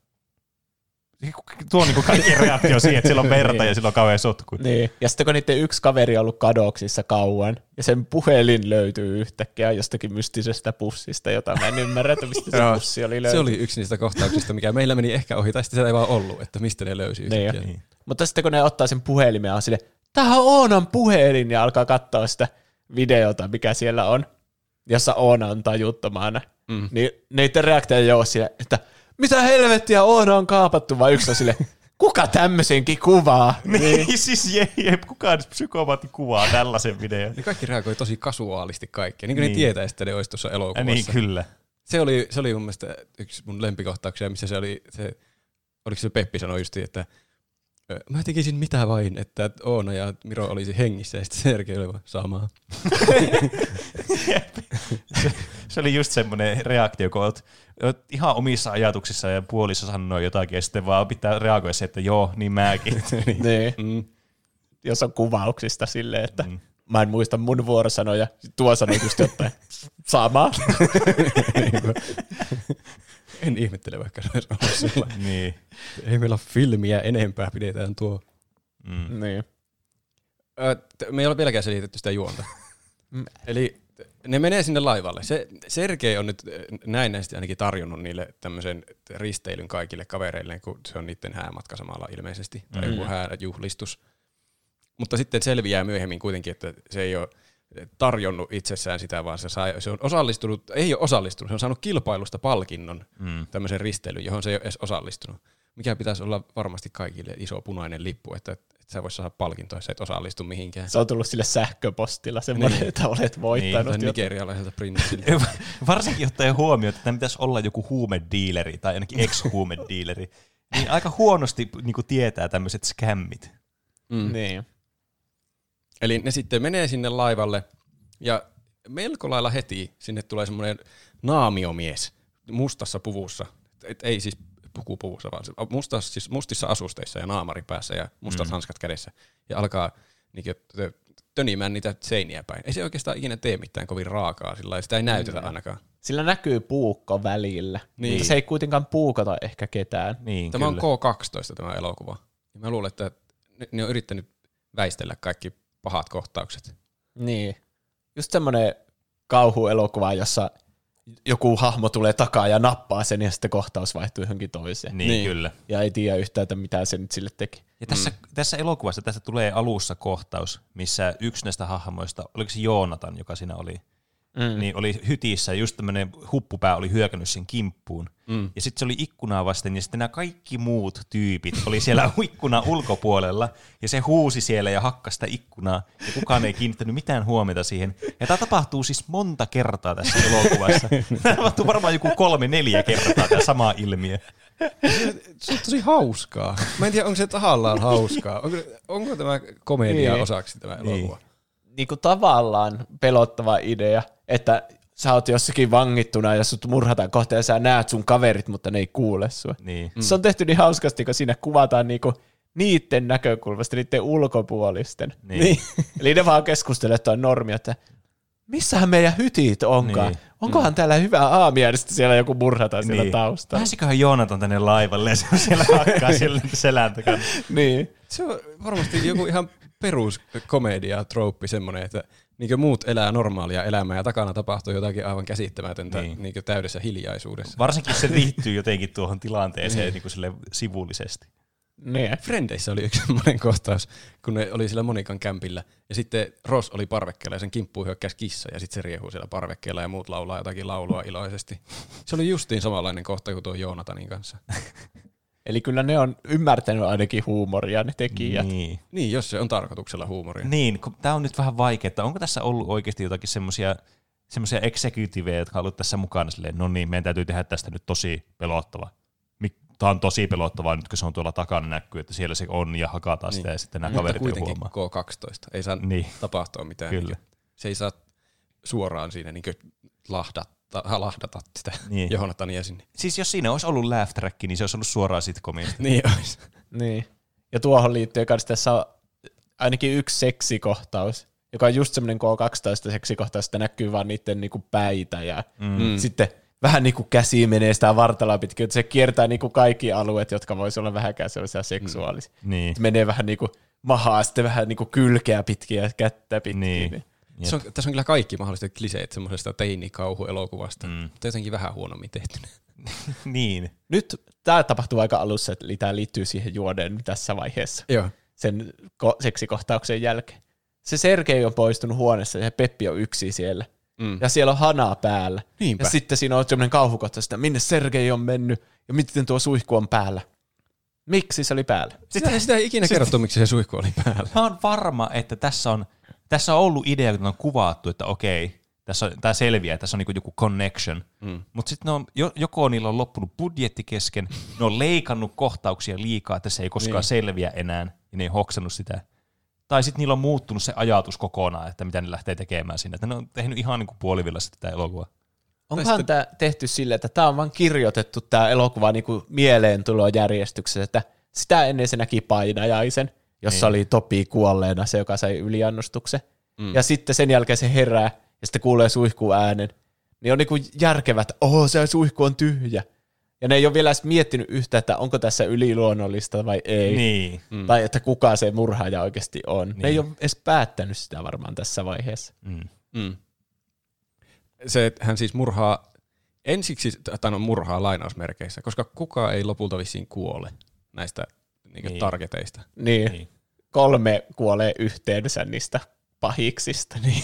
Tuo on niin kuin kaikki reaktio siihen, että siellä on verta ja sillä on kauhean sotku.
Niin. Ja sitten kun niiden yksi kaveri on ollut kadoksissa kauan, ja sen puhelin löytyy yhtäkkiä jostakin mystisestä pussista, jota mä en ymmärrä, että mistä se pussi oli
se
löytynyt.
oli yksi niistä kohtauksista, mikä meillä meni ehkä ohi, tai sitten se ei vaan ollut, että mistä ne löysi
Niin.
yhtäkkiä.
Niin.
Mutta sitten kun ne ottaa sen puhelimen ja on sille, tämähän on Oonan puhelin, ja alkaa katsoa sitä videota, mikä siellä on, jossa Oona on tajuttomana, mm. niin niiden reaktio ei ole sille, että mitä helvettiä Oona on kaapattu, vaan yksi on sille, kuka tämmöisenkin kuvaa?
Niin, siis je, je, kukaan edes psykopaatti kuvaa tällaisen videon.
Ne kaikki reagoi tosi kasuaalisti kaikkeen, niin kuin
Niin.
ne tietäisi, että ne olisi tuossa
Ja
elokuvassa.
niin, kyllä.
Se oli, se oli mun mielestä yksi mun lempikohtauksia, missä se oli, se, oliko se Peppi sanoi just, että mä tekisin mitä vain, että Oona ja Miro olisi hengissä, ja sitten Sergei oli vaan samaa.
se, se oli just semmoinen reaktio, kun oot, oot ihan omissa ajatuksissa ja puolissa sanoo jotakin, ja sitten vaan pitää reagoida se, että joo, niin mäkin.
Niin,
Mm.
jos on kuvauksista silleen, että
Mm.
mä en muista mun vuorosanoja, tuo sanoi just jotain sama.
En ihmettele, vaikka se olisi ollut sulla.
niin.
Ei meillä ole filmiä enempää, pidetään tuo.
Mm.
niin.
Ö, t- me ei ole vieläkään selitetty sitä juonta.
Mm.
Eli ne menee sinne laivalle. Se, Sergei on nyt näennäisesti ainakin tarjonnut niille tämmöisen risteilyn kaikille kavereille, kun se on niiden häämatka samalla ilmeisesti, tai
Mm.
joku hääjuhlistus. Mutta sitten selviää myöhemmin kuitenkin, että se ei ole tarjonnut itsessään sitä, vaan se, sai, se on osallistunut, ei ole osallistunut, se on saanut kilpailusta palkinnon
Mm.
tämmöisen risteilyn, johon se ei ole edes osallistunut. Mikä pitäisi olla varmasti kaikille iso punainen lippu, että, että sä vois saada palkintoa, jos sä et osallistu mihinkään.
Se on tullut sille sähköpostilla semmoinen,
Niin.
että olet voittanut.
Tai
jotain.
nigerialaiselta prinssiltä.
Varsinkin ottaen huomioon, että tämä pitäisi olla joku huumediileri tai ainakin ex-huumediileri. Niin aika huonosti niin kuin tietää tämmöiset skämmit.
Mm.
Niin.
Eli ne sitten menee sinne laivalle ja melko lailla heti sinne tulee semmoinen naamiomies mustassa puvussa. Et ei siis pukupuvussa, vaan mustas, siis mustissa asusteissa ja naamari päässä ja mustat mm. hanskat kädessä. Ja alkaa niin tönimään niitä seiniä päin. Ei se oikeastaan ikinä tee mitään kovin raakaa, sillä sitä ei näytetä ainakaan.
Sillä näkyy puukko välillä,
Niin.
mutta se ei kuitenkaan puukota ehkä ketään.
Niin,
Tämä
kyllä.
on K12 tämä elokuva. Ja mä luulen, että ne, ne on yrittänyt väistellä kaikki pahat kohtaukset.
Niin. Just semmoinen kauhuelokuva, jossa joku hahmo tulee takaa ja nappaa sen ja sitten kohtaus vaihtuu johonkin toiseen.
Niin,
Niin.
kyllä.
Ja ei tiedä yhtään, että mitä se nyt sille teki.
Ja tässä, mm. tässä elokuvassa tässä tulee alussa kohtaus, missä yksi näistä hahmoista, oliko se Joonatan, joka siinä oli, mm. niin oli hytissä, just tämmöinen huppupää oli hyökännyt sen kimppuun. Mm. Ja sitten se oli ikkunaa vasten, ja sitten nämä kaikki muut tyypit oli siellä ikkunan ulkopuolella, ja se huusi siellä ja hakkasi sitä ikkunaa, ja kukaan ei kiinnittänyt mitään huomiota siihen. Ja tämä tapahtuu siis monta kertaa tässä elokuvassa. Tämä tapahtuu varmaan joku kolme, neljä kertaa tämä sama ilmiö.
Se on tosi hauskaa. Mä en tiedä, onko se tahallaan hauskaa. Onko, onko tämä komedia
Niin.
osaksi tämä elokuva?
Niin kuin tavallaan pelottava idea, että sä oot jossakin vangittuna ja sut murhataan kohta ja sä näet sun kaverit, mutta ne ei kuule sua.
Niin.
Mm. Se on tehty niin hauskasti, kun siinä kuvataan niinku niiden näkökulmasta, niiden ulkopuolisten.
Niin. Niin.
Eli ne vaan keskustelee, että on normi, että missähän meidän hytit onkaan?
Niin.
Niin. Onkohan täällä hyvä aamia, ja sitten siellä joku murhataan siellä
Niin.
taustalla.
Pääsiköhän Joonatan tänne laivalle ja se siellä hakkaa siellä selän takana.
Niin.
Se on varmasti joku ihan peruskomedia trooppi semmoinen, että niin muut elää normaalia elämää ja takana tapahtuu jotakin aivan käsittämätöntä
Niin.
niin. täydessä hiljaisuudessa.
Varsinkin se liittyy jotenkin tuohon tilanteeseen niin kuin sille sivullisesti.
Niin.
Frendeissä oli yksi semmoinen kohtaus, kun ne oli siellä Monikan kämpillä, ja sitten Ross oli parvekkeella, ja sen kimppuun hyökkäsi kissa, ja sitten se riehuu siellä parvekkeella, ja muut laulaa jotakin laulua iloisesti. Se oli justiin samanlainen kohta kuin tuo Joonatanin kanssa.
Eli kyllä ne on ymmärtänyt ainakin huumoria, ne tekijät.
Niin.
Niin, jos se on tarkoituksella huumoria.
Niin, tämä on nyt vähän vaikea, että onko tässä ollut oikeasti jotakin semmoisia semmoisia executiveja, jotka on ollut tässä mukana silleen, no niin, meidän täytyy tehdä tästä nyt tosi pelottava. Tämä on tosi pelottavaa nyt, kun se on tuolla takana näkyy, että siellä se on ja hakataan sitä ja sitten nämä
Mutta
kaverit ei
kuitenkin
huomaa.
K12. Ei saa
Niin.
niin. tapahtua mitään.
Kyllä.
Niin se ei saa suoraan siinä niin lahdata, lahdata sitä
Niin.
niin. Joonatania sinne.
Siis jos siinä olisi ollut laugh track, niin se olisi ollut suoraan sitcomista.
Niin olisi.
Niin. Ja tuohon liittyen kanssa tässä on ainakin yksi seksikohtaus, joka on just semmoinen K12 seksikohtaus, että näkyy vaan niiden niinku päitä ja mm. sitten vähän niinku käsi menee sitä vartaloa pitkin, että se kiertää niinku kaikki alueet, jotka voisi olla vähänkään sellaisia seksuaalisia. Mm.
Niin.
Menee vähän niinku mahaa, sitten vähän niinku kylkeä pitkin ja kättä pitkin.
Niin.
Niin.
Se on, tässä on kyllä kaikki mahdolliset kliseet semmoisesta teinikauhuelokuvasta, mm. mutta jotenkin vähän huonommin tehty.
niin.
Nyt tämä tapahtuu aika alussa, eli tämä liittyy siihen juodeen tässä vaiheessa.
Joo.
sen ko- seksikohtauksen jälkeen. Se Sergei on poistunut huoneessa ja Peppi on yksi siellä. Mm. Ja siellä on hanaa päällä.
Niinpä.
Ja sitten siinä on semmoinen kauhukohtaus, että minne Sergei on mennyt ja miten tuo suihku on päällä. Miksi se oli päällä?
Sitä, sitä ei ikinä kerrottu, miksi se suihku oli päällä.
Mä oon varma, että tässä on, tässä on ollut idea, kun on kuvattu, että okei, tässä on, tämä selviää, että tässä on niinku joku connection. Mm. Mutta sitten on, jo- joko niillä on loppunut budjetti kesken, ne on leikannut kohtauksia liikaa, että se ei koskaan niin. selviä enää, ja ne ei hoksannut sitä. Tai sitten niillä on muuttunut se ajatus kokonaan, että mitä ne lähtee tekemään sinne. Että ne on tehnyt ihan niinku puolivillassa tätä elokuvaa.
Onkohan tämä tehty sille, että tämä on vaan kirjoitettu tämä elokuva niinku mieleentulojärjestyksessä, että sitä ennen se näki painajaisen, jossa niin. oli Topi kuolleena, se joka sai yliannostuksen. Mm. Ja sitten sen jälkeen se herää ja sitten kuulee suihkuun äänen. Niin on niinku järkevät, että oho, se suihku on tyhjä. Ja ne ei ole vielä edes miettinyt yhtä, että onko tässä yliluonnollista vai ei.
Niin.
Mm. Tai että kuka se murhaaja oikeasti on. Niin. Ne ei
Niin.
ole edes päättänyt sitä varmaan tässä vaiheessa.
Mm.
Mm. Se, että hän siis murhaa, ensiksi, tai no murhaa lainausmerkeissä, koska kukaan ei lopulta vissiin kuole näistä niin
Niin.
niin. targeteista.
Niin.
Niin.
niin. Kolme kuolee yhteensä niistä pahiksista. Niin.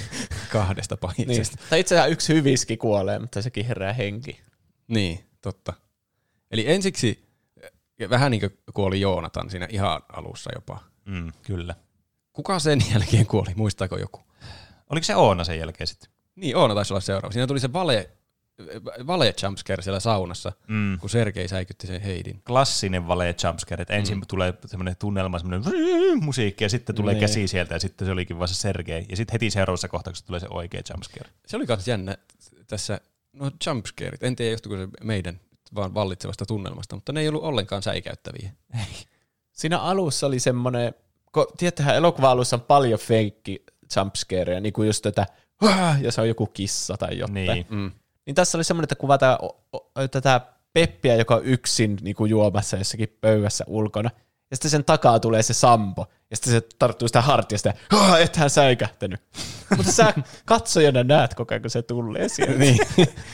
Kahdesta
niin.
pahiksesta.
Tai itse asiassa yksi hyviski kuolee, mutta sekin herää henki.
Niin, totta. Eli ensiksi vähän niin kuin kuoli Joonatan siinä ihan alussa jopa.
Mm, kyllä.
Kuka sen jälkeen kuoli, muistaako joku?
Oliko se Oona sen jälkeen sitten?
Niin, Oona taisi olla seuraava. Siinä tuli se vale, vale jumpscare siellä saunassa,
Mm.
kun Sergei säikytti sen Heidin.
klassinen vale jumpscare, että ensin mm. tulee semmoinen tunnelma, semmoinen musiikki, ja sitten tulee
Niin.
käsi sieltä, ja sitten se olikin vaan se Sergei. Ja sitten heti seuraavassa kohtauksessa tulee se oikea jumpscare.
Se oli myös jännä tässä, no jumpscareit, en tiedä johtuiko se meidän vaan vallitsevasta tunnelmasta, mutta ne ei ollut ollenkaan säikäyttäviä.
Siinä alussa oli semmoinen, kun tiedättehän elokuva alussa on paljon feikki jumpscareja, niin kuin just tätä, ja se on joku kissa tai jotain.
Niin.
Mm.
Niin tässä oli semmoinen, että kuvataan tätä Peppiä, joka on yksin niin kuin juomassa jossakin pöydässä ulkona. ja sitten sen takaa tulee se Sampo, ja sitten se tarttuu sitä hartiasta, ja "Ah, ethän säikähtänyt. Mutta sä katsojana näet koko ajan, kun se tulee sieltä. niin.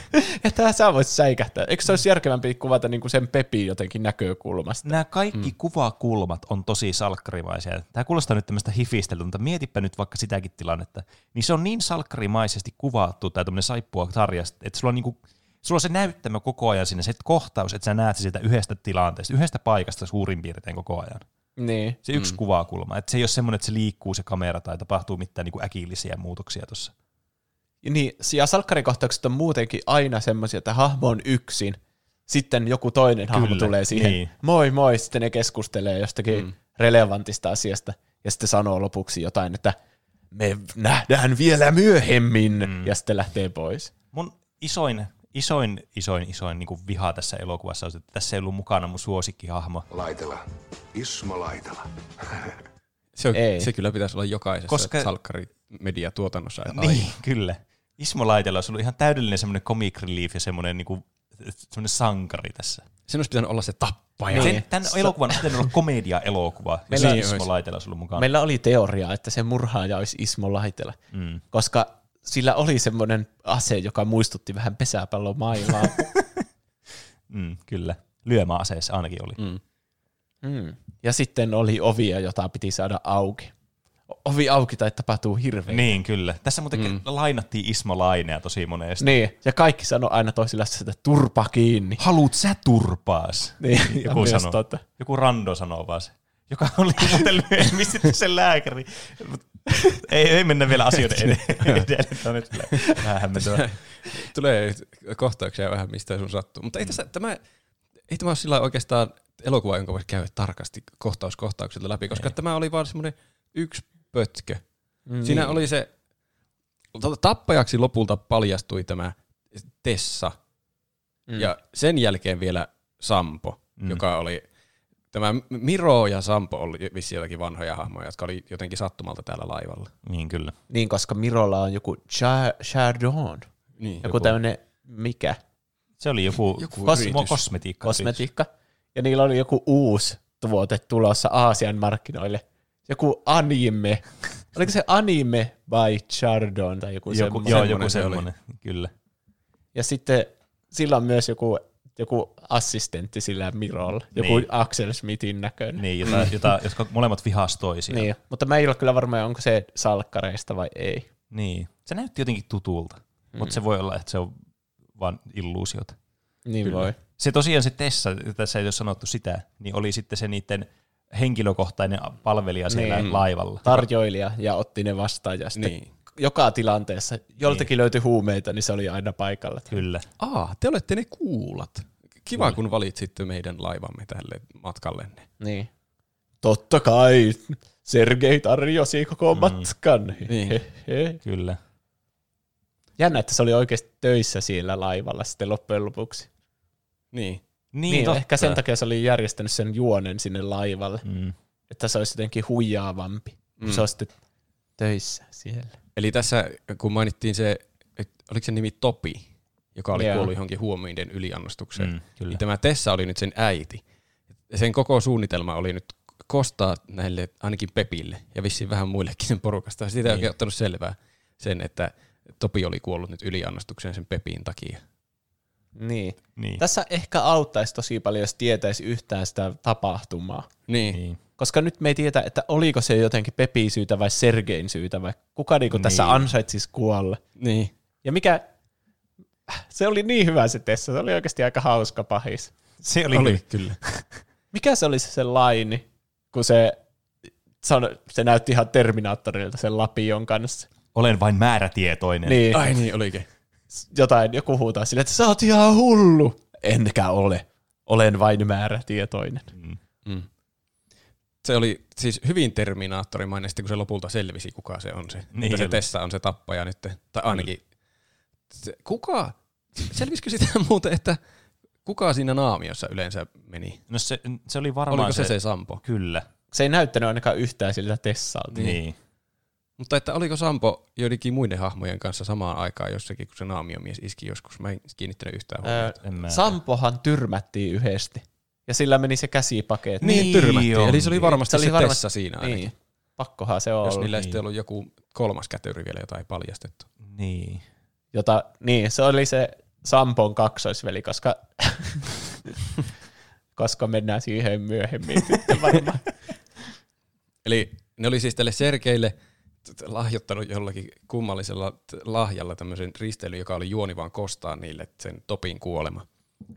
ethän sä voisi säikähtää. Eikö se olisi järkevämpi kuvata niinku sen Pepi jotenkin näkökulmasta?
Nämä kaikki mm. kuvakulmat on tosi salkkarimaisia. Tämä kuulostaa nyt tämmöistä hifisteltä, mutta mietipä nyt vaikka sitäkin tilannetta. Niin se on niin salkkarimaisesti kuvattu, tai tämmöinen saippua sarja, että sulla on, niinku, sulla on se näyttämö koko ajan siinä, se kohtaus, että sä näet se sieltä yhdestä tilanteesta, yhdestä paikasta suurin piirtein koko ajan.
Niin.
Se yksi mm. kuvakulma. Että se ei ole semmoinen, että se liikkuu se kamera tai tapahtuu mitään niinku äkillisiä muutoksia tuossa.
Ja Niin, ja salkkarikohtaukset on muutenkin aina semmoisia, että hahmo on yksin, sitten joku toinen hahmo
Kyllä,
tulee siihen,
niin.
moi moi, sitten ne keskustelee jostakin mm. relevantista asiasta, ja sitten sanoo lopuksi jotain, että me nähdään vielä myöhemmin, mm. ja sitten lähtee pois.
Mun isoin, isoin, isoin, isoin niin viha tässä elokuvassa on, se, että tässä ei ollut mukana mun suosikkihahmo.
Laitela. Ismo Laitela.
Se, on,
Ei.
se kyllä pitäisi olla jokaisessa
Koska-
salkkarimediatuotannossa. että
Niin, kyllä. Ismo Laitela olisi ollut ihan täydellinen semmoinen comic relief ja semmoinen, niin kuin, semmoinen sankari tässä.
Sen olisi pitänyt olla se tappaja.
Niin.
Sen, tämän elokuvan olisi pitänyt olla komedia-elokuva,
Meillä-
Ismo
olisi.
Laitela olisi ollut mukana.
Meillä oli teoria, että se murhaaja olisi Ismo Laitela,
Mm.
koska sillä oli semmoinen ase, joka muistutti vähän pesäpallomailaa.
Mm, kyllä. Lyömäaseessa ainakin oli.
Mm.
mm. Ja sitten oli ovia, jota piti saada auki. Ovi auki tai tapahtuu hirveän.
Niin, kyllä. Tässä muuten mm. lainattiin Ismo Lainea tosi monesti.
Niin, ja kaikki sanoi aina toisillaan sitä turpa kiinni.
Haluut sä turpaas?
Niin,
Joku
totta.
Joku rando sanoo vaan se. Joka oli muuten lyhyemmin sitten se lääkäri. Ei, ei mennä vielä asioiden edelle. Tämä on nyt vähän.
Tulee kohtauksia vähän mistä sun sattuu. Mutta ei, tässä, tämä, ei tämä ole sillä oikeastaan elokuva, jonka voisi käydä tarkasti kohtaus kohtaukselta läpi, koska ei. tämä oli vaan semmoinen yksi pötkö. Mm. Siinä oli se, tota, tappajaksi lopulta paljastui tämä Tessa, mm. ja sen jälkeen vielä Sampo, mm. joka oli, tämä Miro ja Sampo oli vissiin jotakin vanhoja hahmoja, jotka oli jotenkin sattumalta täällä laivalla.
Niin kyllä.
Niin, koska Mirolla on joku Cha- Chardon.
Niin,
Joku tämmöinen, mikä?
Se oli joku,
Joku
joku kos-
yritys.
kosmetiikka.
Kosmetiikka. Ja niillä oli joku uusi tuote tulossa Aasian markkinoille. Joku anime. Oliko se anime by Chardon tai joku,
Joku,
semmoinen?
joo,
semmoinen
joku
se oli.
semmoinen, kyllä.
Ja sitten sillä on myös joku, joku assistentti sillä Mirolla. Joku
Niin.
niin. Axel Smithin näköinen.
Niin, jota, jota, jotka molemmat vihas toisiaan.
Niin, mutta mä ei ole kyllä varma, onko se salkkareista vai ei.
niin. Se näytti jotenkin tutulta, mm. mutta se voi olla, että se on vain illuusiota.
Niin
Kyllä.
voi.
Se tosiaan se Tessa, tässä ei ole sanottu sitä, niin oli sitten se niiden henkilökohtainen palvelija siellä
Niin.
laivalla.
Tarjoilija ja otti ne vastaan ja sitten
Niin.
Joka tilanteessa joltakin löytyi huumeita, niin se oli aina paikalla.
Kyllä.
Aa, te olette ne kuulat. Kiva, kun valitsitte meidän laivamme tälle matkallenne.
Niin. Totta kai. Sergei tarjosi koko matkan.
Niin.
Kyllä.
Jännä, että se oli oikeasti töissä siellä laivalla sitten loppujen lopuksi.
Niin.
Niin,
Niin,
totta.
ehkä sen takia se oli järjestänyt sen juonen sinne laivalle,
Mm.
että se olisi jotenkin huijaavampi, kun se on sitten töissä siellä.
Eli tässä, kun mainittiin se, että oliko se nimi Topi, joka oli
Joo.
kuollut johonkin huomioiden yliannostukseen,
Mm, kyllä.
niin tämä Tessa oli nyt sen äiti. Ja sen koko suunnitelma oli nyt kostaa näille ainakin Pepille ja vissiin vähän muillekin sen porukasta. Siitä ei
Niin.
ottanut selvää sen, että Topi oli kuollut nyt yliannostukseen sen Pepin takia.
Niin.
Niin.
Tässä ehkä auttaisi tosi paljon, jos tietäisi yhtään sitä tapahtumaa.
Niin.
niin.
Koska nyt me ei tiedä, että oliko se jotenkin Pepin syytä vai Sergein syytä vai kuka niinku tässä
Niin.
ansaitsisi kuolla.
Niin.
Ja mikä, se oli niin hyvä se Tessa, se oli oikeasti aika hauska pahis.
Se oli,
Oli, kyllä.
Mikä se oli se, se laini, kun se, se, on, se näytti ihan Terminaattorilta sen lapion kanssa.
Olen vain määrätietoinen.
Niin,
Ai niin, olikin.
jotain, joku huutaa sille, että sä oot ihan hullu. Enkä ole. Olen vain määrätietoinen.
Mm.
Mm. Se oli siis hyvin Terminaattorimainen, sitten kun se lopulta selvisi, kuka se on se.
Niin
Niin se. Tessa on se tappaja nyt. Tai ainakin. Se, kuka? Selvisikö sitä muuten, että kuka siinä naamiossa yleensä meni?
No se, se oli varmaan
Oliko se se Sampo?
Kyllä.
Se ei näyttänyt ainakaan yhtään siltä Tessalta.
Niin. niin.
Mutta että oliko Sampo joidenkin muiden hahmojen kanssa samaan aikaan jossakin, kun se naamiomies iski joskus? Mä en kiinnittänyt yhtään
Öö,
huomiota.
Mä-
Sampohan tyrmättiin yhdesti. Ja sillä meni se käsipaketti.
Niin,
Niin
tyrmättiin. Eli se oli varmasti se,
oli varmasti-
Tessa siinä ainakin.
Niin. Pakkohan se on
Jos niillä ei sitten ollut joku kolmas kätyri vielä, jota ei paljastettu.
Niin.
Jota, niin, se oli se Sampon kaksoisveli, koska, koska mennään siihen myöhemmin sitten varmaan.
Eli ne oli siis tälle Sergeille lahjoittanut jollakin kummallisella lahjalla tämmöisen risteilyn, joka oli juoni vaan kostaa niille sen Topin kuolema.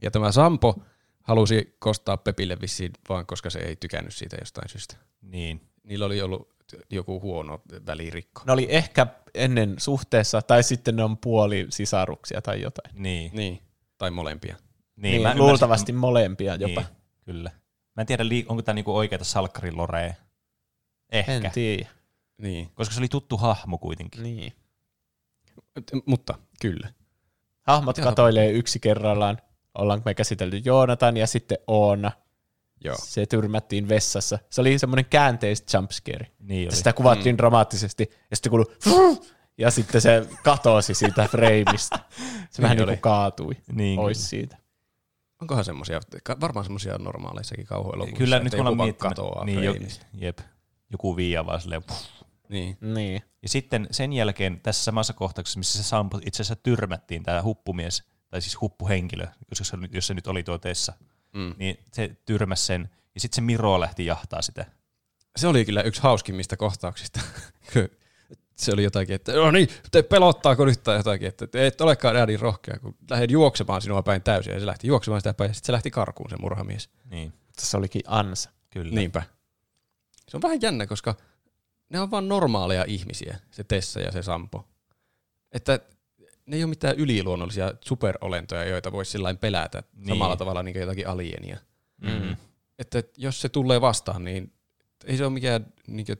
Ja tämä Sampo halusi kostaa Pepille vissiin vaan, koska se ei tykännyt siitä jostain syystä.
Niin.
Niillä oli ollut joku huono välirikko.
Ne oli ehkä ennen suhteessa, tai sitten ne on puoli sisaruksia tai jotain.
Niin.
Niin, tai molempia.
Niin,
niin mä
luultavasti
ymmärsin-
molempia jopa.
Niin, kyllä. Mä en tiedä, onko tämä niinku oikeita salkkarilorea. Ehkä.
En tiedä.
Niin.
Koska se oli tuttu hahmo kuitenkin.
Niin.
T- Mutta kyllä.
Hahmot katoilee yksi kerrallaan. Ollaanko me käsitelty Joonatan ja sitten Oona.
Joo.
Se tyrmättiin vessassa. Se oli semmoinen käänteistä jumpscare.
Niin oli.
Sitä kuvattiin mm. dramaattisesti ja sitten kuului ja sitten se katosi siitä freimistä. Se vähän
Niin
niin
oli.
kuin kaatui
Niin,
pois siitä.
Onkohan semmoisia, varmaan semmoisia normaaleissakin kauhuelokuvissa,
Kyllä nyt ollaan
vaan
miettinyt,
katoaa
niin, jo,
freimistä.
jep, joku viia vaan silleen, puh.
Niin.
Niin.
Ja sitten sen jälkeen tässä samassa kohtauksessa, missä se Sampo itse asiassa tyrmättiin, tämä huppumies, tai siis huppuhenkilö, jos se, jos se nyt oli tuo Tessa,
Mm.
niin se tyrmäsi sen, ja sitten se Miro lähti jahtaa sitä.
Se oli kyllä yksi hauskimmista kohtauksista. se oli jotakin, että no niin, te pelottaako nyt tai jotakin, että te et olekaan enää niin rohkea, kun lähden juoksemaan sinua päin täysin. Ja se lähti juoksemaan sitä päin ja sitten se lähti karkuun se murhamies.
Niin,
se olikin ansa.
kyllä.
Niinpä. Se on vähän jännä, koska ne on vaan normaaleja ihmisiä, se Tessa ja se Sampo. Että ne ei ole mitään yliluonnollisia superolentoja, joita voisi sillä pelätä
Niin.
samalla tavalla niin kuin jotakin alienia.
Mm.
Että jos se tulee vastaan, niin ei se ole mikään niin kuin,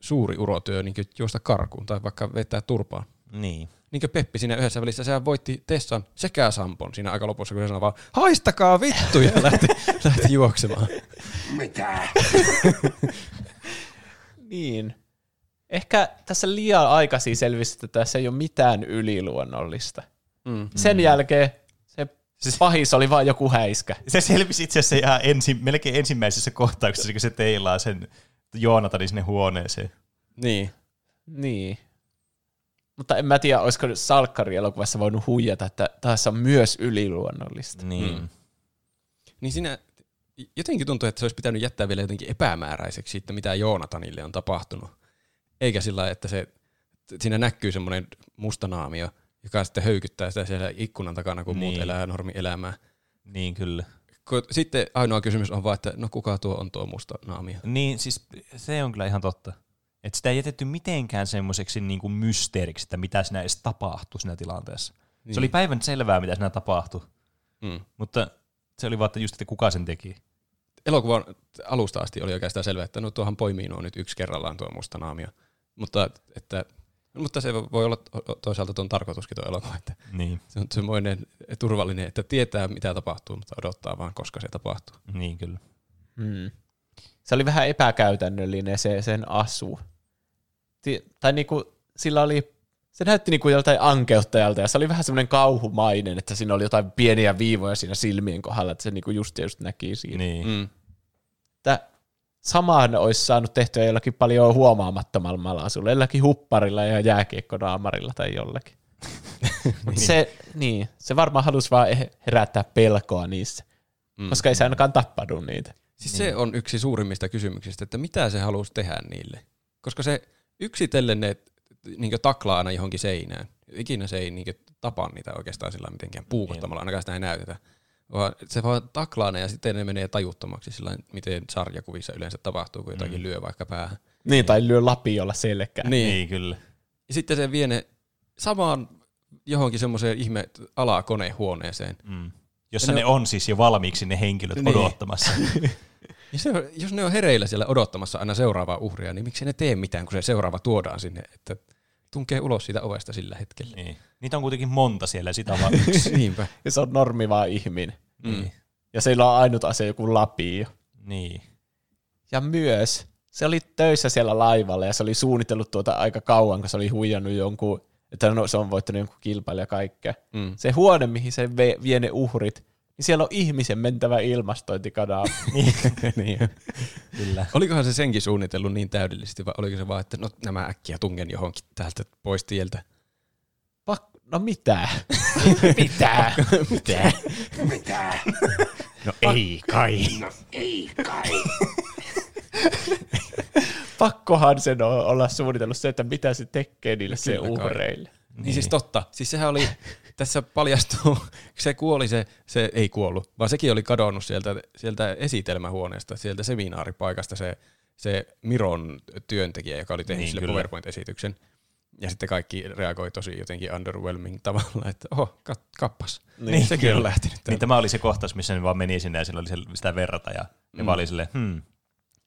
suuri urotyö niin kuin, juosta karkuun tai vaikka vetää turpaan.
Niin.
Niin kuin Peppi siinä yhdessä välissä, sehän voitti Tessan sekä Sampon siinä aika lopussa, kun se sanoi vaan, haistakaa vittu, ja lähti, lähti juoksemaan.
Mitä?
Niin. Ehkä tässä liian aikaisin selvisi, että tässä ei ole mitään yliluonnollista.
Mm.
Sen jälkeen se
Siis-
pahis oli vain joku häiskä.
Se selvisi itse asiassa ihan ensi, melkein ensimmäisessä kohtauksessa, kun se teilaa sen Joonatanin sinne huoneeseen.
Niin.
Niin. Mutta en mä tiedä, olisiko Salkkari-elokuvassa voinut huijata, että tässä on myös yliluonnollista.
Niin.
Mm. Niin siinä jotenkin tuntuu, että se olisi pitänyt jättää vielä jotenkin epämääräiseksi siitä, mitä Joonatanille on tapahtunut. Eikä sillä että se, siinä näkyy semmoinen musta naamio, joka sitten höykyttää sitä siellä ikkunan takana, kun niin. muut
Niin.
elää normielämää.
Niin, kyllä.
Sitten ainoa kysymys on vaan, että no kuka tuo on tuo musta naamio?
Niin, siis se on kyllä ihan totta. Että sitä ei jätetty mitenkään semmoiseksi niinku mysteeriksi, että mitä siinä edes tapahtui siinä tilanteessa. Niin. Se oli päivän selvää, mitä siinä tapahtui.
Mm.
Mutta se oli vaan, että just, että kuka sen teki.
Elokuvan alusta asti oli oikeastaan selvää, että no tuohan poimii nuo nyt yksi kerrallaan tuo musta naamio. Mutta, että, mutta se voi olla to- toisaalta tuon tarkoituskin tuo elokuva, että
Niin,
se on semmoinen turvallinen, että tietää mitä tapahtuu, mutta odottaa vaan koska se tapahtuu.
niin kyllä.
Hmm. Se oli vähän epäkäytännöllinen se sen asu. Ti- tai niinku, sillä oli, se näytti niinku joltain ankeuttajalta ja se oli vähän semmoinen kauhumainen, että siinä oli jotain pieniä viivoja siinä silmien kohdalla, että se niinku just ja just näki siinä.
Niin.
Mm.
Että samaan olisi saanut tehtyä jollakin paljon huomaamattomammalla asulla, jollakin hupparilla ja jääkiekkonaamarilla tai jollakin. Mutta se, niin, se varmaan halusi vaan he- herättää pelkoa niissä,
Mm.
koska ei se ainakaan tappanut niitä.
Siis se on yksi suurimmista kysymyksistä, että mitä se halusi tehdä niille. Koska se yksitellen ne niin taklaa aina johonkin seinään. Ikinä se ei niin tapa niitä oikeastaan sillä mitenkään puukottamalla, ainakaan sitä ei näytetä. Vaan se vaan taklaa ne ja sitten ne menee tajuttomaksi sillä miten sarjakuvissa yleensä tapahtuu, kun jotakin lyö vaikka päähän.
Niin, tai lyö lapiolla selkään.
Niin.
niin, kyllä.
Ja sitten se vie ne samaan johonkin semmoiseen ihme alakonehuoneeseen.
Mm. Jossa
Ja
ne,
ne-
on siis jo valmiiksi ne henkilöt
Niin.
odottamassa.
Ja se, on- jos ne on hereillä siellä odottamassa aina seuraavaa uhria, niin miksi ne tee mitään, kun se seuraava tuodaan sinne, että tunkee ulos siitä ovesta sillä hetkellä.
niin. Niitä on kuitenkin monta siellä, sitä vaan yksi.
Niinpä.
Ja se on normi vaan ihminen.
Mm.
Ja sillä on ainut asia joku lapio.
niin.
Ja myös se oli töissä siellä laivalla ja se oli suunnitellut tuota aika kauan, kun se oli huijannut jonkun, että no, se on voittanut jonkun kilpailija ja kaikkea.
Mm.
Se huone, mihin se ve- vie ne uhrit, niin niin siellä on ihmisen mentävä ilmastointikanava.
niin.
Kyllä.
Olikohan se senkin suunnitellut niin täydellisesti, vai oliko se vaan, että no nämä äkkiä tungen johonkin täältä pois tieltä?
Pak- no mitä? mitä?
Mitä?
Mitä?
No ei kai.
No ei kai.
Pakkohan sen olla suunnitellut se, että mitä se tekee niille se
Kyllä kai.
uhreille.
Niin. niin siis totta. Siis sehän oli, tässä paljastuu, se kuoli se, se ei kuollut, vaan sekin oli kadonnut sieltä, sieltä esitelmähuoneesta, sieltä seminaaripaikasta se, se Miron työntekijä, joka oli tehnyt
Niin,
sille
kyllä.
PowerPoint-esityksen. Ja sitten kaikki reagoi tosi jotenkin underwhelming tavalla, että oho, kat, kappas. Niin, sekin on lähtenyt
Niin tämä oli se kohtaus, missä ne vaan meni sinne ja sillä oli se- sitä verrata ja ne
Mm.
vaan oli silleen, hmm,
Niin,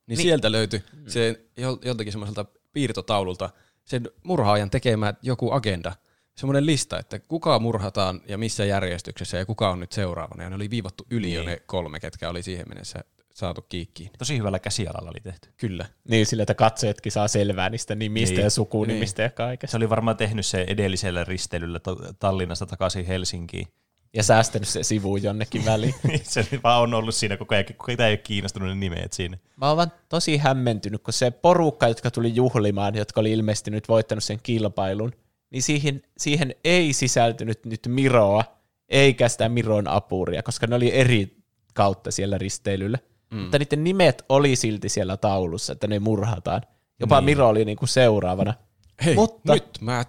niin sieltä löytyi se jol- joltakin semmoiselta piirtotaululta sen murhaajan tekemä joku agenda, semmoinen lista, että kuka murhataan ja missä järjestyksessä ja kuka on nyt seuraavana. Ja ne oli viivattu yli jo
Niin.
ne kolme, ketkä oli siihen mennessä saatu kiikkiin.
tosi hyvällä käsialalla oli tehty.
Kyllä.
Niin sillä, että katsojatkin saa selvää niistä nimistä
Niin.
ja sukunimistä ja
Se
kaikesta.
oli varmaan tehnyt se edellisellä risteilyllä Tallinnasta takaisin Helsinkiin.
Ja säästänyt se sivu jonnekin väliin.
se vaan on ollut siinä koko ajan, kuka ei ole kiinnostunut ne nimeet siinä.
Mä oon vaan tosi hämmentynyt, kun se porukka, jotka tuli juhlimaan, jotka oli ilmeisesti nyt voittanut sen kilpailun, niin siihen, siihen ei sisältynyt nyt Miroa, eikä sitä Miron apuria, koska ne oli eri kautta siellä risteilyllä. Mm. Mutta niiden nimet oli silti siellä taulussa, että ne murhataan. Jopa niin. Miro oli niinku seuraavana.
Hei,
Mutta-
nyt mä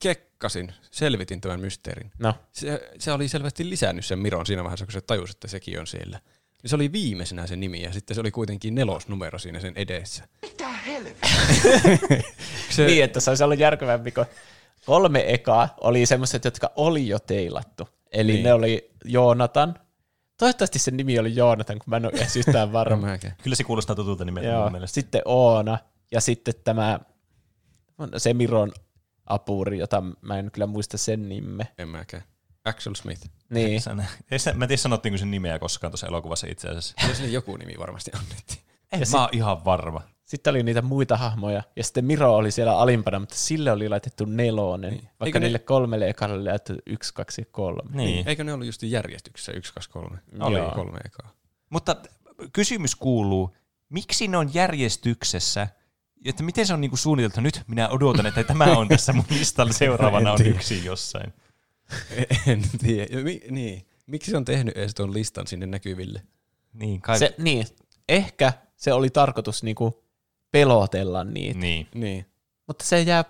kekkasin, selvitin tämän mysteerin.
No,
Se, se oli selvästi lisännyt sen Miron siinä vaiheessa, kun se tajusi, että sekin on siellä. Niin se oli viimeisenä se nimi ja sitten se oli kuitenkin nelosnumero siinä sen edessä.
Mitä helvettiä?
Se,
niin, että se olisi ollut järkevämpi, kun kolme ekaa oli semmoiset, jotka oli jo teilattu. Eli niin. Ne oli Joonatan. Toivottavasti sen nimi oli Joonatan, kun mä en ole edes yhtään varma.
Kyllä se kuulostaa tutulta nimeltä
Joo.
mielestä.
Sitten Oona ja sitten tämä se Miron apuri, jota mä en kyllä muista sen nimme.
En mäkään. Axel Smith.
Niin.
Sä- ei se- Mä en tiedä sanottiinko sen nimeä koskaan tuossa elokuvassa itse asiassa.
Kyllä joku nimi varmasti annettiin.
En, mä oon ihan varma.
Sitten oli niitä muita hahmoja, ja sitten Miro oli siellä alimpana, mutta sille oli laitettu nelonen, niin. vaikka
Eikö ne-
niille kolmelle ekalle oli laitettu yksi, kaksi, kolme.
Niin.
Eikö ne ollut just järjestyksessä 1, 2, 3?
Oli.
Oli kolme ekaa.
Mutta kysymys kuuluu, miksi ne on järjestyksessä, että miten se on niinku suunniteltu, nyt minä odotan, että tämä on tässä mun listalla seuraavana on yksi jossain.
En tiedä. Mi- niin. Miksi se on tehnyt edes tuon listan sinne näkyville?
Niin, kai...
Se, niin, ehkä se oli tarkoitus niinku pelotella niitä,
Niin.
Niin.
mutta se jää...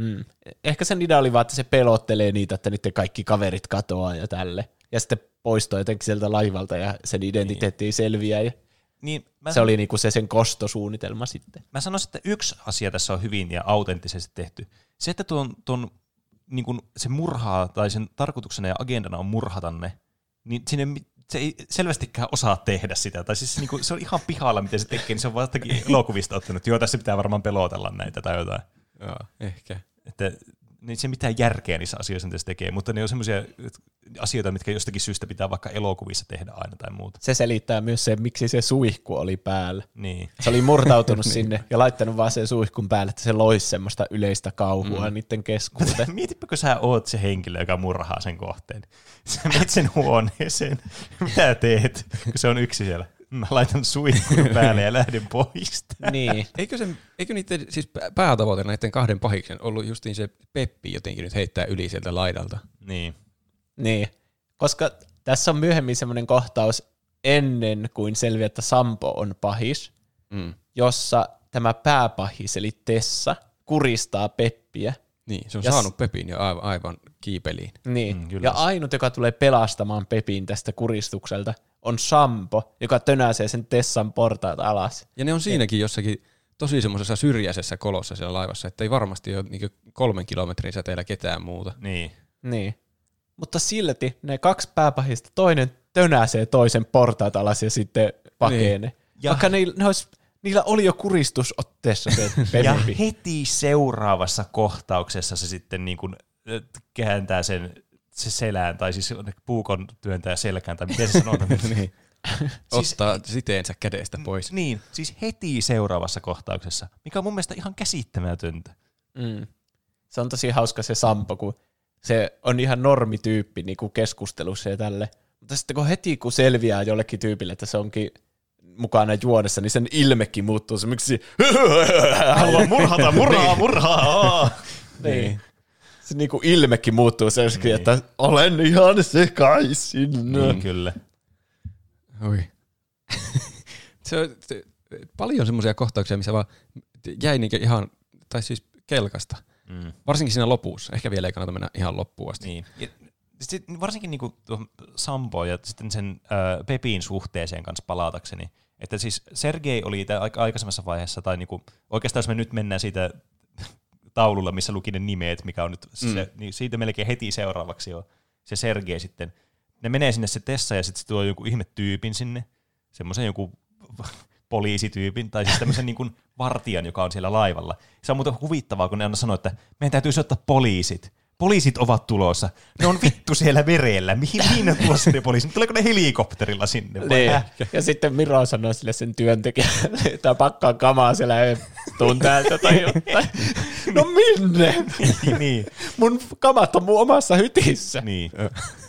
Hmm. Ehkä sen idea oli vaan, että se pelottelee niitä, että niiden kaikki kaverit katoaa ja tälle. Ja sitten poistuu jotenkin sieltä laivalta ja sen identiteetti ei selviä. Ja
niin mä,
se oli niinku se sen kostosuunnitelma sitten.
mä sanoisin, että yksi asia tässä on hyvin ja autenttisesti tehty. Se, että tuon, tuon niin kun se murhaa tai sen tarkoituksena ja agendana on murhata ne, niin sinne mi- se ei selvästikään osaa tehdä sitä. Tai siis niin kuin, se on ihan pihalla, miten se tekee, niin se on vaan jostakin elokuvista ottanut, joo, tässä pitää varmaan pelotella näitä tai jotain.
Joo, ehkä.
Että niin se mitään järkeä niissä asioissa, mitä se tekee, mutta ne on semmoisia asioita, mitkä jostakin syystä pitää vaikka elokuvissa tehdä aina tai muuta.
Se selittää myös se, miksi se suihku oli päällä.
Niin.
Se oli murtautunut sinne ja laittanut vaan sen suihkun päälle, että se loisi semmoista yleistä kauhua mm. niiden keskuuteen.
Mietipä, kun sä oot se henkilö, joka murhaa sen kohteen. Sä menet sen huoneeseen. Mitä teet, kun se on yksi siellä? Mä laitan suihkun päälle ja lähden pois.
niin.
Eikö, se, eikö niiden siis pä- päätavoite näiden kahden pahiksen ollut justiin se Peppi jotenkin nyt heittää yli sieltä laidalta?
Niin.
Niin, koska tässä on myöhemmin semmoinen kohtaus ennen kuin selviää, että Sampo on pahis,
Mm.
jossa tämä pääpahis eli Tessa kuristaa Peppiä.
Niin, se on
Ja s-
saanut Pepin jo aivan, aivan kiipeliin.
Niin.
Mm, kyllä.
ja ainut, joka tulee pelastamaan Pepin tästä kuristukselta, on Sampo, joka tönäsee sen Tessan portaat alas.
Ja ne on siinäkin jossakin tosi semmoisessa syrjäisessä kolossa siellä laivassa, että ei varmasti ole niinku kolmen kilometrin säteellä ketään muuta.
Niin.
Niin. Mutta silti ne kaksi pääpahista, toinen tönäsee toisen portaat alas ja sitten pakenee. Niin.
Ja-
Vaikka ne, ne olisi, niillä oli jo kuristus otteessa se
Ja heti seuraavassa kohtauksessa se sitten niin kuin kääntää sen se selään, tai siis puukon työntää selkään, tai miten se sanotaan.
niin. Ottaa siteensä kädestä pois.
Niin, siis heti seuraavassa kohtauksessa, mikä on mun mielestä ihan käsittämätöntä.
Mm. Se on tosi hauska se Sampo, kun se on ihan normityyppi niin kuin keskustelussa ja tälle. Mutta sitten kun heti kun selviää jollekin tyypille, että se onkin mukana juonessa, niin sen ilmekin muuttuu semmoiksi,
Haluan murhata, murhaa, murhaa.
niin. Se niinku ilmekin muuttuu semmoiksi, niin. että olen ihan sekaisin.
Niin, kyllä.
Oi. se on se, paljon semmoisia kohtauksia, missä vaan jäi niinku ihan, tai siis kelkasta.
Mm.
Varsinkin siinä lopussa. Ehkä vielä ei kannata mennä ihan loppuun asti.
Niin. Ja sit, varsinkin niinku Sampoon ja sitten sen äh, Pepin suhteeseen kanssa palatakseni, että siis Sergei oli aikaisemmassa vaiheessa, tai niinku, oikeastaan jos me nyt mennään siitä taululla, missä luki ne nimet, mikä on nyt se, niin siitä melkein heti seuraavaksi jo se Sergei sitten. Ne menee sinne se Tessa ja sitten se tuo joku ihme tyypin sinne, semmoisen joku poliisityypin, tai siis tämmöisen niin kuin vartijan, joka on siellä laivalla. Se on muuten huvittavaa, kun ne aina sanoo, että meidän täytyy soittaa poliisit. Poliisit ovat tulossa. Ne on vittu siellä merellä. Mihin, mihin on tulossa ne poliisit? Tuleeko ne helikopterilla sinne? Vai
Niin. Ja sitten Miro sanoi sille sen työntekijälle, että pakkaa kamaa siellä ei tuun täältä tai jotain. No minne?
niin.
Mun kamat on mun omassa hytissä.
Niin.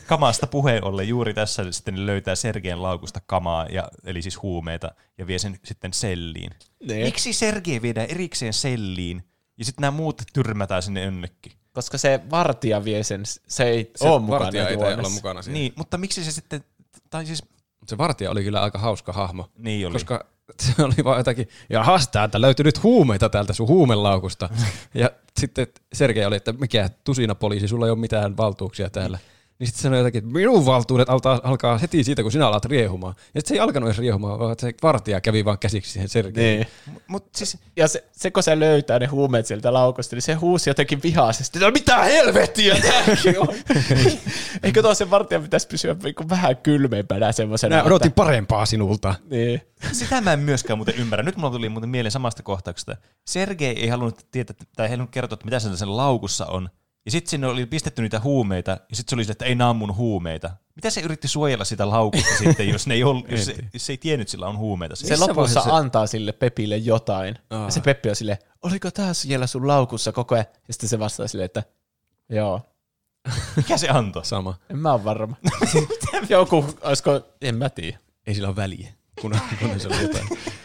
Kamasta puheen ollen juuri tässä sitten löytää Sergeen laukusta kamaa, ja, eli siis huumeita, ja vie sen sitten selliin.
Niin.
Miksi Sergei viedään erikseen selliin, ja sitten nämä muut tyrmätään sinne jonnekin?
Koska se vartija vie sen, se ei
Se
ole mukana
vartija ei olla mukana siinä.
Niin, mutta miksi se sitten, tai siis,
Se vartija oli kyllä aika hauska hahmo.
niin oli.
Koska se oli vaan jotakin, jahas, täältä löytyi nyt huumeita täältä sun huumelaukusta. ja sitten Sergei oli, että mikä tusina poliisi, sulla ei ole mitään valtuuksia täällä. Niin sitten sanoi jotakin, että minun valtuudet alkaa, alkaa heti siitä, kun sinä alat riehumaan. Ja sitten se ei alkanut edes riehumaan, vaan se vartija kävi vaan käsiksi siihen Sergeiin.
Niin.
Mutta siis,
Ja se, se, kun se löytää ne huumeet sieltä laukusta, niin se huusi jotenkin vihaisesti. No mitä helvettiä tämäkin on? Eikö tuo sen vartijan pitäisi pysyä niinku vähän kylmempänä semmoisena?
Minä odotin parempaa sinulta.
Niin.
sitä mä en myöskään muuten ymmärrä. Nyt mulla tuli muuten mieleen samasta kohtauksesta. Sergei ei halunnut tietää, tai ei halunnut kertoa, että mitä sen laukussa on. Ja sitten sinne oli pistetty niitä huumeita, ja sitten se oli sille, että ei nämä mun huumeita. Mitä se yritti suojella sitä laukusta sitten, jos, ne ei ollut, jos, se, jos se ei tiennyt, sillä on huumeita.
Se lopussa
vaiheessa-
antaa sille Pepille jotain.
Aa.
Ja se Peppi on silleen, oliko tää siellä sun laukussa koko ajan? Ja sitten se vastaa silleen, että joo,
mikä se antoi?
Sama.
en mä ole varma. Joku, olisiko, en mä tiedä.
Ei sillä ole väliä, kun, kun se oli jotain.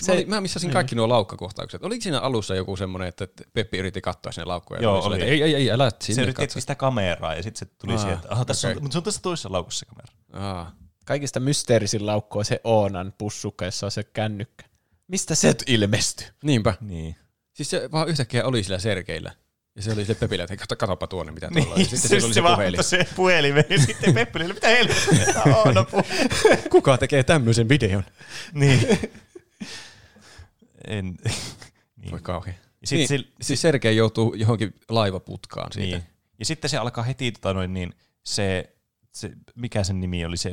Se-
Se, mä, mä missasin kaikki nuo laukkakohtaukset. Oliko siinä alussa joku semmoinen, että että Peppi yritti katsoa sinne laukkuja?
Joo, oli.
että Ei, ei, ei, älä
Se
sinne
yritti
katso.
etsiä sitä kameraa, ja sitten se tuli
Aa,
siihen, että aha, tässä
okei.
on, mutta se on tässä toisessa laukussa se kamera.
Aa.
Kaikista mysteerisin laukku on se Oonan pussukka, jossa on se kännykkä. Mistä se ilmestyy?
Niinpä.
Niin.
Siis se vaan yhtäkkiä oli sillä Sergeillä. Ja se oli sille Pepille, että kato, katsopa tuonne, mitä tuolla
Niin,
sitten
se,
oli se puhelin.
se puhelimen, ja sitten Peppi oli, mitä helvettiä, no
Kuka tekee tämmöisen videon?
Niin. En. niin.
Voi kauhean.
Ja sit
Niin,
sillä-
siis Sergei joutuu johonkin laivaputkaan siitä.
Niin. Ja sitten se alkaa heti, tota noin, niin se, se, mikä sen nimi oli, se,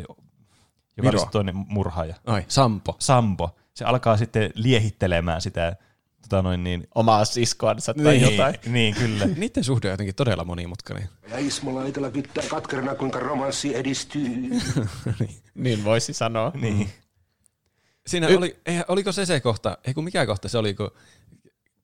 joka oli se toinen murhaaja.
Ai, Sampo.
Sampo. Se alkaa sitten liehittelemään sitä, tota noin, niin,
Omaa siskoansa tai
niin,
jotain.
niin, kyllä.
Niiden suhde on jotenkin todella monimutkainen.
Ja Ismo Laitala kyttää katkerana, kuinka romanssi edistyy.
Niin voisi sanoa.
niin.
Siinä oli, ei, oliko se se kohta, ei kun mikä kohta se oli, kun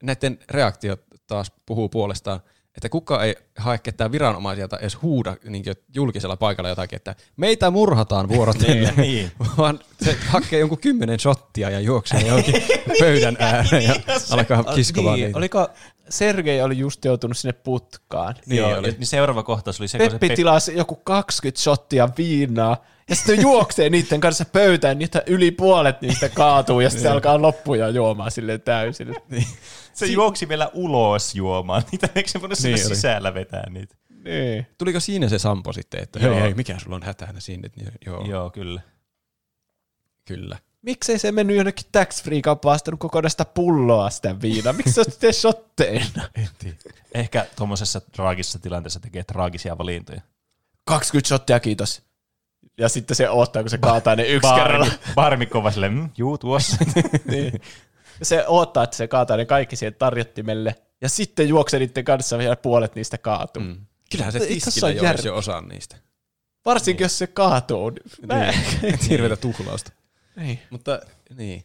näiden reaktiot taas puhuu puolestaan, että kuka ei hae ketään viranomaisilta edes huuda niin julkisella paikalla jotakin, että meitä murhataan vuorotellen,
niin.
vaan se hakee jonkun kymmenen shottia ja juoksee johonkin pöydän ääreen ja alkaa kiskomaan
niin,
niitä.
oliko Sergei oli just joutunut sinne putkaan.
Niin,
Joo, oli.
niin seuraava kohtaus oli se, kun se
Peppi
Pe-
tilasi joku 20 shottia viinaa, ja sitten juoksee niiden kanssa pöytään, niitä yli puolet niistä kaatuu, ja sitten se alkaa loppuja juomaan sille täysin.
se juoksi vielä ulos juomaan niitä, eikö se voinut
Niin
niin
oli.
sisällä vetää niitä?
Niin.
Tuliko siinä se Sampo sitten, että
Joo.
hei, hei, mikä sulla on hätänä sinne? Niin, Joo, Joo.
Kyllä.
kyllä.
Miksei se mennyt jonnekin tax free kauppaan ostanut kokonaista pulloa sitä viinaa? Miksi se osti shotteina?
En tiedä.
Ehkä tuommoisessa traagisessa tilanteessa tekee traagisia valintoja.
20 shottia, kiitos. Ja sitten se odottaa, kun se kaataa ne yksi kerralla.
Baarmikko vaan silleen, mm, juu tuossa.
niin. Se odottaa, että se kaataa ne kaikki siihen tarjottimelle. Ja sitten juoksee niiden kanssa vielä puolet niistä kaatuu. Mm.
Kyllähän se tiskillä
on
jo osa niistä.
Varsinkin, jos se kaatuu.
Niin. Hirveätä tuhlausta.
Niin.
Mutta niin.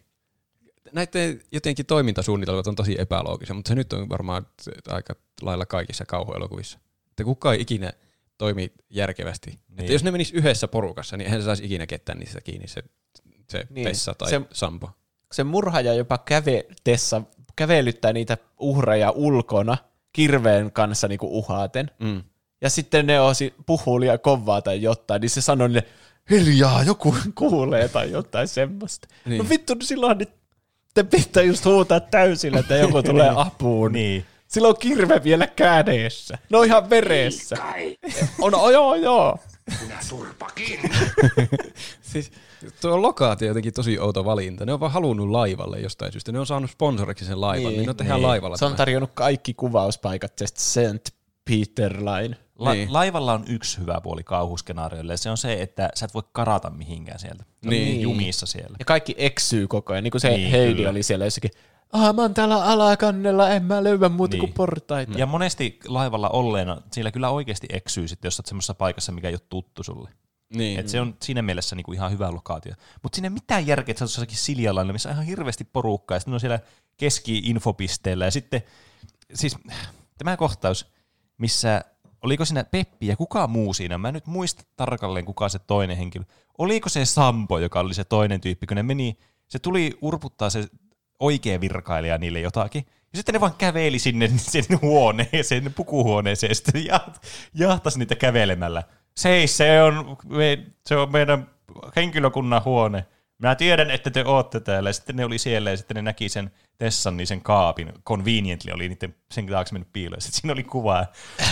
Näiden jotenkin toimintasuunnitelmat on tosi epäloogisia, mutta se nyt on varmaan aika lailla kaikissa kauhuelokuvissa. Että kukaan ei ikinä toimi järkevästi. Niin.
Niin.
Että jos ne menis yhdessä porukassa, niin eihän se saisi ikinä ketään niistä kiinni se, se
Niin.
niin. Tessa tai
Se-.
Sampo.
Se murhaaja jopa käve, Tessa kävelyttää niitä uhreja ulkona kirveen kanssa niinku uhaten.
Mm.
Ja sitten ne osi, puhuu liian kovaa tai jotain, niin se sanoo niille, hiljaa, joku kuulee tai jotain semmoista. Niin.
Niin.
No vittu, niin silloin niin te pitää just huutaa täysillä, että joku tulee apuun.
Niin.
Silloin on kirve vielä kädessä. Ne on ihan veressä.
Kai,
On, oh, joo, joo.
minä turpakin.
Siis tuo lokaatio on jotenkin tosi outo valinta. Ne on vaan halunnut laivalle jostain syystä. Ne on saanut sponsoriksi sen laivan,
Niin,
niin, ne tehdään
niin.
laivalla.
Se on tarjonnut kaikki kuvauspaikat tästä St. Peter Line.
La-
Niin.
Laivalla on yksi hyvä puoli kauhuskenaarioille, ja se on se, että sä et voi karata mihinkään sieltä.
Niin.
niin. jumissa siellä.
Ja kaikki eksyy koko ajan. Niin kuin se
Niin,
Heidi
kyllä.
oli siellä jossakin, ah mä oon täällä alakannella, en mä löyä muuta
Niin.
kuin portaita.
Ja monesti laivalla olleena, siellä kyllä oikeasti eksyy sitten, jos olet semmoisessa paikassa, mikä ei ole tuttu sulle.
Niin.
Et se on siinä mielessä niinku ihan hyvä lokaatio. Mutta siinä ei mitään järkeä, että sä oot jossakin Siljalailla, missä on ihan hirveästi porukkaa, ja sitten on siellä keski-infopisteellä, ja sitten, siis tämä kohtaus, missä, oliko siinä Peppi ja kuka muu siinä, mä en nyt muista tarkalleen kuka se toinen henkilö, oliko se Sampo, joka oli se toinen tyyppi, kun ne meni, se tuli urputtaa se oikea virkailija niille jotakin, ja sitten ne vaan käveli sinne sen huoneeseen, pukuhuoneeseen, ja sitten jaht, jahtasi niitä kävelemällä. Se ei, se on, me, se on meidän henkilökunnan huone. Minä tiedän, että te ootte täällä. Ja sitten ne oli siellä ja sitten ne näki sen Tessan, niin sen kaapin. Conveniently oli niiden sen taakse mennyt piiloon. Sitten siinä oli kuva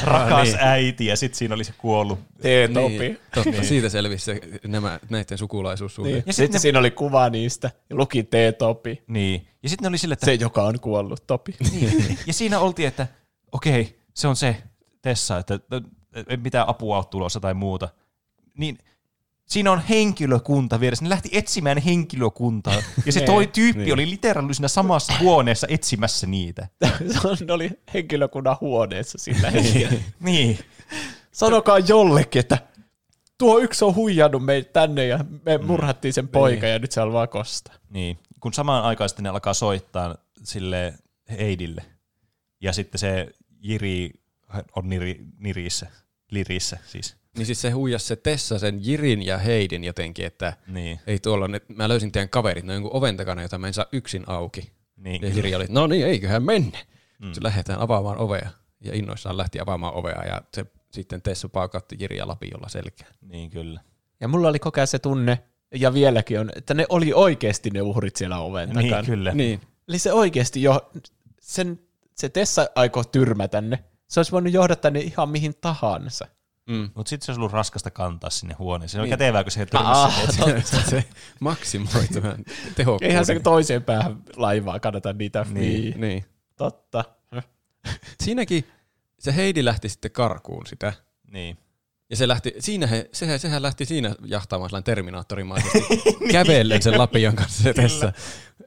rakas
niin.
äiti ja sitten siinä oli se kuollut.
T-topi.
Niin, totta, siitä selvisi se, nämä, näiden sukulaisuussuhde.
Niin.
Niin.
Ja
sitten
sitten
ne-
siinä oli kuva niistä, ja luki T-topi.
Niin. Ja sitten ne oli sille, että
Se, joka on kuollut topi.
Niin. Ja siinä oltiin, että okei, se on se Tessa, että ei mitään apua ole tulossa tai muuta. Niin siinä on henkilökunta vieressä. Ne lähti etsimään henkilökuntaa. Ja se toi tyyppi
Niin.
oli literally siinä samassa huoneessa etsimässä niitä.
Ne oli henkilökunnan huoneessa sillä hetkellä.
Niin.
Sanokaa jollekin, että tuo yksi on huijannut meitä tänne ja me murhattiin sen poika ja nyt se on vaan kosta.
niin. Kun samaan aikaan sitten ne alkaa soittaa sille Heidille. Ja sitten se Jiri on niri, nirissä, lirissä siis.
Niin siis se huijas se Tessa sen Jirin ja Heidin jotenkin, että
Niin.
ei tuolla että mä löysin teidän kaverit, ne on jonkun oven takana, jota mä en saa yksin auki.
niin
Ja Jiri oli, no niin, eiköhän mennä. Mm. Se lähdetään avaamaan ovea. Ja innoissaan lähti avaamaan ovea ja se sitten Tessa paukautti Jiriä lapiolla selkään.
Niin kyllä.
Ja mulla oli koko ajan se tunne, ja vieläkin on, että ne oli oikeasti ne uhrit siellä oven takana.
Niin kyllä.
Niin.
Eli se oikeasti jo, sen, se Tessa aikoo tyrmätä ne. Se olisi voinut johdattaa ne ihan mihin tahansa.
Mm.
Mutta sitten se olisi ollut raskasta kantaa sinne huoneeseen. Se on
Niin.
kätevää, kun se
Ah,
törmäsi.
se maksimoi tämän tehokkuuden.
Eihän se toiseen päähän laivaa kannata niitä
Niin.
niin.
Niin.
Totta.
Siinäkin se Heidi lähti sitten karkuun sitä.
niin.
Ja se lähti, siinä he, sehän, sehän lähti siinä jahtaamaan sellainen terminaattorimaisesti kävellen sen lapion kanssa se tässä.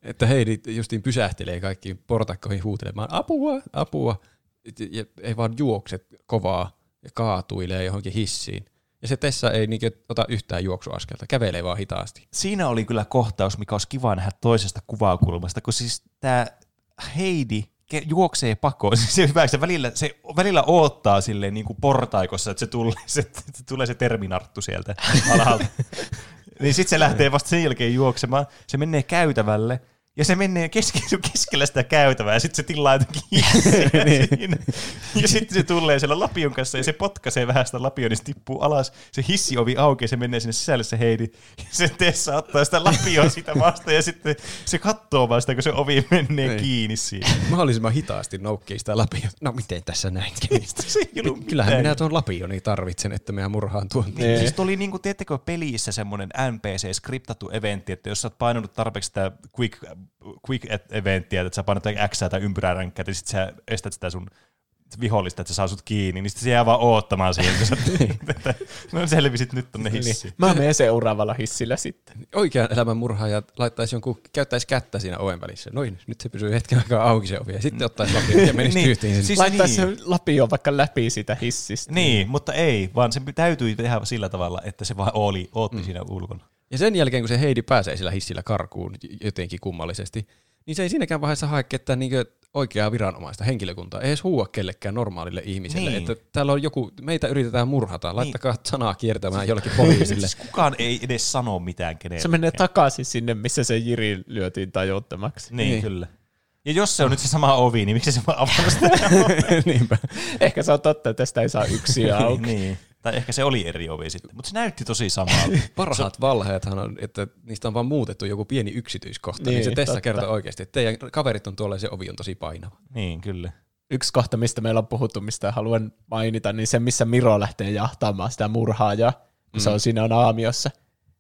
Että Heidi justiin pysähtelee kaikkiin portakkoihin huutelemaan apua, apua. Ja ei vaan juokse kovaa ja kaatuilee johonkin hissiin. Ja se Tessa ei niinkö ota yhtään juoksuaskelta, kävelee vaan hitaasti.
Siinä oli kyllä kohtaus, mikä olisi kiva nähdä toisesta kuvakulmasta, kun siis tämä Heidi juoksee pakoon. Siis se, hyvä, se, välillä, se välillä oottaa silleen niin kuin portaikossa, että se tulee se, se, tulee se terminarttu sieltä alhaalta. niin sitten se lähtee vasta sen jälkeen juoksemaan. Se menee käytävälle ja se menee keske, keskellä sitä käytävää ja sitten se tilaa jotenkin siinä. Ja sitten se tulee siellä lapion kanssa ja se potkaisee vähän sitä lapioa, niin se tippuu alas. Se hissiovi aukeaa, se menee sinne sisälle se Heidi. Ja se Tessa ottaa sitä lapioa sitä vasta ja sitten se katsoo vaan sitä, kun se ovi menee
Niin.
kiinni siinä.
Mahdollisimman hitaasti noukkii sitä lapiota. No miten tässä näin?
Se ei ollut
Kyllähän
mitään.
minä tuon lapioni tarvitsen, että minä murhaan tuon.
Niin.
Siis tuli niinku, tiedättekö, pelissä semmoinen NPC-skriptattu eventti, että jos sä oot painanut tarpeeksi sitä quick, quick eventtiä, että sä painat X tai ympyrää ränkkää, ja sit sä estät sitä sun vihollista, että se saa sut kiinni, niin sitten se jää vaan oottamaan siihen, kun sä että no selvisit nyt tonne hissiin.
Mä menen seuraavalla hissillä sitten.
Oikean elämän murhaaja laittaisi jonkun, käyttäisi kättä siinä oven välissä. Noin, nyt se pysyy hetken aikaa auki se ovi ja sitten ottaisi lapion ja menisi
Niin.
niin. sinne.
Siis
Laittaa
niin.
lapio vaikka läpi sitä hissistä.
Niin, mutta ei, vaan se täytyi tehdä sillä tavalla, että se vaan oli, ootti mm. siinä ulkona.
Ja sen jälkeen, kun se Heidi pääsee sillä hissillä karkuun jotenkin kummallisesti, niin se ei siinäkään vaiheessa hae ketään niinkö oikeaa viranomaista, henkilökuntaa, ei edes huua kellekään normaalille ihmiselle,
Niin.
että täällä on joku, meitä yritetään murhata, laittakaa sanaa kiertämään jollekin poliisille.
Kukaan ei edes sano mitään kenelle.
Se menee takaisin sinne, missä se Jiri lyötiin tajuttomaksi.
Niin,
Niin.
kyllä. Ja jos se on nyt se sama ovi, niin miksi se vaan avaa sitä?
Niinpä.
Ehkä se on totta, että tästä ei saa yksi auki.
niin. Tai ehkä se oli eri ovi sitten, mutta se näytti tosi samalta.
Parhaat valheethan on, että niistä on vaan muutettu joku pieni yksityiskohta, niin,
Niin,
se
totta.
kertoo oikeasti, että teidän kaverit on tuolla ja se ovi on tosi painava.
niin, kyllä.
Yksi kohta, mistä meillä on puhuttu, mistä haluan mainita, niin se, missä Miro lähtee jahtaamaan sitä murhaajaa, kun se on siinä on aamiossa,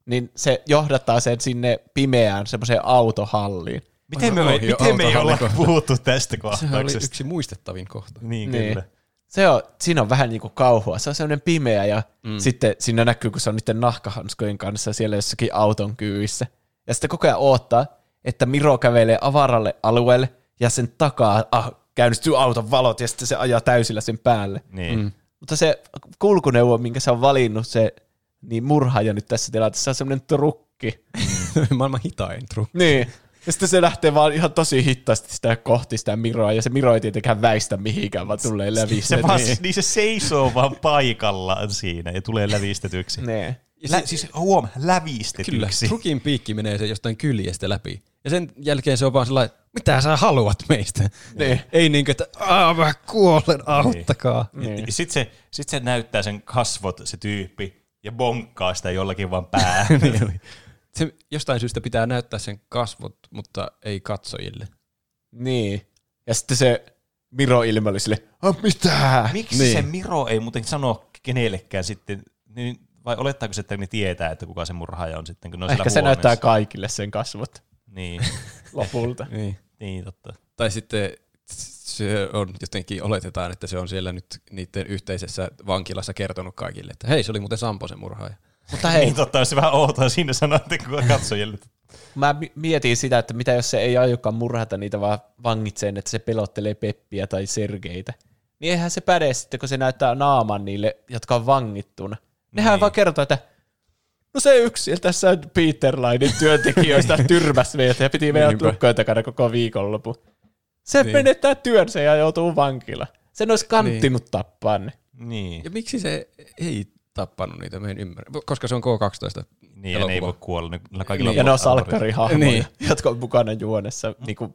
niin se johdattaa sen sinne pimeään semmoiseen autohalliin.
Miten me,
Ohi,
me, miten me ei olla puhuttu tästä
Sehän oli
kohtauksesta?
yksi muistettavin kohta.
Niin,
Niin.
kyllä.
Se on, siinä on vähän niin kuin kauhua. Se on semmoinen pimeä ja mm. sitten siinä näkyy, kun se on niiden nahkahanskojen kanssa siellä jossakin auton kyyvissä. Ja sitten koko ajan odottaa, että Miro kävelee avaralle alueelle ja sen takaa ah, käynnistyy auton valot ja sitten se ajaa täysillä sen päälle.
Niin. Mm.
Mutta se kulkuneuvo, minkä se on valinnut, se niin murhaaja nyt tässä tilanteessa on semmoinen trukki.
Maailman hitain trukki.
Niin. Ja sitten se lähtee vaan ihan tosi hitaasti sitä kohti sitä Miroa, ja se Miro ei tietenkään väistä mihinkään, vaan tulee lävistä.
Se, vaan,
niin.
niin se seisoo vaan paikallaan siinä ja tulee lävistetyksi.
Nee.
Lä, siis huom,
Kyllä,
lävistetyksi.
trukin piikki menee se jostain kyljestä läpi. Ja sen jälkeen se on vaan sellainen, mitä sä haluat meistä?
Niin.
Ei niin kuin, että aah mä kuolen, auttakaa.
Niin.
Sitten se, sit se näyttää sen kasvot, se tyyppi, ja bonkkaa sitä jollakin vaan pää.
Niin oli. Se jostain syystä pitää näyttää sen kasvot, mutta ei katsojille.
Niin. Ja sitten se Miro ilme oli sille, ah, mitä?
Miksi
Niin.
se Miro ei muuten sano kenellekään sitten, niin, vai olettaako se, että ne tietää, että kuka se murhaaja on sitten, kun ne on
Ehkä se näyttää kaikille sen kasvot
Niin,
lopulta.
Niin.
niin totta.
Tai sitten se on jotenkin, oletetaan, että se on siellä nyt niiden yhteisessä vankilassa kertonut kaikille, että hei, se oli muuten Sampo se murhaaja.
Mutta hei,
Niin totta, olisi vähän outoa siinä sanoa, että kuka katsojille.
mä mi- mietin sitä, että mitä jos se ei aiokaan murhata niitä, vaan vangitseen, että se pelottelee Peppiä tai Sergeitä. Niin eihän se päde sitten, kun se näyttää naaman niille, jotka on vangittuna. Nehän
Niin.
vaan kertoo, että no se yksi sieltä tässä Peterlainin työntekijöistä tyrmäs meitä ja piti meidän lukkojen takana koko viikonloppu. Se
Niin.
menettää työnsä ja joutuu vankila. Sen olisi kanttinut niin. tappaa ne.
Niin,
Ja miksi se ei tappanut niitä, mä en ymmärrä. Koska se on K12
niin ja ne ei
elokuva.
voi kuolla. Niillä kaikilla
Niin, ja ne on salkkarihahmoja,
Niin.
jotka on mukana juonessa, niin kuin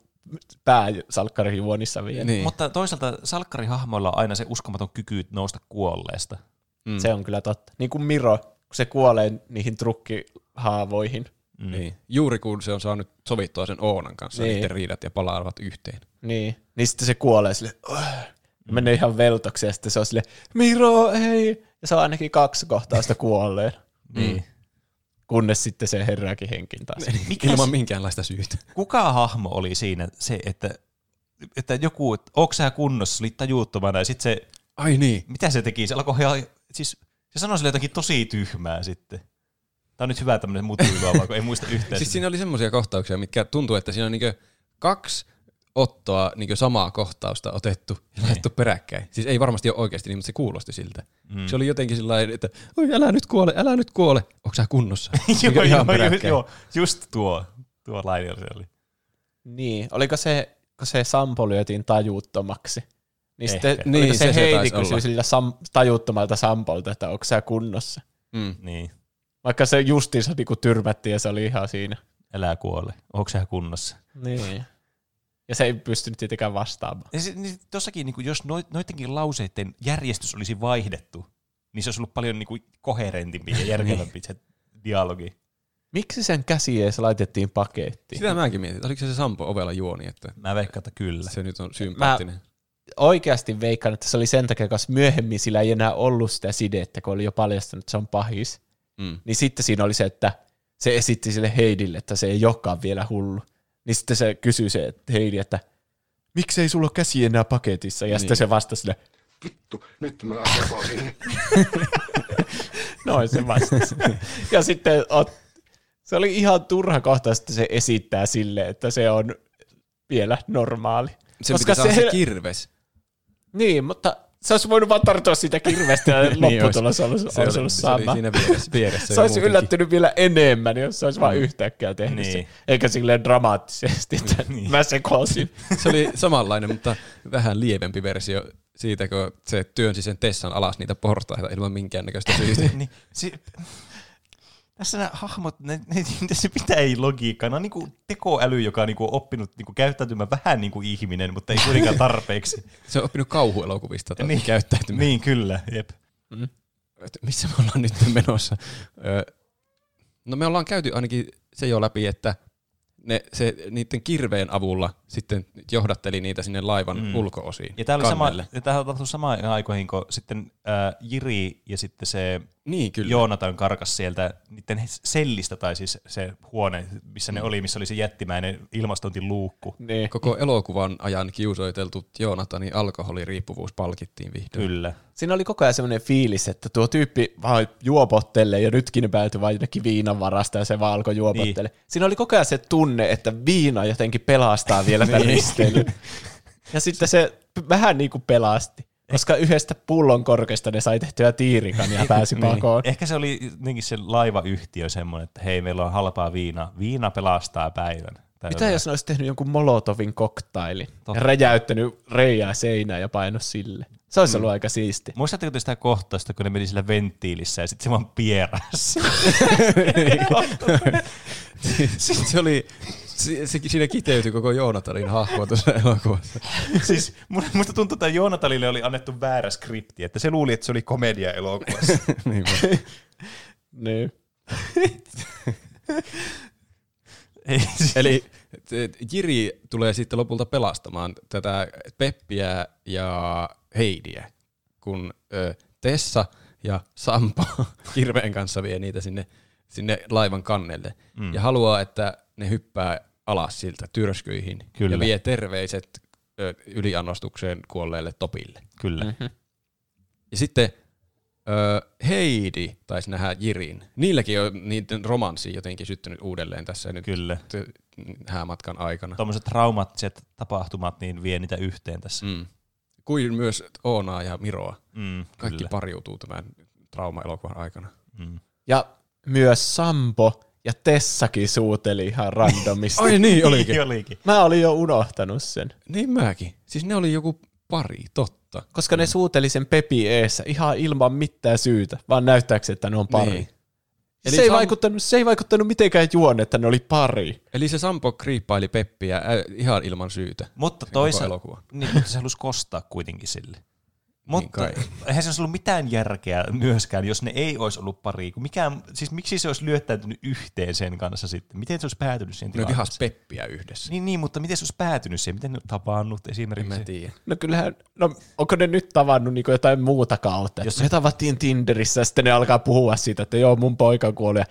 pääsalkkarijuonissa vielä.
Niin.
Mutta toisaalta salkkarihahmoilla on aina se uskomaton kyky nousta kuolleesta.
Mm. Se on kyllä totta. Niin kuin Miro, kun se kuolee niihin trukkihaavoihin.
Mm.
Niin. Juuri kun se on saanut sovittua sen Oonan kanssa, niin. Niiden riidat ja palaavat yhteen.
Niin. Niin sitten se kuolee sille, "Oh." menee ihan veltoksi ja sitten se on sille, Miro, ei. Ja se on ainakin kaksi kohtausta kuolleen.
Niin.
Kunnes sitten se herääkin henkin taas.
Mikä
Ilman
se-
minkäänlaista syytä.
Kuka hahmo oli siinä se, että, että joku, että onko sä kunnossa, oli tajuuttomana, ja sitten se,
Ai niin.
mitä se teki, se alkoi ihan, siis se sanoi sille jotakin tosi tyhmää sitten. Tämä on nyt hyvä tämmöinen mutuilua, vaan kun ei muista yhtään.
Siis siinä oli semmoisia kohtauksia, mitkä tuntuu, että siinä on niinku kaksi ottoa niinku samaa kohtausta otettu ja laitettu peräkkäin. Siis ei varmasti ole oikeasti niin, mutta se kuulosti siltä. Mm. Se oli jotenkin sellainen, että oi älä nyt kuole, älä nyt kuole. Onko sä kunnossa?
joo, joo, joo,
peräkkäin.
joo, just tuo, tuo se oli.
Niin, oliko se, kun se Sampo lyötiin tajuuttomaksi? Niin sitten niin,
Niin,
se,
se olla.
kysyi sillä sam, tajuuttomalta Sampolta, että onko sä kunnossa?
Mm.
Niin,
Vaikka se justiinsa niinku tyrmättiin ja se oli ihan siinä.
älä kuole, onko sä kunnossa?
Niin. Ja se ei pystynyt tietenkään vastaamaan.
Ja se, niin tossakin, niin kuin, jos noit, noidenkin lauseiden järjestys olisi vaihdettu, niin se olisi ollut paljon niin kuin, koherentimpi ja järkevämpi se dialogi.
Miksi sen käsi edes laitettiin pakettiin?
Sitä mäkin mietin, oliko se se Sampo ovella juoni, että
Mä veikkaan, että kyllä.
se nyt on sympaattinen.
Oikeasti veikkaan, että se oli sen takia, koska myöhemmin sillä ei enää ollut sitä sidettä, kun oli jo paljastanut, että se on pahis.
Mm.
Niin sitten siinä oli se, että se esitti sille Heidille, että se ei olekaan vielä hullu. Niin sitten se kysyi se että Heidi, että miksi ei sulla ole käsi enää paketissa? Ja niin. sitten se vastasi sille,
Vittu, nyt mä arvoisin.
noin se vastasi. ja sitten ot, se oli ihan turha kohta, että se esittää sille, että se on vielä normaali.
Se Koska se, se kirves.
Niin, mutta Se olisi voinut vaan tarttua siitä kirvestä ja lopputulos olisi,
Se
olisi
oli,
ollut
se
sama.
siinä vieressä. vieressä
Se olisi yllättynyt vielä enemmän, jos se olisi vaan yhtäkkiä tehnyt
Niin.
se. Eikä silleen dramaattisesti, että
Niin.
mä sekoisin.
Se oli samanlainen, mutta vähän lievempi versio siitä, kun se työnsi sen Tessan alas niitä portaita ilman minkäännäköistä syytä.
niin, si- tässä nämä hahmot, ne, ne, ne, se pitää ei logiikkaa. Ne on niinku tekoäly, joka on niinku oppinut niinku käyttäytymään vähän niin kuin ihminen, mutta ei kuitenkaan tarpeeksi.
Se on oppinut kauhuelokuvista niin.
Niin.
käyttäytymään.
niin, kyllä. Jep.
Että Missä me ollaan nyt menossa? No me ollaan käyty ainakin se jo läpi, että ne, se, niiden kirveen avulla sitten johdatteli niitä sinne laivan
Mm.
mm. ulkoosiin.
Ja tämä oli sama, ja tämä tapahtui samaan aikoihin, kun sitten äh, Jiri ja sitten se
Niin, kyllä.
Joonatan karkas sieltä niiden sellistä, tai siis se huone, missä ne oli, missä oli se jättimäinen ilmastointiluukku.
Niin.
Koko elokuvan ajan kiusoiteltu Joonatanin alkoholiriippuvuus palkittiin vihdoin.
Kyllä.
Siinä oli koko ajan semmoinen fiilis, että tuo tyyppi vaan juopottelee ja nytkin ne päätyi vain jonnekin viinan varasta ja se vaan alkoi juopottele. Niin. Siinä oli koko ajan se tunne, että viina jotenkin pelastaa vielä tämän risteilyn. Ja sitten se vähän niin kuin pelasti, koska yhdestä pullon korkeasta ne sai tehtyä tiirikan ja pääsi pakoon.
Ehkä se oli jotenkin se laivayhtiö semmoinen, että hei, meillä on halpaa viinaa. Viina pelastaa päivän. Tai
Mitä jos ne olisi tehnyt jonkun Molotovin koktailin ja
Totta.
räjäyttänyt reijää seinään ja painot sille? Se olisi ollut aika siisti.
Muistatteko te sitä kohtausta, kun ne meni sillä venttiilissä ja sitten se vaan pieräsi?
Sitten se oli, se, se, siinä kiteytyi koko Joonatanin hahmo tuossa elokuvassa.
siis mu- musta tuntuu, että Joonatanille oli annettu väärä skripti, että se luuli, että se oli komedia elokuvassa.
niin.
Niin.
Ei, siis-
Eli Jiri tulee sitten lopulta pelastamaan tätä Peppiä ja Heidiä, kun ö, Tessa ja Sampo kirveen kanssa vie niitä sinne, sinne laivan kannelle. Mm. Ja haluaa, että ne hyppää alas siltä tyrskyihin
Kyllä.
ja vie terveiset ö, yliannostukseen kuolleelle Topille.
Kyllä.
Mm.
Ja sitten ö, Heidi taisi nähdä Jirin. Niilläkin on niiden romanssi jotenkin syttynyt uudelleen tässä nyt
Kyllä.
t- häämatkan aikana.
Tuommoiset traumaattiset tapahtumat niin vie niitä yhteen tässä.
Mm. Kuin myös Oonaa ja Miroa.
Mm,
Kaikki
kyllä.
pariutuu tämän trauma-elokuvan aikana.
Mm.
Ja myös Sampo ja Tessakin suuteli ihan randomisti.
Ai niin olikin.
Niin olikin.
Mä olin jo unohtanut sen.
niin mäkin. Siis ne oli joku pari, totta.
Koska ne suuteli sen Pepi eessä ihan ilman mitään syytä, vaan näyttääkseni, että ne on pari.
Niin.
Eli
Eli
se, ei
Sam-
vaikuttanut, se ei vaikuttanut mitenkään juonne, että ne oli pari.
Eli se Sampo kriippaili Peppiä ihan ilman syytä.
Mutta toisaalta,
elokuva.
niin, mutta se halusi kostaa kuitenkin sille. Mutta
kai.
eihän se olisi ollut mitään järkeä myöskään, jos ne ei olisi ollut pari. Kun mikään, siis miksi se olisi lyöttäytynyt yhteen sen kanssa sitten? Miten se olisi päätynyt siihen
Ne vihas
tilanteeseen?
Peppiä yhdessä.
Niin, niin, mutta miten se olisi päätynyt siihen? Miten ne on tavannut
En
esimerkiksi?
mä tiedä.
No kyllähän, no onko ne nyt tavannut niinku jotain muuta kautta? Jos me tavattiin Tinderissä ja sitten ne alkaa puhua siitä, että joo mun poika kuoli ja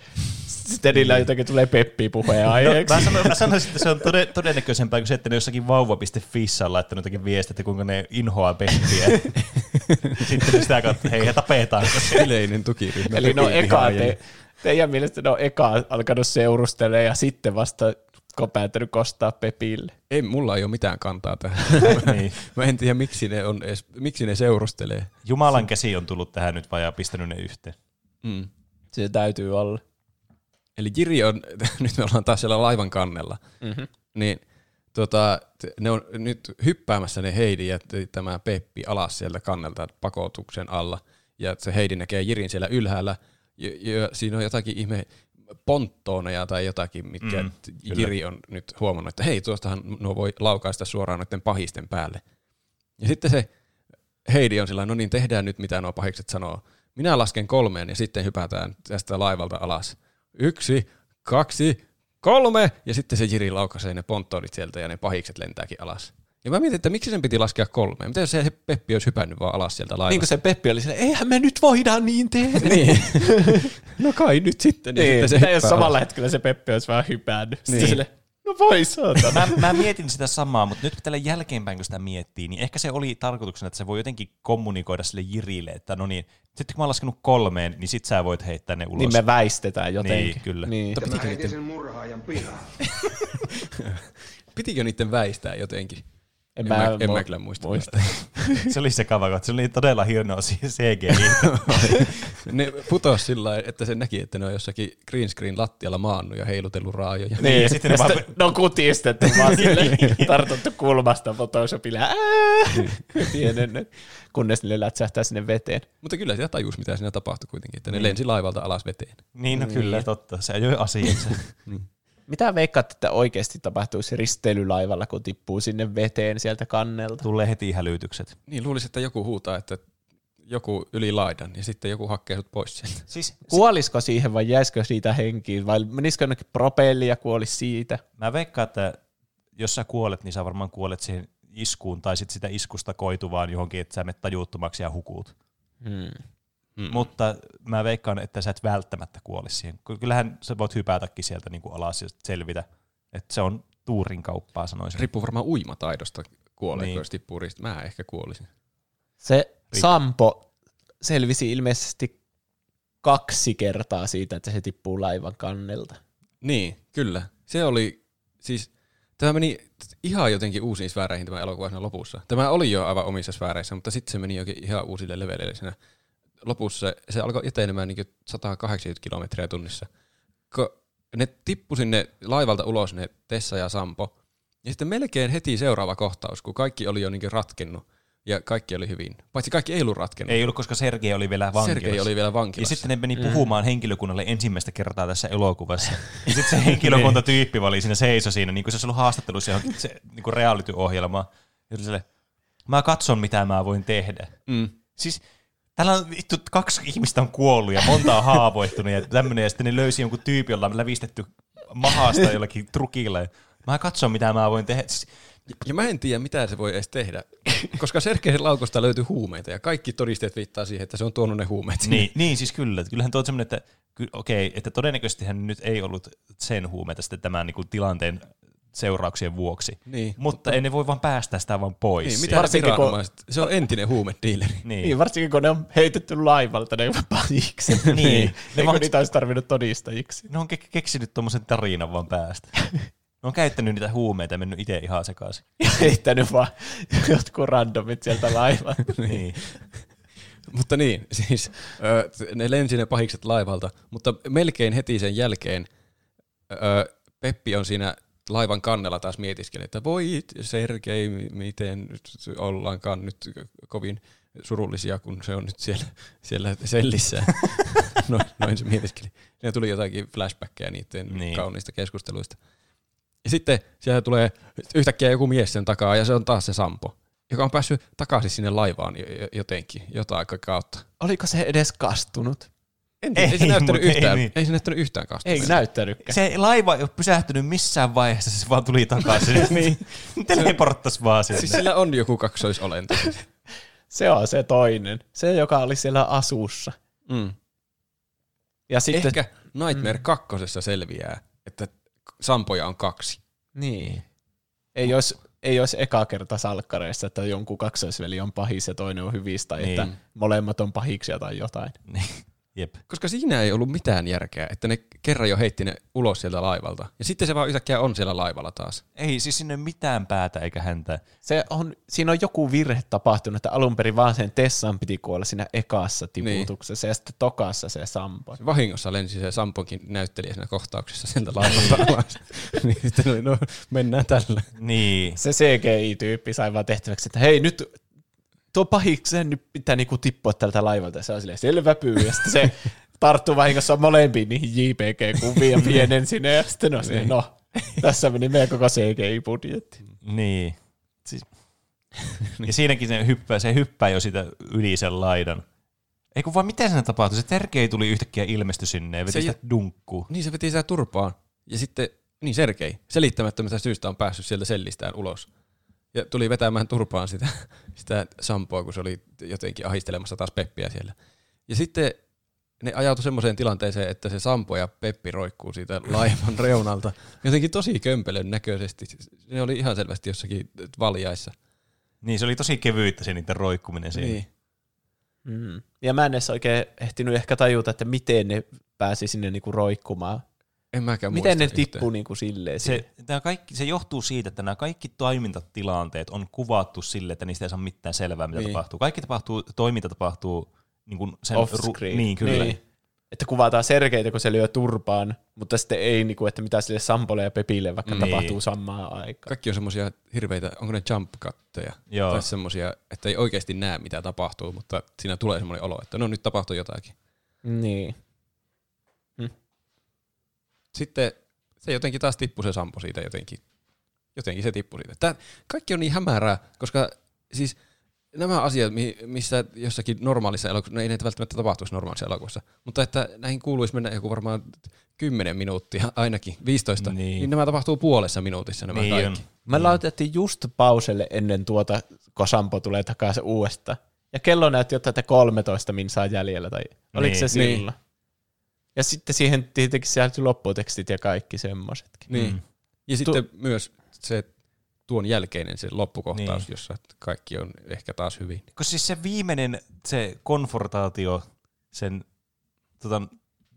sitten niillä jotenkin tulee Peppi puheen
No,
aiheeksi.
mä, sanon, mä sanoisin, että se on tode, todennäköisempää kuin se, että ne jossakin vauva.fissä on laittanut jotakin viestiä, että kuinka ne inhoaa peppiä. Sitten ne sitä kautta, hei, tapetaan.
Yleinen tukiryhmä.
Eli no eka, te, teidän mielestä ne on eka alkanut seurustelemaan ja sitten vasta ko- päättänyt kostaa Pepille.
Ei, mulla ei ole mitään kantaa tähän.
niin.
Mä en tiedä, miksi ne, on edes, miksi ne seurustelee.
Jumalan käsi on tullut tähän nyt vaan ja pistänyt ne yhteen.
Mm.
Se täytyy olla.
Eli Jiri on, nyt me ollaan taas siellä laivan kannella,
Mm-hmm.
niin tota, ne on nyt hyppäämässä ne Heidi ja tämä Peppi alas sieltä kannelta pakotuksen alla. Ja se Heidi näkee Jirin siellä ylhäällä, ja, ja siinä on jotakin ihme ponttooneja tai jotakin, mitkä
Mm, kyllä.
Jiri on nyt huomannut, että hei, tuostahan nuo voi laukaista suoraan noiden pahisten päälle. Ja sitten se Heidi on sillä no niin, tehdään nyt mitä nuo pahikset sanoo. Minä lasken kolmeen ja sitten hypätään tästä laivalta alas. Yksi, kaksi, kolme! Ja sitten se Jiri laukaisee ne ponttoonit sieltä ja ne pahikset lentääkin alas. Ja mä mietin, että miksi sen piti laskea kolmeen? Mitä jos se Peppi olisi hypännyt vaan alas sieltä
Niin
laivasta?
kuin se Peppi oli silleen, eihän me nyt voida niin tehdä.
niin. no kai nyt sitten. Ja
Niin,
sitten se
jos samalla
alas.
hetkellä se Peppi olisi vähän hypännyt. Sitten
Niin.
No voi saatana.
Mä, mä mietin sitä samaa, mutta nyt tällä jälkeenpäin, kun sitä miettii, niin ehkä se oli tarkoituksena, että se voi jotenkin kommunikoida sille Jirille, että no niin, sitten kun mä oon laskenut kolmeen, niin sit sä voit heittää ne ulos.
Niin me väistetään jotenkin.
Niin, kyllä.
Niin.
Mutta pitikö
Mä heitin
niiden,
sen murhaajan pihaan.
pitikö niiden väistää jotenkin? En, mä, en mä kyllä muista.
muista.
Se oli sekava kohta. Se oli todella hienoa CGI.
ne putos sillä lailla, että se näki, että ne on jossakin green screen lattialla maannut ja heilutellut raajoja.
Niin,
ja sitten ne vaan-
ne on kutistettu vaan sille, tartuttu kulmasta Photoshopilla. Ää! Pienennet, kunnes ne lätsähtää sinne veteen.
Mutta kyllä sitä tajus, mitä siinä tapahtui kuitenkin, että ne lensi laivalta alas veteen.
niin, no kyllä, totta. Se ajoi asiansa.
Mitä veikkaat, että oikeasti tapahtuisi risteilylaivalla, kun tippuu sinne veteen sieltä kannelta?
Tulee heti hälytykset.
Niin, luulisin, että joku huutaa, että joku yli laidan, ja sitten joku hakkee sut pois sieltä.
Siis
Kuolisiko siihen vai jäisikö siitä henkiin, vai menisikö jonnekin propelli ja kuolisi siitä?
Mä veikkaan, että jos sä kuolet, niin sä varmaan kuolet siihen iskuun, tai sitten sitä iskusta koituvaan johonkin, että sä menet tajuuttomaksi ja hukut.
Hmm.
Mm. Mutta mä veikkaan, että sä et välttämättä kuolisi siihen. Ky- Kyllähän sä voit hypätäkin sieltä niin kuin alas ja selvitä. Että se on tuurin kauppaa, sanoisin.
Riippuu varmaan uimataidosta, kuoleeko,
Niin.
jos tippuu rist. Mä ehkä kuolisin.
Se Sampo selvisi ilmeisesti kaksi kertaa siitä, että se tippuu laivan kannelta.
Niin, kyllä. Se oli, siis tämä meni ihan jotenkin uusiin sfääreihin tämä elokuva siinä lopussa. Tämä oli jo aivan omissa sfääreissä, mutta sitten se meni jokin ihan uusille leveleille siinä lopussa. Se, se alkoi etenemään niin 180 kilometriä tunnissa. Kun ne tippu sinne laivalta ulos ne Tessa ja Sampo, ja sitten melkein heti seuraava kohtaus, kun kaikki oli jo niin ratkennut ja kaikki oli hyvin. Paitsi kaikki ei ollut ratkennut.
Ei ollut, koska Sergei oli vielä vankilassa.
Sergei oli vielä
Ja
vankilassa.
sitten ne meni puhumaan henkilökunnalle ensimmäistä kertaa tässä elokuvassa. Ja sitten se henkilökuntatyyppi oli siinä seiso siinä, niin kuin se olisi ollut haastattelussa johonkin se, niin kuin reality-ohjelmaan. Ja se sille, mä katson mitä mä voin tehdä.
Mm.
Siis täällä on vittu, kaksi ihmistä on kuollut ja monta on haavoittunut ja tämmöinen. Ja sitten ne löysi jonkun tyypin, jolla on lävistetty mahasta jollakin trukilla. Mä katson mitä mä voin tehdä. Siis,
Ja mä en tiedä, mitä se voi edes tehdä, koska Sergein laukusta löytyy huumeita ja kaikki todisteet viittaa siihen, että se on tuonut ne huumeet sinne.
niin, niin, siis kyllä. Että Kyllähän tuo on semmoinen, että okei, että todennäköisesti hän nyt ei ollut sen huumeita sitten tämän niin kuin, tilanteen seurauksien vuoksi.
Niin.
Mutta ei ne voi vaan päästä sitä vaan pois.
Niin, mitä
Varsinkin kun-?
Se on entinen huumediileri.
Niin.
Niin, varsinkin kun ne on heitetty laivalta, ne pahikset.
Niin.
niin.
Ne
Eikö
vaan-
niitä olisi tarvinnut todistajiksi?
Ne on ke- keksinyt tuommoisen tarinan vaan päästä. Ne on käyttänyt niitä huumeita ja mennyt itse ihan sekaisin.
Ja heittänyt vaan jotkut randomit sieltä laivalta.
niin.
Mutta niin, siis ne lensi ne pahikset laivalta, mutta melkein heti sen jälkeen Peppi on siinä laivan kannella taas mietiskeli, että voi Sergei, miten nyt ollaankaan nyt kovin surullisia, kun se on nyt siellä, siellä sellissä. no, noin se mietiskeli. Siinä tuli jotakin flashbackkejä niiden
Niin.
kauniista keskusteluista. Ja sitten siellä tulee yhtäkkiä joku mies sen takaa, ja se on taas se Sampo, joka on päässyt takaisin sinne laivaan jo- jo- jotenkin, jotain kautta.
Oliko se edes kastunut?
En tiedä, ei,
Ei,
se näyttänyt yhtään, ei,
niin.
ei se näyttänyt yhtään kastuneen.
Ei näyttänytkään.
Se laiva ei ole pysähtynyt missään vaiheessa, se vaan tuli takaisin. niin. Teleporttas vaan sinne.
Siis sillä on joku kaksoisolento.
Se on se toinen. Se, joka oli siellä asussa.
Mm.
Ja sitten,
Ehkä Nightmare kakkosessa selviää, että Sampoja on kaksi.
Niin. Ei olisi, ei olisi eka kerta salkkareissa, että jonkun kaksoisveli on pahis ja toinen on hyvis, tai
Niin.
että molemmat on pahiksia tai jotain.
Jep.
Koska siinä ei ollut mitään järkeä, että ne kerran jo heitti ne ulos sieltä laivalta. Ja sitten se vaan yhtäkkiä on siellä laivalla taas.
Ei, siis sinne mitään päätä eikä häntä.
Se on, siinä on joku virhe tapahtunut, että alun perin vaan sen Tessan piti kuolla siinä ekassa tiputuksessa, niin. ja sitten tokassa se Sampo.
Vahingossa lensi se Sampokin näyttelijä siinä kohtauksessa sieltä laivalta alas. niin sitten oli, no mennään tällä.
Niin.
Se CGI-tyyppi sai vaan tehtäväksi, että hei nyt tuo pahiksen nyt pitää niinku tippua tältä laivalta. Se on silleen selvä pyy, ja sitten se tarttuu vahingossa molempiin niihin JPG-kuviin ja pienen sinne, ja sitten on se, no, tässä meni meidän koko CGI-budjetti.
Niin. Siis. ja siinäkin se hyppää, se hyppää jo sitä yli sen laidan. Ei kun vaan miten se tapahtui? Se Terkei tuli yhtäkkiä ilmestyi sinne ja veti
Se
sitä dunkkuun.
Niin se veti sitä turpaan. Ja sitten, niin Sergei, selittämättömästä syystä on päässyt sieltä sellistään ulos. Ja tuli vetämään turpaan sitä, sitä Sampoa, kun se oli jotenkin ahistelemassa taas Peppiä siellä. Ja sitten ne ajautui semmoiseen tilanteeseen, että se Sampo ja Peppi roikkuu siitä laivan reunalta. Jotenkin tosi kömpelön näköisesti. Ne oli ihan selvästi jossakin valjaissa.
Niin, se oli tosi kevyyttä se niiden roikkuminen siinä.
Niin.
Mm. Ja mä en edes oikein ehtinyt ehkä tajuta, että miten ne pääsi sinne niinku roikkumaan.
En mäkään
Miten ne tippuu niinku silleen?
Se, tämä kaikki, se johtuu siitä, että nämä kaikki toimintatilanteet on kuvattu sille, että niistä ei saa mitään selvää, mitä
Niin.
tapahtuu. Kaikki tapahtuu, toiminta tapahtuu niin kuin sen
Off screen.
Niin, kyllä.
Niin. Että kuvataan Sergeitä, kun se lyö turpaan, mutta sitten ei, niinku, että mitä sille Sampolle ja Pepille vaikka
Niin.
tapahtuu samaan aikaan.
Kaikki on semmosia hirveitä, onko ne jump cutteja?
Joo.
Tai semmosia, että ei oikeasti näe mitä tapahtuu, mutta siinä tulee semmoinen olo, että no nyt tapahtuu jotakin.
Niin.
Sitten se jotenkin taas tippui se sampo siitä jotenkin. Jotenkin se tippui siitä. Tää, kaikki on niin hämärää, koska siis nämä asiat, mi- missä jossakin normaalissa elokuvassa, no ei ne välttämättä tapahtuisi normaalissa elokuvassa, mutta että näihin kuuluisi mennä joku varmaan 10 minuuttia ainakin, 15,
Niin.
niin, niin nämä tapahtuu puolessa minuutissa nämä
Niin
kaikki.
on.
Me laitettiin just pauselle ennen tuota, kun Sampo tulee takaisin uudestaan. Ja kello näytti jotain, että 13 minsaa jäljellä, tai oliko se
Niin.
Ja sitten siihen tietenkin sisältyi lopputekstit ja kaikki semmoisetkin.
Niin.
Mm.
Ja sitten myös se tuon jälkeinen se loppukohtaus,
Niin.
jossa kaikki on ehkä taas hyvin.
Koska siis se viimeinen, se konfortaatio, sen, tota,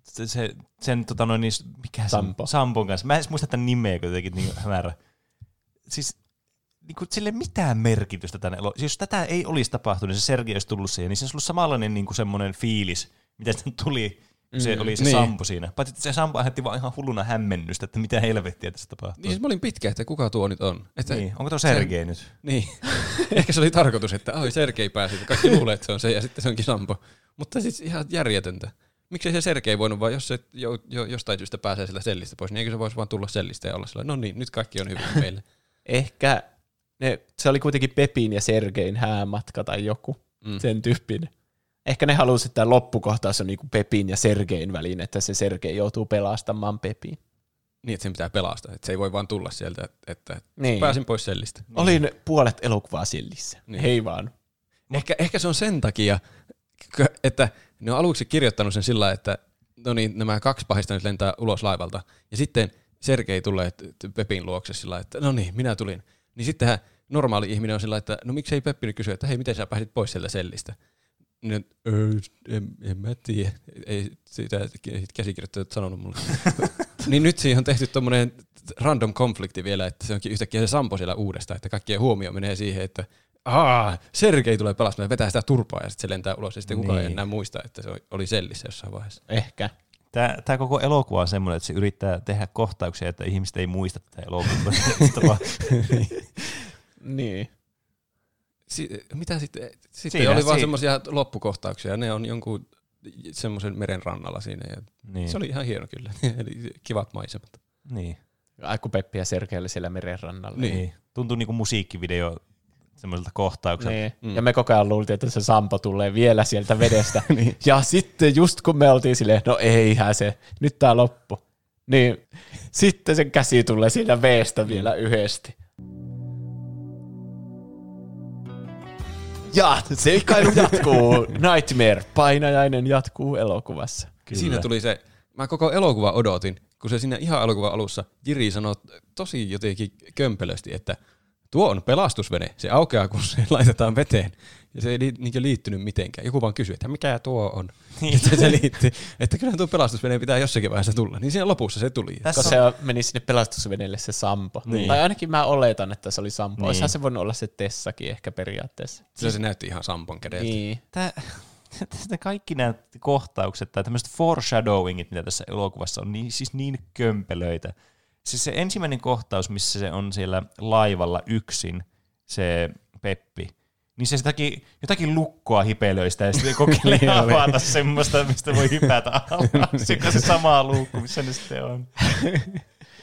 se, se, sen tota noin, niin, mikä se
Sampo.
on? Sampon kanssa. Mä en edes muista tämän nimeä, kun jotenkin niin hämärä. Siis niin kuin, sille mitään merkitystä tänne elo. Siis jos tätä ei olisi tapahtunut, niin se Sergei olisi tullut siihen, niin se olisi ollut samanlainen niin kuin semmoinen fiilis, mitä sitten tuli, se
Mm.
oli se
Niin.
Sampo siinä. Paitsi että se Sampo aiheutti vaan ihan hulluna hämmennystä, että mitä helvettiä tässä tapahtuu.
Niin siis mä olin pitkä, että kuka tuo nyt on. Että,
Niin, onko tuo Sergei nyt?
Niin. Ehkä se oli tarkoitus, että oi Sergei pääsi, että kaikki luulee, että se on se ja sitten se onkin Sampo. Mutta siis ihan järjetöntä. Miksei se Sergei voinut vaan, jos se jo, jo, jostain syystä pääsee sillä sellistä pois, niin eikö se voisi vaan tulla sellistä ja olla sillä, no niin, nyt kaikki on hyvin meille.
Ehkä ne, se oli kuitenkin Pepin ja Sergein häämatka tai joku
Mm.
sen tyyppinen. Ehkä ne halusivat, että tämä loppukohtaus on niinku Pepin ja Sergein välin, että se Sergei joutuu pelastamaan Pepin.
Niin, että sen pitää pelastaa, että se ei voi vaan tulla sieltä, että
Niin.
pääsin pois sellistä.
Olin puolet elokuvaa sillissä.
Niin.
Hei vaan.
Ehkä, ehkä se on sen takia, että ne on aluksi kirjoittanut sen sillä, että no niin, nämä kaksi pahista nyt lentää ulos laivalta. Ja sitten Sergei tulee Pepin luokse sillä että no niin, minä tulin. Niin sittenhän normaali ihminen on sillä että no miksei Peppi nyt kysy, että hei, miten sä pääsit pois sieltä sellistä? Niin, öö, en, en mä tiedä. Ei sitä käsikirjoittajat sanonut mulle. niin nyt siihen on tehty tommonen random konflikti vielä, että se onkin yhtäkkiä se Sampo siellä uudestaan, että kaikkien huomio menee siihen, että Aa, Sergei tulee pelastamaan ja vetää sitä turpaa ja sitten se lentää ulos ja sitten kukaan ei
Niin.
enää muista, että se oli sellissä jossain vaiheessa.
Ehkä.
Tämä, tämä koko elokuva on semmoinen, että se yrittää tehdä kohtauksia, että ihmiset ei muista tätä elokuvaa.
Niin.
Si- mitä sitten? Sitten
Siinä,
oli vaan
si-
semmoisia loppukohtauksia, ne on jonkun semmoisen meren rannalla siinä ja
niin.
se oli ihan hieno kyllä, eli kivat maisemat.
niin.
Ai kun Peppi ja Sergei oli siellä merenrannalla.
Niin. niin. Tuntuu niinku musiikkivideo semmoiselta kohtaukselta.
Niin.
Mm.
Mm. Ja me koko ajan luultiin, että se Sampo tulee vielä sieltä vedestä. niin. Ja sitten just kun me oltiin silleen, no eihän se, nyt tää loppu. Niin sitten sen käsi tulee siinä veestä vielä yhdesti. Ja seikkailu jatkuu. Nightmare, painajainen jatkuu elokuvassa.
Kyllä.
Siinä tuli se, mä koko elokuva odotin, kun se siinä ihan elokuvan alussa Jiri sanoi tosi jotenkin kömpelösti, että tuo on pelastusvene, se aukeaa kun se laitetaan veteen. Ja se ei li- niin liittynyt mitenkään. Joku vaan kysyi, että mikä tuo on. Niin. se, se liittyy, että kyllä tuo pelastusvene pitää jossakin vaiheessa tulla. Niin siinä lopussa se tuli.
Tässä
Koska se meni sinne pelastusveneelle se Sampo.
Niin.
Niin. Tai ainakin mä oletan, että se oli Sampo.
Niin.
Niin. Olisihan se voinut olla se Tessakin ehkä periaatteessa.
Se, se näytti ihan Sampon kädeltä.
Niin.
Tää, tästä kaikki nämä kohtaukset tai tämmöiset foreshadowingit, mitä tässä elokuvassa on, niin, siis niin kömpelöitä. Siis se ensimmäinen kohtaus, missä se on siellä laivalla yksin, se Peppi, niin se jotakin, jotakin lukkoa hipelöistä ja sitten kokeilee
Niin
avata semmoista, mistä voi hypätä alas, joka se sama luukku, missä ne sitten on.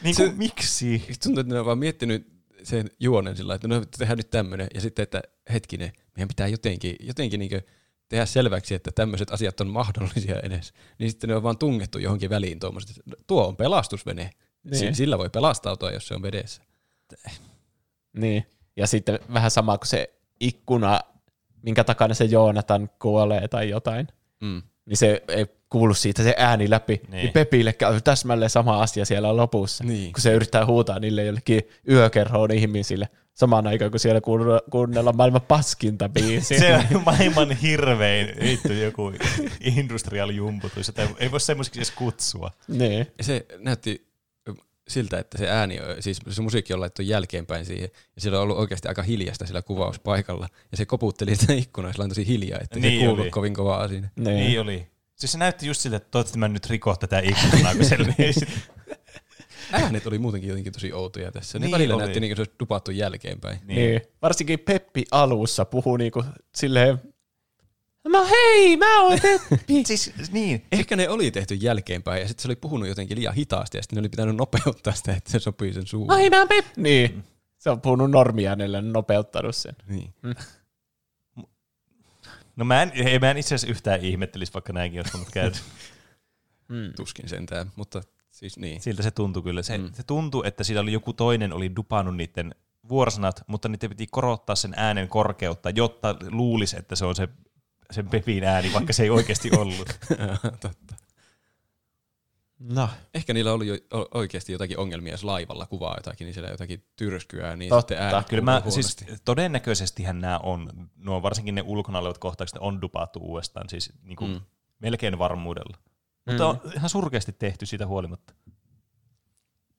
Niin kuin,
Se-
miksi?
Tuntuu, että ne on vaan miettinyt sen juonen sillä että no tehdään nyt tämmöinen. Ja sitten, että hetkinen, meidän pitää jotenkin, jotenkin niin tehdä selväksi, että tämmöiset asiat on mahdollisia edes. Niin sitten ne on vaan tungettu johonkin väliin tuommoiset. Tuo on pelastusvene.
Niin.
Sillä voi pelastautua, jos se on vedessä.
Niin. Ja sitten vähän sama kuin se ikkuna, minkä takana se Joonatan kuolee tai jotain.
Mm.
Niin se ei kuulu siitä se ääni läpi.
Niin.
Niin, Pepille käy täsmälleen sama asia siellä lopussa.
Niin.
Kun se yrittää huutaa niille jollekin yökerhoon ihmisille. samaan aikaan, kun siellä kuunnella- kuunnellaan maailman paskinta biisiä.
Se on maailman hirvein vittu joku industrial jumputus, ei voi semmoisiksi edes kutsua.
niin.
Se näytti siltä, että se ääni, siis se musiikki on laittu jälkeenpäin siihen, ja siellä on ollut oikeasti aika hiljasta sillä kuvauspaikalla, ja se koputteli sitä ikkunaa, sillä on tosi hiljaa, että
Niin
se kuulu
oli.
kovin kovaa siinä.
Niin.
Niin. niin oli. Siis se näytti just siltä, että toivottavasti mä nyt riko tätä ikkunaa, kun se
Äänet oli muutenkin jotenkin tosi outoja tässä. Ne
Niin
välillä
oli.
näytti niin kuin se olisi dupattu jälkeenpäin.
Niin. niin. Varsinkin Peppi alussa puhuu niinku silleen, no hei, mä oon Peppi.
Siis niin,
Ehkä ne oli tehty jälkeenpäin, ja sitten se oli puhunut jotenkin liian hitaasti, ja sitten ne oli pitänyt nopeuttaa sitä, että se sopii sen suuhun.
no hei, mä oon Peppi. Niin. Se on puhunut normiäänellä, nopeuttanut sen.
Niin.
no mä en, ei, mä en itse asiassa yhtään ihmettelisi, vaikka näinkin olisi voinut käydä.
Mm.
Tuskin sentään, mutta siis niin.
Siltä se tuntui kyllä. Se,
Mm.
mm. se tuntui, että siellä oli joku toinen oli dupannut niiden vuorosanat, mutta niiden piti korottaa sen äänen korkeutta, jotta luulisi, että se on se sen Pepin ääni, vaikka se ei oikeasti ollut.
Totta.
No,
Ehkä niillä oli jo oikeasti jotakin ongelmia, jos laivalla kuvaa jotakin, niin siellä jotakin tyrskyää, niin
Totta.
sitten äänet
Kyllä mä, siis todennäköisestihän nämä on, nuo varsinkin ne ulkona olevat kohtaukset on dupattu uudestaan, siis niin kuin
Mm.
mm. melkein varmuudella. Mutta on ihan surkeasti tehty siitä huolimatta.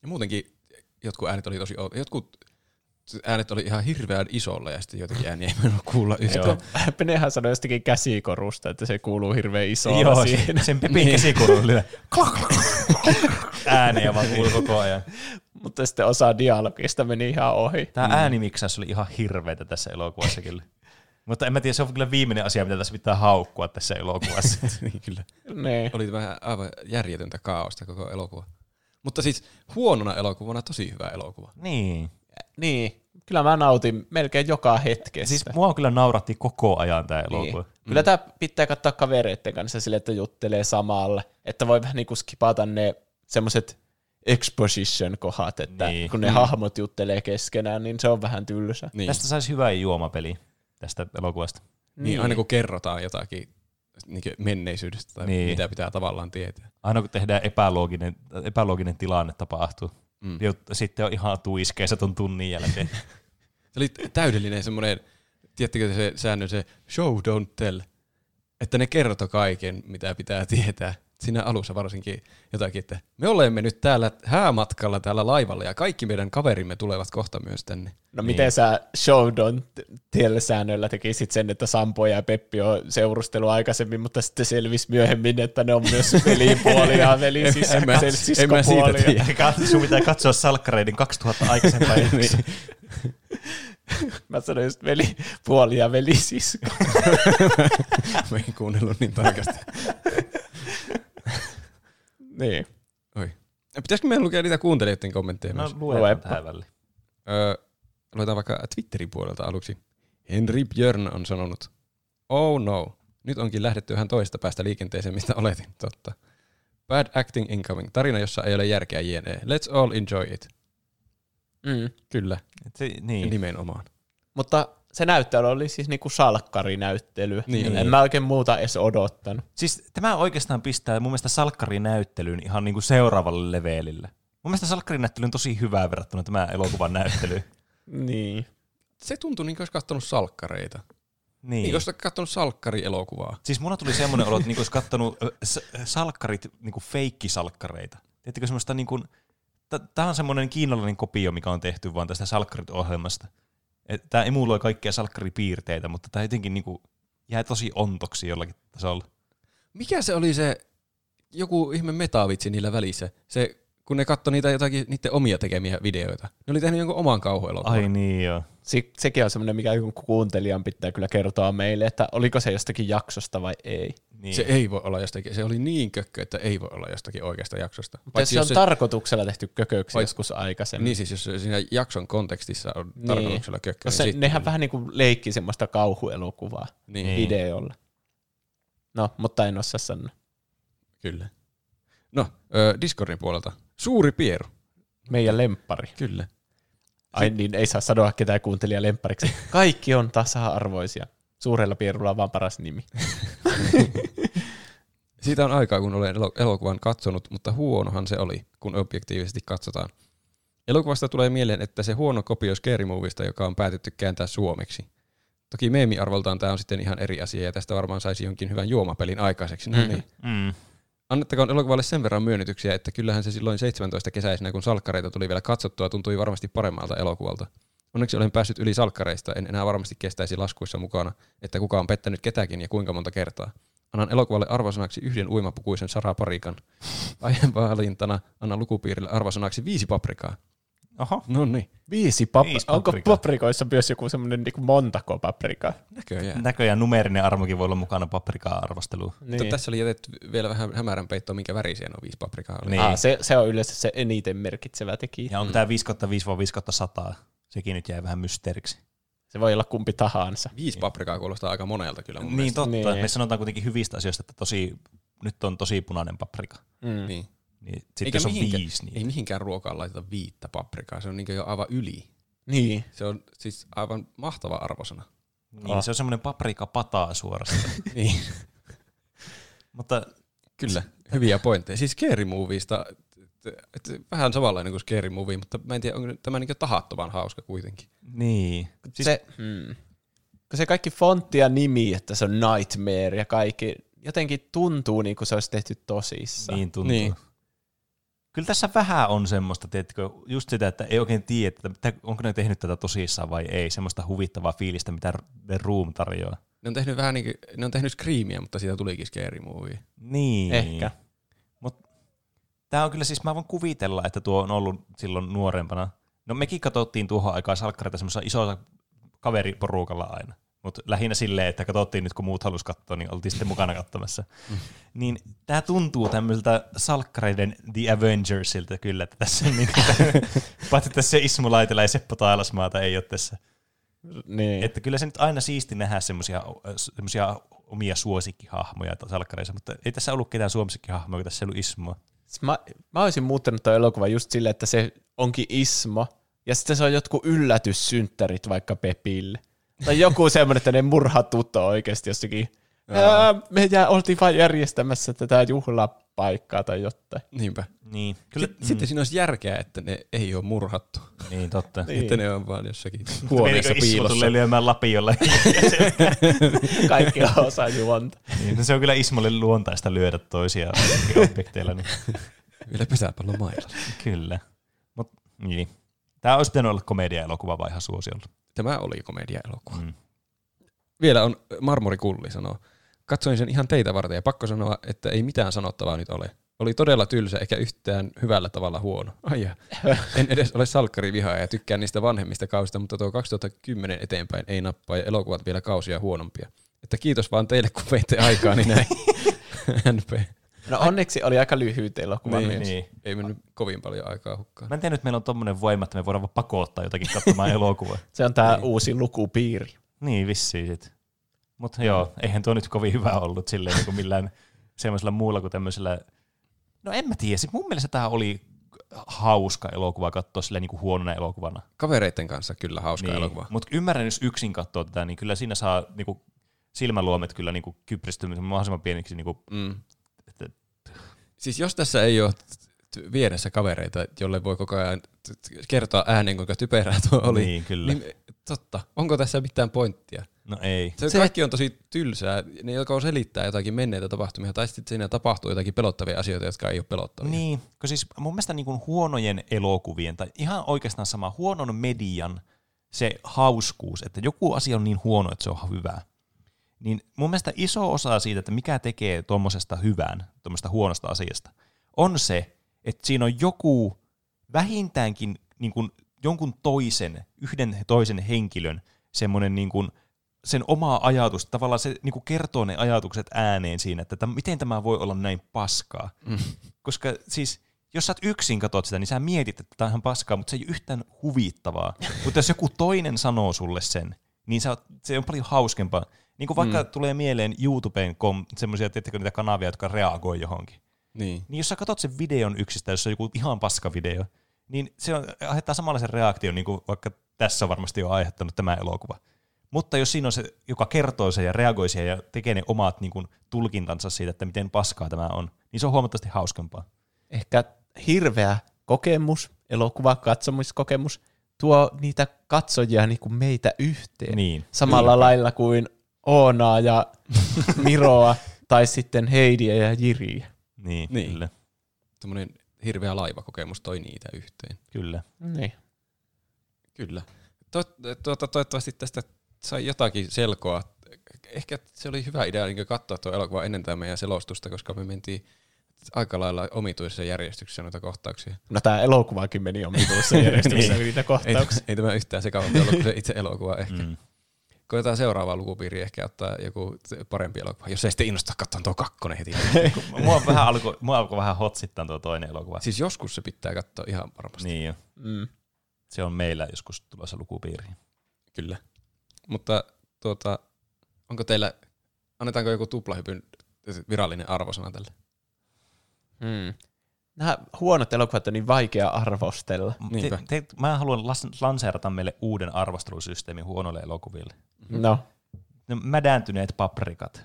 Ja muutenkin jotkut äänet oli tosi outo. Jotkut äänet oli ihan hirveän isolla ja sitten jotenkin ääniä ei mennyt kuulla yhtään.
Penehän sanoi jostakin käsikorusta, että se kuuluu hirveän isolla
Joo,
siihen.
se, sen Pepin käsikuru oli ääniä vaan kuului koko ajan.
Mutta sitten osa dialogista meni ihan ohi.
Tämä mm. äänimiksaus oli ihan hirveätä tässä elokuvassa kyllä. Mutta en mä tiedä, se on kyllä viimeinen asia, mitä tässä pitää haukkua tässä elokuvassa.
niin kyllä.
Niin.
Oli vähän aivan järjetöntä kaaosta koko elokuva. Mutta siis huonona elokuvana tosi hyvä elokuva.
niin.
Niin. Kyllä mä nautin melkein joka hetkestä.
Siis mua kyllä nauratti koko ajan tämä elokuva.
niin. Kyllä tämä pitää katsoa kavereiden kanssa sille, että juttelee samalla. Että voi vähän niin kuin skipata ne semmoiset exposition-kohdat, että
Niin.
kun ne hahmot juttelee keskenään, niin se on vähän tylsä.
Niin.
Tästä saisi hyvä juomapeli tästä elokuvasta.
niin. aina kun kerrotaan jotakin niin menneisyydestä tai niin.
Niin.
mitä pitää tavallaan tietää.
Aina kun tehdään epälooginen, epälooginen tilanne tapahtuu.
Mm.
Mm. Sitten on ihan tuiskeessa ton tunnin jälkeen.
Se oli täydellinen semmoinen, tiedättekö se säännön, se show don't tell, että ne kertoi kaiken, mitä pitää tietää. Siinä alussa varsinkin jotakin, että me olemme nyt täällä häämatkalla täällä laivalla ja kaikki meidän kaverimme tulevat kohta myös tänne.
No niin. miten sä show don't tell säännöllä tekisit sen, että Sampo ja Peppi on seurustelu aikaisemmin, mutta sitten selvisi myöhemmin, että ne on myös velipuolia ja
En mä-
velisiskopuolia.
en mä siitä
Sun pitää katsoa Salkkareiden 2000 aikaisempaa
Niin.
Mä sanoin just velipuoli ja velisisko.
Mä en kuunnellut niin tarkasti.
Niin.
Oi. Pitäisikö meidän lukea niitä kuuntelijoiden kommentteja
No
myös?
luetaan tähän väliin.
Öö, luetaan vaikka Twitterin puolelta aluksi. Henry Björn on sanonut, Oh no, nyt onkin lähdetty ihan toista päästä liikenteeseen, mistä oletin, totta. Bad acting incoming, tarina, jossa ei ole järkeä jne. Let's all enjoy it.
Mm.
Kyllä,
Et se,
niin.
niin.
nimenomaan.
Mutta se näyttely oli siis niinku salkkarinäyttelyä.
Niin.
En mä oikein muuta edes odottanut.
Siis tämä oikeastaan pistää mun mielestä salkkarinäyttelyyn ihan niinku seuraavalle levelille. Mun mielestä salkkarinäyttely on tosi hyvää verrattuna tämä elokuvan näyttely.
Niin.
Se tuntui niin kuin olisi katsonut salkkareita. Niin.
niin.
Niin kuin olisi katsonut salkkarielokuvaa.
Siis mulla tuli semmoinen olo, että niinku olisi s- salkkarit, niinku feikkisalkkareita. Tiedättekö semmoista niinku, tämä on semmoinen kiinalainen kopio, mikä on tehty vaan tästä salkkarit-ohjelmasta. Tämä emuloi kaikkia salkkaripiirteitä, mutta tämä jotenkin niinku jää tosi ontoksi jollakin tasolla.
Mikä se oli se joku ihme metavitsi niillä välissä? Se, kun ne katsoi niitä jotakin niiden omia tekemiä videoita. Ne oli tehnyt jonkun oman kauhuelokuvan.
Ai niin joo.
Se, sekin on semmoinen, mikä jonkun kuuntelijan pitää kyllä kertoa meille, että oliko se jostakin jaksosta vai ei.
Niin.
Se ei voi olla jostakin, se oli niin kökkö, että ei voi olla jostakin oikeasta jaksosta.
Mutta jos se on tarkoituksella tehty kököksi
Vai-
joskus aikaisemmin.
Niin siis, jos se siinä jakson kontekstissa on
Niin.
tarkoituksella kökkö.
Koska se, nehän vähän niin kuin leikki semmoista kauhuelokuvaa
Niin,
Niin.
videolla. No, mutta en osaa sanoa.
kyllä. No, ö, Discordin puolelta. Suuri Pieru.
Meidän lemppari.
Kyllä.
Ai niin, ei saa sanoa ketään kuuntelija lemppariksi. Kaikki on tasa-arvoisia. Suurella pierulla on vaan paras nimi.
Siitä on aikaa, kun olen elo- elokuvan katsonut, mutta huonohan se oli, kun objektiivisesti katsotaan. Elokuvasta tulee mieleen, että se huono kopio Scary Movista, joka on päätetty kääntää suomeksi. Toki meemiarvoltaan tämä on sitten ihan eri asia, ja tästä varmaan saisi jonkin hyvän juomapelin aikaiseksi. No niin.
Mm.
Annettakoon elokuvalle sen verran myönnytyksiä, että kyllähän se silloin 17 kesäisenä, kun salkkareita tuli vielä katsottua, tuntui varmasti paremmalta elokuvalta. Onneksi olen päässyt yli salkkareista, en enää varmasti kestäisi laskuissa mukana, että kuka on pettänyt ketäkin ja kuinka monta kertaa. Annan elokuvalle arvosanaksi yhden uimapukuisen Sara Parikan. Aiempaa valintana annan lukupiirille arvosanaksi viisi paprikaa.
Oho.
No niin,
Viisi, pap-
Viisi
Onko
paprikaa.
paprikoissa myös joku semmoinen niin montako paprikaa?
näköjään.
Näköjään numerinen armokin voi olla mukana paprikaa arvosteluun.
Mutta tässä oli jätetty vielä vähän hämärän peittoa, minkä värisiä nuo viisi paprikaa oli.
Niin.
Ah, se, se on yleensä se eniten merkitsevä tekijä.
Ja onko tämä 5 5 vai 5 100? Sekin nyt jäi vähän mysteeriksi.
Se voi olla kumpi tahansa.
Viisi paprikaa kuulostaa aika monelta kyllä mun
Niin
mielestä.
totta.
Niin.
Me sanotaan kuitenkin hyvistä asioista, että tosi, nyt on tosi punainen paprika.
Mm.
Niin.
Niin sitten
Eikä
jos on
mihinkään,
viisi, niin
ei mihinkään ruokaan laiteta viittä paprikaa, se on niin jo aivan yli.
Niin.
Se on siis aivan mahtava arvosana.
Niin, se on semmoinen paprika pataa suorastaan.
Niin.
Mutta
Kyllä, hyviä pointteja. Siis Scary et- et vähän samanlainen kuin Scary Movie, mutta mä en tiedä, onko tämä niin tahattoman hauska kuitenkin.
niin.
Siis, se, hmm. kun se kaikki fontti ja nimi, että se on Nightmare ja kaikki, jotenkin tuntuu niin kuin se olisi tehty tosissaan.
Niin tuntuu.
Niin.
Kyllä tässä vähän on semmoista, tiedätkö, just sitä, että ei oikein tiedä, että onko ne tehnyt tätä tosissaan vai ei. Semmoista huvittavaa fiilistä, mitä The Room tarjoaa.
Ne on tehnyt vähän niin kuin, ne on tehnyt Screamia, mutta siitä tulikin Scary Movie.
Niin.
Ehkä.
Tämä on kyllä siis, mä voin kuvitella, että tuo on ollut silloin nuorempana. No mekin katsottiin tuohon aikaan salkkareita semmoisella isolla kaveriporukalla aina. Mutta lähinnä silleen, että katsottiin nyt kun muut halus katsoa, niin oltiin sitten mukana katsomassa.
Mm.
Niin tämä tuntuu tämmöiltä salkkareiden The Avengersilta kyllä, että tässä on niin, paitsi että se Ismo Laitela ja Seppo Tailasmaata ei ole tässä.
Niin.
Että kyllä se nyt aina siisti nähdä semmoisia omia suosikkihahmoja salkkareissa, mutta ei tässä ollut ketään suosikkihahmoja, kun tässä ei ollut Ismoa.
Siis Mä, mä olisin muuttanut tuon elokuvan just silleen, että se onkin Ismo, ja sitten se on jotkut yllätyssynttärit vaikka Pepille. Tai joku semmoinen, että ne murhaa Tuto oikeasti jossakin. Ää, me jää, oltiin vain järjestämässä tätä juhlapaikkaa tai jotain.
Niinpä.
Niin, kyllä,
Sitten, sitten siinä olisi järkeä, että ne ei ole murhattu.
niin totta.
Niin. Että ne on vaan jossakin
Huoneessa
piilossa.
tulee lyömään lapiolla.
Kaikki osaa juonta.
niin, no se on kyllä Ismolle luontaista lyödä toisia objekteilla. Niin.
Vielä pesäpallon mailla.
Kyllä. Mut, niin. Tämä olisi pitänyt olla komedia-elokuva vai ihan suosiolla.
Tämä oli komedia-elokuva.
Mm.
Vielä on Marmorikulli sanoo. Katsoin sen ihan teitä varten ja pakko sanoa, että ei mitään sanottavaa nyt ole. Oli todella tylsä eikä yhtään hyvällä tavalla huono. Ai ja. En edes ole salkkarivihaaja ja tykkään niistä vanhemmista kausista, mutta tuo 2010 eteenpäin ei nappaa ja elokuvat vielä kausia huonompia. Että kiitos vaan teille, kun veitte aikaa, niin näin. NP.
No onneksi oli aika lyhyt elokuva
Niin.
Niin.
Ei mennyt kovin paljon aikaa hukkaan.
Mä en tiedä, että meillä on tommonen voima, että me voidaan vaan pakottaa jotakin katsomaan elokuvaa.
Se on tämä uusi lukupiiri.
Niin, vissiin sit. Mutta joo, eihän tuo nyt kovin hyvä ollut silleen niin millään semmoisella muulla kuin tämmöisellä... No en mä tiedä, sit mun mielestä tämä oli hauska elokuva katsoa silleen niin kuin huonona elokuvana.
Kavereiden kanssa kyllä hauska
niin.
elokuva.
Mutta ymmärrän, jos yksin katsoo tätä, niin kyllä siinä saa niin kuin, silmäluomet kyllä niin kuin, kypristymisen mahdollisimman pieniksi. Niin kuin,
Mm. Siis jos tässä ei ole vieressä kavereita, jolle voi koko ajan kertoa ääneen, kuinka typerää tuo oli,
Niin, kyllä.
niin totta. Onko tässä mitään pointtia?
no ei.
Se, se kaikki on tosi tylsää. Ne joko selittää jotakin menneitä tapahtumia, tai sitten siinä tapahtuu jotakin pelottavia asioita, jotka ei ole pelottavia.
Niin, kun siis mun mielestä niin kuin huonojen elokuvien, tai ihan oikeastaan sama, huonon median se hauskuus, että joku asia on niin huono, että se on hyvä. Niin mun mielestä iso osa siitä, että mikä tekee tuommoisesta hyvän, tuommoista huonosta asiasta, on se, että siinä on joku vähintäänkin niin kuin jonkun toisen, yhden toisen henkilön semmoinen niin kuin sen oma ajatus, tavallaan se niin kuin kertoo ne ajatukset ääneen siinä, että täm, miten tämä voi olla näin paskaa. Mm. Koska siis, jos sä oot yksin katot sitä, niin sä mietit, että tämä on paskaa, mutta se ei ole yhtään huvittavaa. mutta jos joku toinen sanoo sulle sen, niin sä oot, se on paljon hauskempaa. Niin kuin vaikka mm. tulee mieleen YouTubeen kom, semmoisia, tiettäkö niitä kanavia, jotka reagoi johonkin.
Niin.
Niin jos sä katsot sen videon yksistä, jos on joku ihan paska video, niin se on, aiheuttaa samanlaisen reaktion, niin kuin vaikka tässä on varmasti jo aiheuttanut tämä elokuva. Mutta jos siinä on se, joka kertoo sen ja reagoi siihen ja tekee ne omat niin kuin, tulkintansa siitä, että miten paskaa tämä on, niin se on huomattavasti hauskempaa.
Ehkä hirveä kokemus, elokuvakatsomuskokemus tuo niitä katsojia niin kuin meitä yhteen.
Niin.
Samalla lailla kuin Oonaa ja Miroa tai sitten Heidiä ja Jiriä.
Niin,
Niin.
kyllä.
Semmoinen hirveä laivakokemus toi niitä yhteen.
kyllä.
Niin.
Kyllä. To, tuota, toivottavasti tästä sai jotakin selkoa. Ehkä se oli hyvä idea niin katsoa tuo elokuva ennen tämä meidän selostusta, koska me mentiin aika lailla omituisessa järjestyksessä noita kohtauksia.
No tämä elokuvakin meni omituissa järjestyksessä
Niin.
niitä
Ei,
kohtauksia.
ei tämä yhtään sekavampi ollut kuin se itse elokuva ehkä. Mm. Koetaan seuraavaa lukupiiriä ehkä ottaa joku parempi elokuva, jos ei sitten innosta katsoa tuo kakkonen heti.
Mua, vähän alkoi, mua alkoi vähän hotsittaa tuo toinen elokuva.
siis joskus se pitää katsoa ihan varmasti.
Niin jo.
Mm.
Se on meillä joskus tulossa lukupiiriin.
Kyllä. Mutta tuota, onko teillä, annetaanko joku tuplahypyn virallinen arvosana tälle?
Mm. Nämä huonot elokuvat on niin vaikea arvostella.
Niinpä.
Te, te, mä haluan las, lanseerata meille uuden arvostelusysteemin huonoille elokuville.
No,
Ne mädäntyneet paprikat.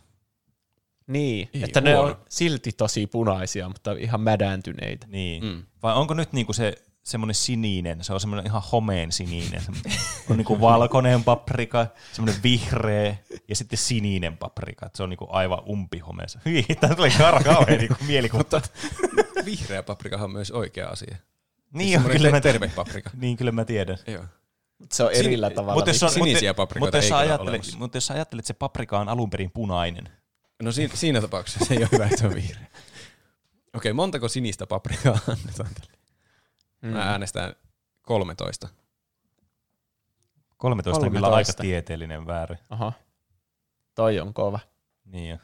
niin.
Ei,
että ne
huono.
on silti tosi punaisia, mutta ihan mädäntyneitä.
Niin.
Mm.
Vai onko nyt niinku se semmoinen sininen, se on semmoinen ihan homeen sininen. Se on niinku valkoinen paprika, semmoinen vihreä ja sitten sininen paprika. Se on niinku aivan umpihomeessa. Hyi, tää tuli kauhean niinku mielikuva.
Vihreä paprikahan on myös oikea asia.
niin,
Siis
on, kyllä mä,
terve paprika.
niin, kyllä mä tiedän.
Joo.
Se on erillä tavalla.
Mutta jos, on,
Sinisiä
mutta,
paprikoita
mutta, jos ajattelet, mutta jos sä ajattelet, että se paprika on alun perin punainen,
No siinä, siinä tapauksessa se ei ole hyvä, että se on vihreä. Okei, montako sinistä paprikaa annetaan tälle?
Mm.
Mä äänestän 13.
13 on kyllä aika
13.
tieteellinen väärä.
Aha. Toi on kova.
Niin jo.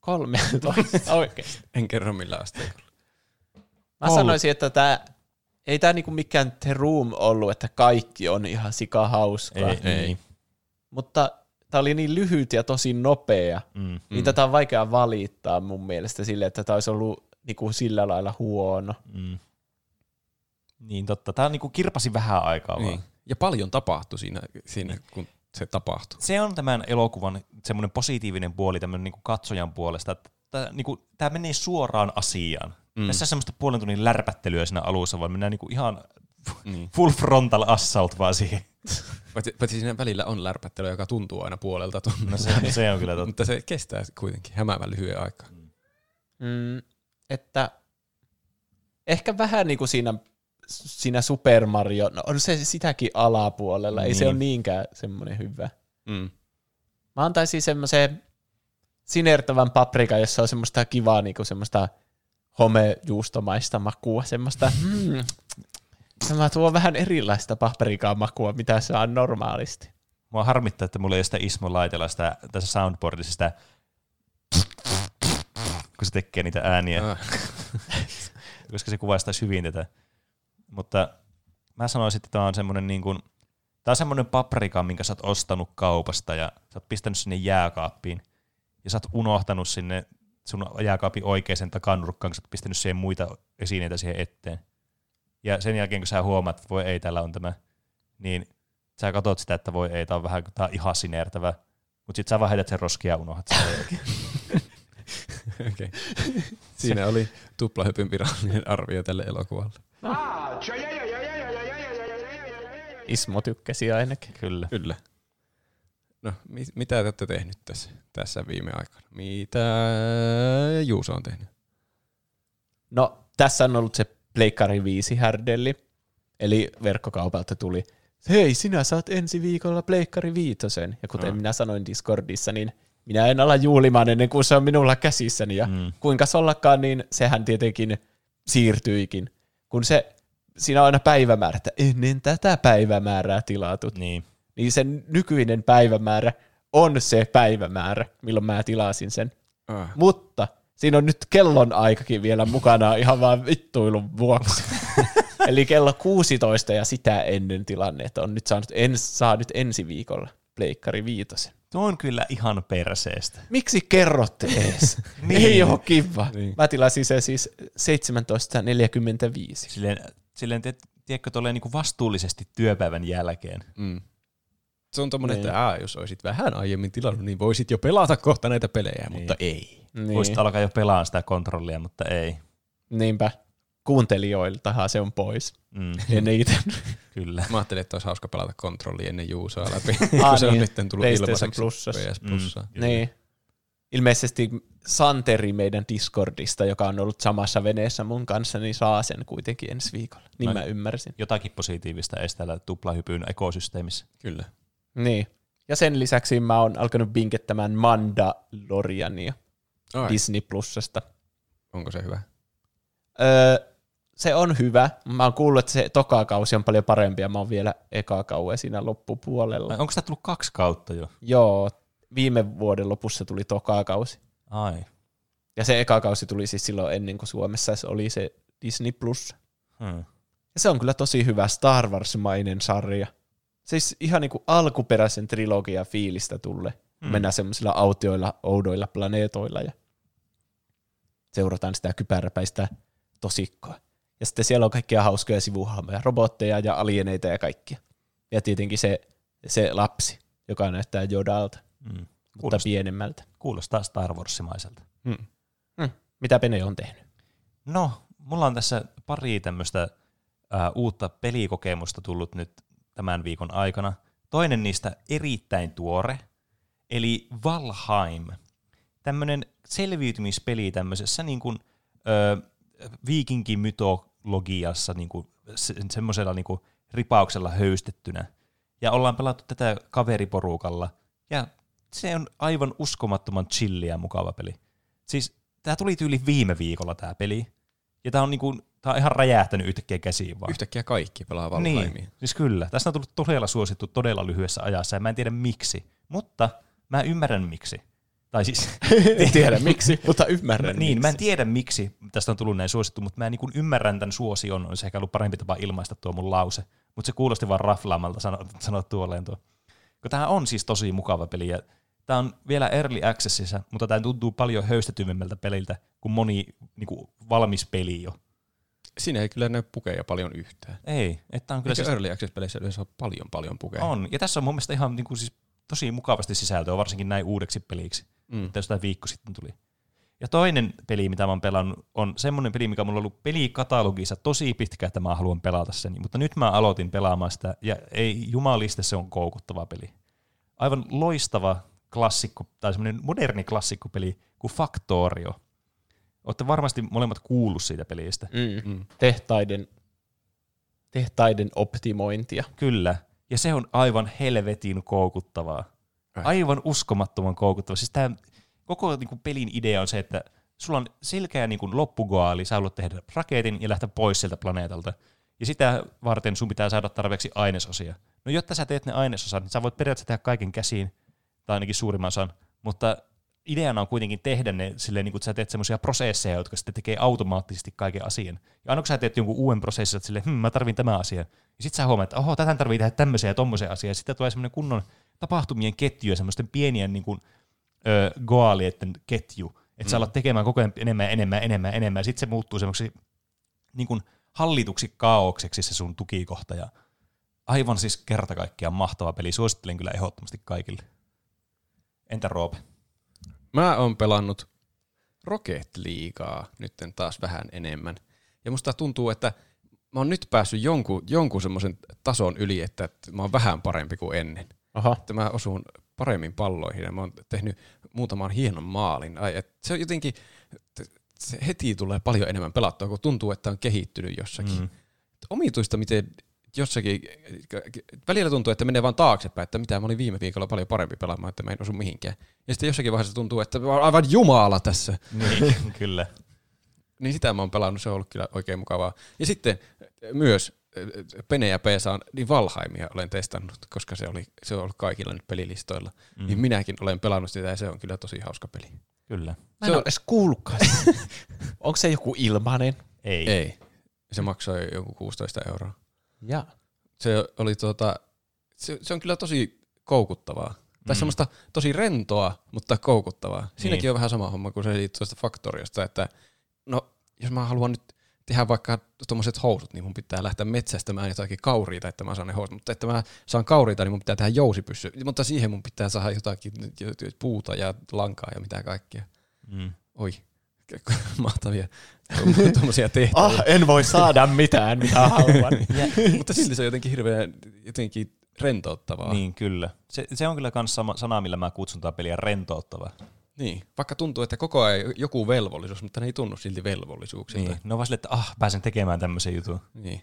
13 oikeesti.
En kerro millään asteikolla.
Mä
Kol-
sanoisin, että tää, ei tää niinku mikään The Room ollut, että kaikki on ihan sika hauskaa.
Ei, ei.
Mutta tää oli niin lyhyt ja tosi nopea.
Mm.
Niin tätä on vaikea valittaa mun mielestä sille, että tää olisi ollut niinku sillä lailla huono.
Mm. Niin totta. Tää niinku kirpasi vähän aikaa
Niin.
vaan.
Ja paljon tapahtui siinä, siinä kun se tapahtui.
Se on tämän elokuvan semmoinen positiivinen puoli tämmöinen niinku katsojan puolesta, että tämä niinku, tää menee suoraan asiaan. Mm. Tässä ei ole semmoista puolen tunnin lärpättelyä siinä alussa, vaan mennään niinku ihan
Niin.
full frontal assault vaan siihen.
Paitsi, paitsi siinä välillä on lärpättely, joka tuntuu aina puolelta.
No se, se on kyllä totta.
Mutta se kestää kuitenkin hämäävän lyhyen aikaa.
Mm, että ehkä vähän niinku siinä, siinä Super Mario, no on se sitäkin alapuolella, ei se
Niin.
ole niinkään semmoinen hyvä.
Mm.
Mä antaisin semmoisen sinertävän paprika, jossa on semmoista kivaa niinku semmoista homejuustomaista makua, semmoista mm, tämä tuo vähän erilaista paprikaa makua, mitä saa normaalisti.
Mua harmittaa, että mulla ei ole sitä Ismo laitella sitä, tässä soundboardissa sitä, kun se tekee niitä ääniä,
Ah.
koska se kuvastaisi hyvin tätä. Mutta mä sanoisin, että tämä on semmoinen niin kuin, tää on semmoinen paprika, minkä sä oot ostanut kaupasta ja sä oot pistänyt sinne jääkaappiin ja sä oot unohtanut sinne sun jääkaapin oikeaan takanurkkaan, kun sä oot pistänyt siihen muita esineitä siihen eteen. Ja sen jälkeen, kun sä huomaat, että voi ei, täällä on tämä, niin sä katsot sitä, että voi ei, tää on vähän, tää on ihan sinertävä. Mutta sit sä vaan heität sen roskia ja unohdat sen.
Okay. Siinä oli tuplahypyn virallinen arvio tälle elokuvalle.
Ismo tykkäsi ainakin.
Kyllä.
Kyllä. No, mi- mitä te olette tehnyt tässä, tässä viime aikana? Mitä Juuso on tehnyt?
No, tässä on ollut se Pleikkari 5 härdelli, eli verkkokaupalta tuli, hei, sinä saat ensi viikolla Pleikkari viitosen. Ja kuten
Mm.
minä sanoin Discordissa, niin minä en ala juulimaan ennen kuin se on minulla käsissäni. Ja
Mm.
kuinka ollakaan, niin sehän tietenkin siirtyikin. Kun se, siinä on aina päivämäärä, että ennen tätä päivämäärää tilatut,
Niin.
niin sen nykyinen päivämäärä on se päivämäärä, milloin mä tilasin sen.
Ah.
Mutta siinä on nyt kellon aikakin vielä mukana ihan vaan vittuilun vuoksi. Eli kello 16 ja sitä ennen tilanne, että on nyt saanut, en, saa nyt ensi viikolla Pleikkari viitosen.
Tuo on kyllä ihan perseestä.
Miksi kerrotte ees?
Niin.
Ei ole kiva.
Niin.
Mä tilasin se siis 17.45.
Silleen, silleen te, tiedätkö, tolleen niin vastuullisesti työpäivän jälkeen.
Mm. Se on tommonen,
Niin.
että aa, jos olisit vähän aiemmin tilannut, niin voisit jo pelata kohta näitä pelejä,
Niin.
mutta ei.
Niin.
Voisit alkaa jo pelaa sitä kontrollia, mutta ei.
Niinpä. Kuuntelijoiltahan se on pois.
Mm,
Eniten.
kyllä.
Mä ajattelin, että olisi hauska pelata kontrolli ennen Juusoa läpi,
Ah,
kun se on
niin.
nyt tullut ilmaiseksi
Plusassa.
PS Plussa.
Kyllä.
niin. Ilmeisesti Santeri meidän Discordista, joka on ollut samassa veneessä mun kanssa, niin saa sen kuitenkin ensi viikolla. Niin
No.
mä ymmärsin.
Jotakin positiivista edes täällä tuplahypyn ekosysteemissä.
Kyllä.
Niin. Ja sen lisäksi mä oon alkanut binkettämään Mandaloriania
Ai,
Disney Plusasta.
onko se hyvä?
Öö, se on hyvä. Mä oon kuullut, että se toka kausi on paljon parempi ja mä oon vielä eka kausi siinä loppupuolella.
Onko sitä tullut kaksi kautta jo?
Joo, viime vuoden lopussa tuli toka kausi.
Ai.
Ja se eka kausi tuli siis silloin ennen kuin Suomessa se oli se Disney Plus.
Hmm.
Ja se on kyllä tosi hyvä Star Wars-mainen sarja. Siis ihan niinku alkuperäisen trilogian fiilistä tulee. Mm. Mennään semmoisilla autioilla, oudoilla planeetoilla ja seurataan sitä kypäräpäistä tosikkoa. Ja sitten siellä on kaikkia hauskoja sivuhahmoja, robotteja ja alieneita ja kaikkia. Ja tietenkin se, se lapsi, joka näyttää Jodalta,
Mm.
mutta
Kuulostaa,
pienemmältä.
kuulostaa Star Warsimaiselta.
Mm. Mm. Mitä Pene on tehnyt?
No, mulla on tässä pari tämmöistä ää, uutta pelikokemusta tullut nyt tämän viikon aikana. Toinen niistä erittäin tuore, eli Valheim. Tämmöinen selviytymispeli tämmöisessä niin kuin, ö, viikinkimytologiassa niin kuin, se, semmoisella niin kuin ripauksella höystettynä. Ja ollaan pelattu tätä kaveriporukalla, ja se on aivan uskomattoman chilliä mukava peli. Siis tämä tuli tyyli viime viikolla tämä peli, ja tämä on, niinku, tää on ihan räjähtänyt yhtäkkiä käsiin vaan.
Yhtäkkiä kaikki pelaa Valheimia.
Niin, siis kyllä. Tästä on tullut todella suosittu todella lyhyessä ajassa, ja mä en tiedä miksi. Mutta mä ymmärrän miksi. Tai siis,
En tiedä miksi, mutta ymmärrän
niin, mä en
miksi.
tiedä miksi tästä on tullut näin suosittu, mutta mä niin ymmärrän tämän suosion, olisi ehkä ollut parempi tapa ilmaista tuo mun lause. Mutta se kuulosti vaan raflaamalta sanoa, sanoa tuolleen tuo. Kun tämä on siis tosi mukava peli, ja tämä on vielä early accessissa, mutta tämä tuntuu paljon höystetymmältä peliltä kuin moni niin kuin, valmis peli jo.
Siinä ei kyllä näy pukeja paljon yhtään.
Ei, että on kyllä
Eikö
siis
Early Access-peleissä yleensä ole paljon paljon pukeja?
On, ja tässä on mun mielestä ihan niin kuin siis tosi mukavasti sisältöä, varsinkin näin uudeksi peliksi,
Mm.
että jostain viikko sitten tuli. Ja toinen peli, mitä mä oon pelannut, on semmoinen peli, mikä mulla on ollut pelikatalogissa tosi pitkä, että mä haluan pelata sen. Mutta nyt mä aloitin pelaamaan sitä, ja ei jumaliste se on koukuttava peli. Aivan loistava klassikko, tai semmoinen moderni klassikkopeli kuin Factorio. Olette varmasti molemmat kuullut siitä pelistä.
Mm.
Mm.
Tehtaiden, tehtaiden optimointia.
Kyllä. Ja se on aivan helvetin koukuttavaa.
Ai.
Aivan uskomattoman koukuttavaa. Siis tämä koko niin kuin, pelin idea on se, että sulla on selkeä niin kuin, loppugoaali, sä haluat tehdä raketin ja lähteä pois sieltä planeetalta. Ja sitä varten sun pitää saada tarpeeksi ainesosia. No jotta sä teet ne ainesosat, niin sä voit periaatteessa tehdä kaiken käsiin, tai ainakin suurimman osan, mutta ideana on kuitenkin tehdä ne silleen, niin kuin, että sä teet semmoisia prosesseja, jotka sitten tekee automaattisesti kaiken asian. Ja aina kun sä teet jonkun uuden prosessin, että silleen, hm, mä tarvin tämä asia. Ja sitten sä huomaat, että oho, tätä tarvii tehdä tämmöisiä ja tommoisia asiaa. Ja sitten tulee semmoinen kunnon tapahtumien ketju ja semmoisten pienien niin kuin, ö, goaalieiden ketju. Että sä alat tekemään koko ajan enemmän ja enemmän ja enemmän enemmän. Ja sitten se muuttuu semmoiksi niin kuin hallituksi kaaukseksi se sun tukikohta. Ja aivan siis kerta kaikkiaan mahtava peli. Suosittelen kyllä ehdottomasti kaikille. Entä Roope?
Mä oon pelannut Rocket Leaguea nytten taas vähän enemmän. Ja musta tuntuu, että mä oon nyt päässyt jonkun, jonkun semmoisen tason yli, että, mä oon vähän parempi kuin ennen.
Aha.
Että mä osun paremmin palloihin ja mä oon tehnyt muutaman hienon maalin. Ai, et se on jotenkin, se heti tulee paljon enemmän pelattua, kun tuntuu, että on kehittynyt jossakin.
Mm.
Omituista, miten jossakin, välillä tuntuu, että menee vaan taaksepäin, että mitä mä olin viime viikolla paljon parempi pelaamaan, että mä en osu mihinkään. Ja sitten jossakin vaiheessa tuntuu, että mä aivan jumala tässä.
Niin, kyllä.
Niin sitä mä oon pelannut, se on ollut kyllä oikein mukavaa. Ja sitten myös äh, Pene ja Peesaan, niin Valheimia olen testannut, koska se, oli, se on ollut kaikilla nyt pelilistoilla. Mm. Niin minäkin olen pelannut sitä ja se on kyllä tosi hauska peli.
Kyllä.
Mä
Se
en
on-
ole edes kuullutkaan. Onko se joku ilmanen?
Ei.
Ei. Se maksoi joku 16 euroa.
Ja.
Se oli tuota, se, se on kyllä tosi koukuttavaa. Tai
Mm.
semmoista tosi rentoa, mutta koukuttavaa. Siinäkin
Niin.
on vähän sama homma kuin se liittyy tuosta Factoriosta, että no, jos mä haluan nyt tehdä vaikka tuommoiset housut, niin mun pitää lähteä metsästämään jotakin kauriita, että mä saan ne housut. Mutta että mä saan kauriita, niin mun pitää tehdä jousipyssy. Mutta siihen mun pitää saada jotakin jo- jo- puuta ja lankaa ja mitä kaikkea.
Mm.
Oi, mahtavia tuommoisia tehtäviä.
Ah, en voi saada mitään, mitä haluan.
Mutta silti se on jotenkin hirveän jotenkin rentouttavaa.
Niin, kyllä. Se, se on kyllä myös sana, millä mä kutsun tätä peliä rentouttava.
niin. Vaikka tuntuu, että koko ajan joku velvollisuus, mutta ne ei tunnu silti velvollisuuksilta.
Niin. Ne on vaan silleen, että ah, pääsen tekemään tämmöisen jutun.
niin.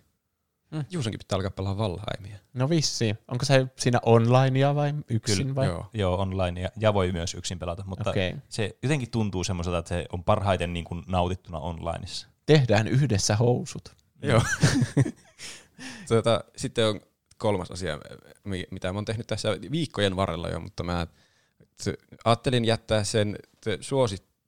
Mm. Juusenkin pitää alkaa pelaa Valheimia.
No vissiin. Onko se siinä onlinea vai yksin
Kyllä,
vai?
Joo.
Joo, online ja, ja voi myös yksin pelata, mutta okay. se jotenkin tuntuu semmoiselta, että se on parhaiten niin kuin nautittuna onlineissa.
Tehdään yhdessä housut.
Joo. tuota, sitten on kolmas asia, mi- mitä mä oon tehnyt tässä viikkojen varrella jo, mutta mä ajattelin jättää sen t-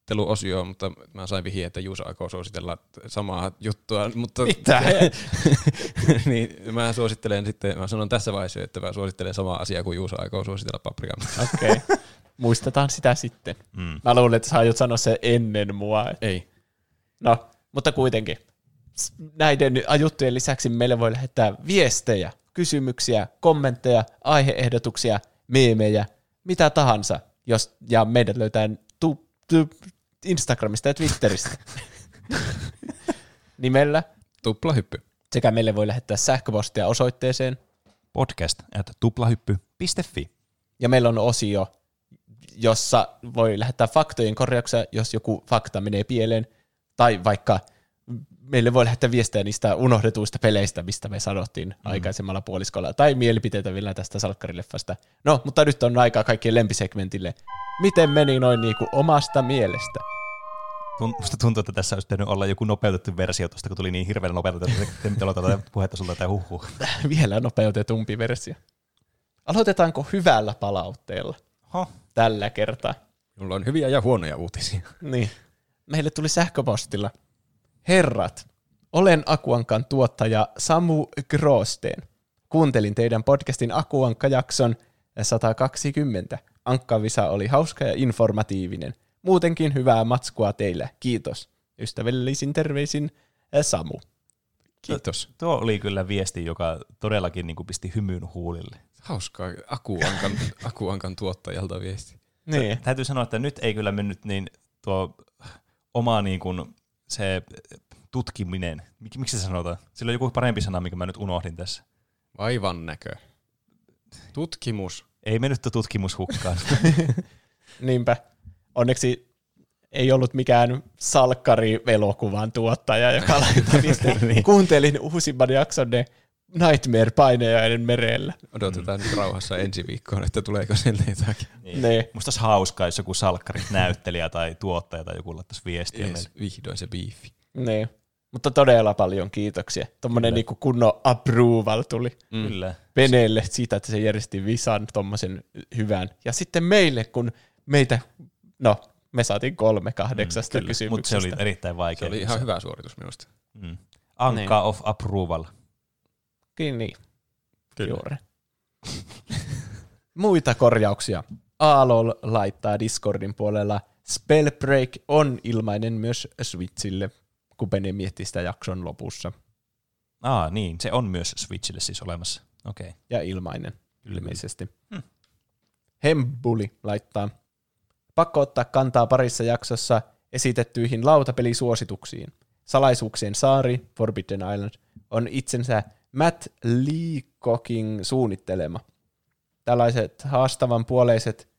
suositteluosioon, mutta mä sain vihjeä, että Juuso aikoo suositella samaa juttua, mutta
Mitä?
niin, mä suosittelen sitten, mä sanon tässä vaiheessa, että mä suosittelen samaa asiaa kuin Juuso aikoo suositella paprikaa.
Okei. Okay. Muistetaan sitä sitten.
Mm.
Mä luulen, että sä aiot sanoa se ennen mua.
Ei.
No, mutta kuitenkin. Näiden juttujen lisäksi meille voi lähettää viestejä, kysymyksiä, kommentteja, aiheehdotuksia, meemejä, mitä tahansa. Jos, ja meidät löytää tu, tu, Instagramista ja Twitteristä nimellä.
Tuplahyppy.
Sekä meille voi lähettää sähköpostia osoitteeseen.
Podcast at tuplahyppy.fi.
Ja meillä on osio, jossa voi lähettää faktojen korjauksia, jos joku fakta menee pieleen. Tai vaikka meille voi lähettää viestejä niistä unohdetuista peleistä, mistä me sanottiin mm. aikaisemmalla puoliskolla. Tai mielipiteitä vielä tästä salkkarileffasta. No, mutta nyt on aikaa kaikkien lempisegmentille. Miten meni noin niinku omasta mielestä?
Musta tuntuu, että tässä olisi pitänyt olla joku nopeutettu versio tuosta, kun tuli niin hirveän nopeutettu, että nyt aloitetaan tätä puhetta sulta tai huhu.
Vielä nopeutetumpi versio. Aloitetaanko hyvällä palautteella
Huh.
tällä kertaa?
Mulla on hyviä ja huonoja uutisia.
Niin. Meille tuli sähköpostilla. Herrat, olen Akuankan tuottaja Samu Grosteen. Kuuntelin teidän podcastin Akuankka-jakson 120. Ankkavisa oli hauska ja informatiivinen. Muutenkin hyvää matskua teille. Kiitos. Ystävällisin terveisin eh, Samu.
Kiitos.
Tuo oli kyllä viesti, joka todellakin niin kuin pisti hymyyn huulille.
Hauskaa Akuankan, Akuankan tuottajalta viesti.
Niin.
Täytyy sanoa, että nyt ei kyllä mennyt niin tuo oma niin kuin se tutkiminen. Mik, miksi se sanotaan? Sillä on joku parempi sana, mikä mä nyt unohdin tässä.
Vaivan näkö. Tutkimus.
Ei mennyt tutkimus hukkaan.
Niinpä. Onneksi ei ollut mikään salkkari-elokuvan tuottaja, joka laittoi viestiä. Kuuntelin uusimman jakson ne Nightmare-painajainen merellä.
Odotetaan nyt rauhassa ensi viikkoon, että tuleeko sieltä jotakin.
niin.
Ne.
Musta olisi hauskaa, jos joku salkkarit näyttelijä tai tuottaja tai joku laittaisi viestiä
Yes,
meille.
vihdoin se biifi.
Niin. Mutta todella paljon kiitoksia. Tuommoinen niinku kunnon approval tuli
Mm. Kyllä.
Peneelle siitä, että se järjesti visan tuommoisen hyvän. Ja sitten meille, kun meitä, no, me saatiin kolme kahdeksasta mm,
Mutta se
kysymyksestä.
oli erittäin vaikea.
Se oli ihan hyvä suoritus minusta.
Mm. Anka
Niin.
of approval.
Kyllä niin. Kyllä. Juuri. Muita korjauksia. Aalol laittaa Discordin puolella Spellbreak on ilmainen myös Switchille, kun Bene miettii sitä jakson lopussa.
Aa, niin. Se on myös Switchille siis olemassa. Okei. Okay.
Ja ilmainen
Kyllä.
ilmeisesti.
Hmm.
Hembuli laittaa. Pakko ottaa kantaa parissa jaksossa esitettyihin lautapelisuosituksiin. Salaisuuksien saari, Forbidden Island, on itsensä Matt Leacockin suunnittelema. Tällaiset haastavan puoleiset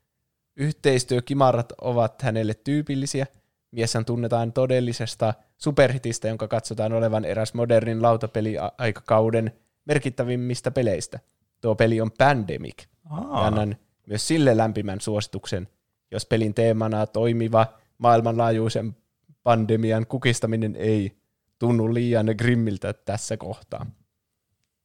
yhteistyökimarat ovat hänelle tyypillisiä. Mieshän tunnetaan todellisesta superhitistä, jonka katsotaan olevan eräs modernin lautapeliaikakauden merkittävimmistä peleistä. Tuo peli on Pandemic. Ja annan myös sille lämpimän suosituksen, jos pelin teemana toimiva maailmanlaajuisen pandemian kukistaminen ei tunnu liian grimmiltä tässä kohtaa.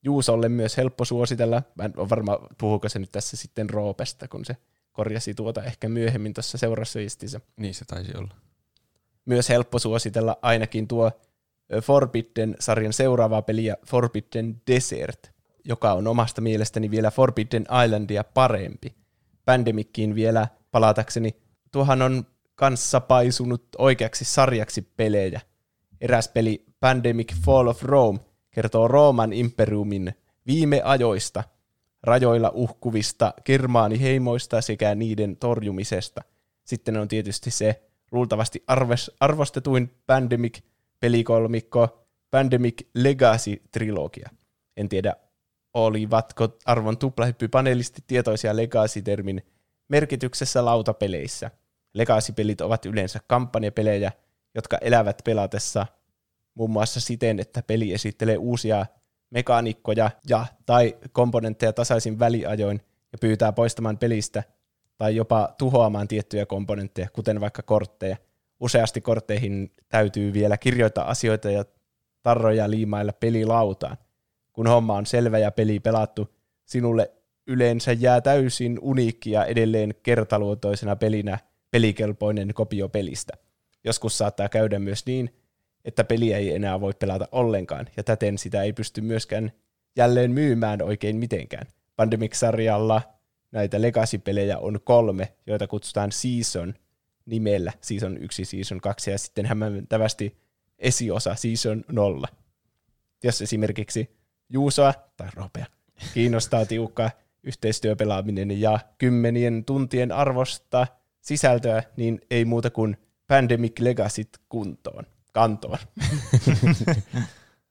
Juusolle myös helppo suositella, mä en ole varma puhuuko se nyt tässä sitten Roopesta, kun se korjasi tuota ehkä myöhemmin tuossa seurassa viestissä.
Niin se taisi olla.
Myös helppo suositella ainakin tuo Forbidden-sarjan seuraavaa peliä Forbidden Desert, joka on omasta mielestäni vielä Forbidden Islandia parempi. Pandemickiin vielä palatakseni, tuohan on kanssa paisunut oikeaksi sarjaksi pelejä. Eräs peli Pandemic Fall of Rome kertoo Rooman imperiumin viime ajoista, rajoilla uhkuvista germaaniheimoista sekä niiden torjumisesta. Sitten on tietysti se luultavasti arves, arvostetuin Pandemic-pelikolmikko Pandemic Legacy-trilogia. En tiedä, olivatko arvon tuplahyppy-panelistit tietoisia Legacy-termin merkityksessä lautapeleissä. Legacy-pelit ovat yleensä kampanjapelejä, jotka elävät pelatessa muun muassa siten, että peli esittelee uusia mekaanikkoja ja tai komponentteja tasaisin väliajoin ja pyytää poistamaan pelistä tai jopa tuhoamaan tiettyjä komponentteja, kuten vaikka kortteja. Useasti kortteihin täytyy vielä kirjoittaa asioita ja tarroja liimailla pelilautaan. Kun homma on selvä ja peli pelattu, sinulle yleensä jää täysin uniikki ja edelleen kertaluotoisena pelinä pelikelpoinen kopio pelistä. Joskus saattaa käydä myös niin, että peliä ei enää voi pelata ollenkaan, ja täten sitä ei pysty myöskään jälleen myymään oikein mitenkään. Pandemic-sarjalla näitä Legacy-pelejä on kolme, joita kutsutaan Season nimellä, Season 1, Season 2, ja sitten hämmentävästi esiosa Season 0. Jos esimerkiksi Juusoa tai Ropea kiinnostaa tiukka yhteistyöpelaaminen ja kymmenien tuntien arvosta sisältöä, niin ei muuta kuin Pandemic Legacyt kuntoon, kantoon.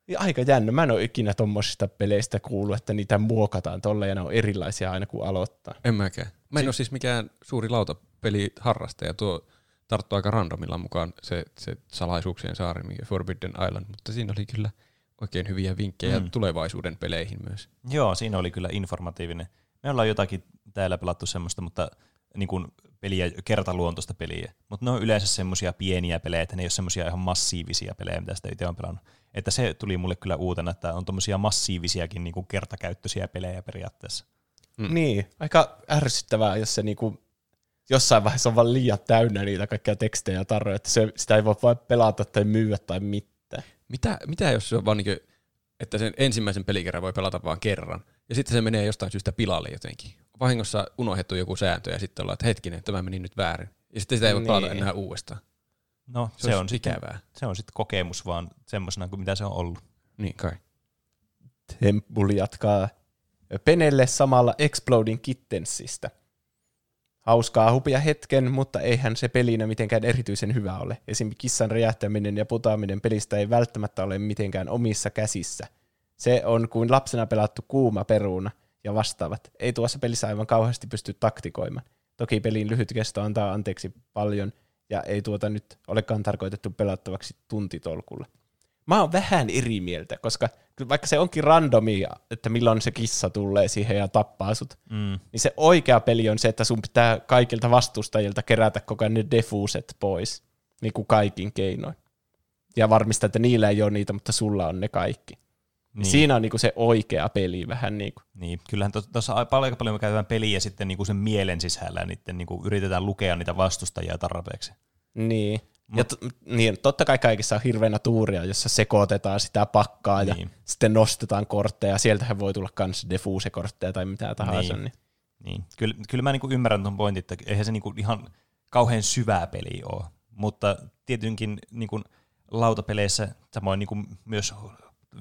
ja aika jännä. Mä en ole ikinä tuommoisista peleistä kuullut, että niitä muokataan tolle ja ne on erilaisia aina kun aloittaa.
En mäkään. Mä en ole siis mikään suuri lautapeli harrastaja. Tuo tarttuu aika randomilla mukaan se, se salaisuuksien saari, mikä Forbidden Island, mutta siinä oli kyllä oikein hyviä vinkkejä mm. tulevaisuuden peleihin myös.
Joo, siinä oli kyllä informatiivinen. Me ollaan jotakin täällä pelattu semmoista, mutta niin kuin peliä, kertaluontoista peliä. Mutta ne on yleensä semmoisia pieniä pelejä, että ne ei ole semmoisia ihan massiivisia pelejä, mitä sitä itse on pelannut. Että se tuli mulle kyllä uutena, että on tommosia massiivisiakin niin kuin kertakäyttöisiä pelejä periaatteessa.
Mm. Niin, aika ärsyttävää, jos se niinku jossain vaiheessa on vaan liian täynnä niitä kaikkia tekstejä ja tarroja, että se, sitä ei voi vain pelata tai myyä tai mitään.
Mitä, mitä jos se on vaan niin että sen ensimmäisen pelikerran voi pelata vain kerran, ja sitten se menee jostain syystä pilalle jotenkin. Vahingossa unohdettu joku sääntö, ja sitten ollaan, että hetkinen, tämä meni nyt väärin. Ja sitten sitä ei voi
Niin.
pelata enää uudestaan.
No,
Se
se, on sitten,
ikävää.
se on sitten kokemus vaan semmoisena kuin mitä se on ollut.
Niin kai.
Temple jatkaa Penelle samalla Exploding Kittensistä. Hauskaa hupia hetken, mutta eihän se pelinä mitenkään erityisen hyvä ole. Esim. kissan räjähtäminen ja putoaminen pelistä ei välttämättä ole mitenkään omissa käsissä. Se on kuin lapsena pelattu kuuma peruuna ja vastaavat. Ei tuossa pelissä aivan kauheasti pysty taktikoimaan. Toki pelin lyhyt kesto antaa anteeksi paljon, ja ei tuota nyt olekaan tarkoitettu pelattavaksi tuntitolkulla. Mä oon vähän eri mieltä, koska vaikka se onkin randomia, että milloin se kissa tulee siihen ja tappaa sut,
Mm.
niin se oikea peli on se, että sun pitää kaikilta vastustajilta kerätä koko ajan ne defuset pois, niin kuin kaikin keinoin. Ja varmistaa, että niillä ei ole niitä, mutta sulla on ne kaikki. Niin. Siinä on niinku se oikea peli vähän niin kuin.
Niin, kyllähän tuossa aika paljon, me käytetään peliä sitten niinku sen mielen sisällä ja niiden niinku yritetään lukea niitä vastustajia tarpeeksi.
Niin. Ja t- niin, totta kai kaikissa on hirveänä tuuria, jossa sekoitetaan sitä pakkaa ja
Niin.
sitten nostetaan kortteja. Sieltähän voi tulla myös defuse-kortteja tai mitä tahansa.
Niin.
Niin.
Niin. Kyllä, kyllä mä niinku ymmärrän tuon pointin, että eihän se niinku ihan kauhean syvää peli ole, mutta tietenkin niinku lautapeleissä, samoin niinku myös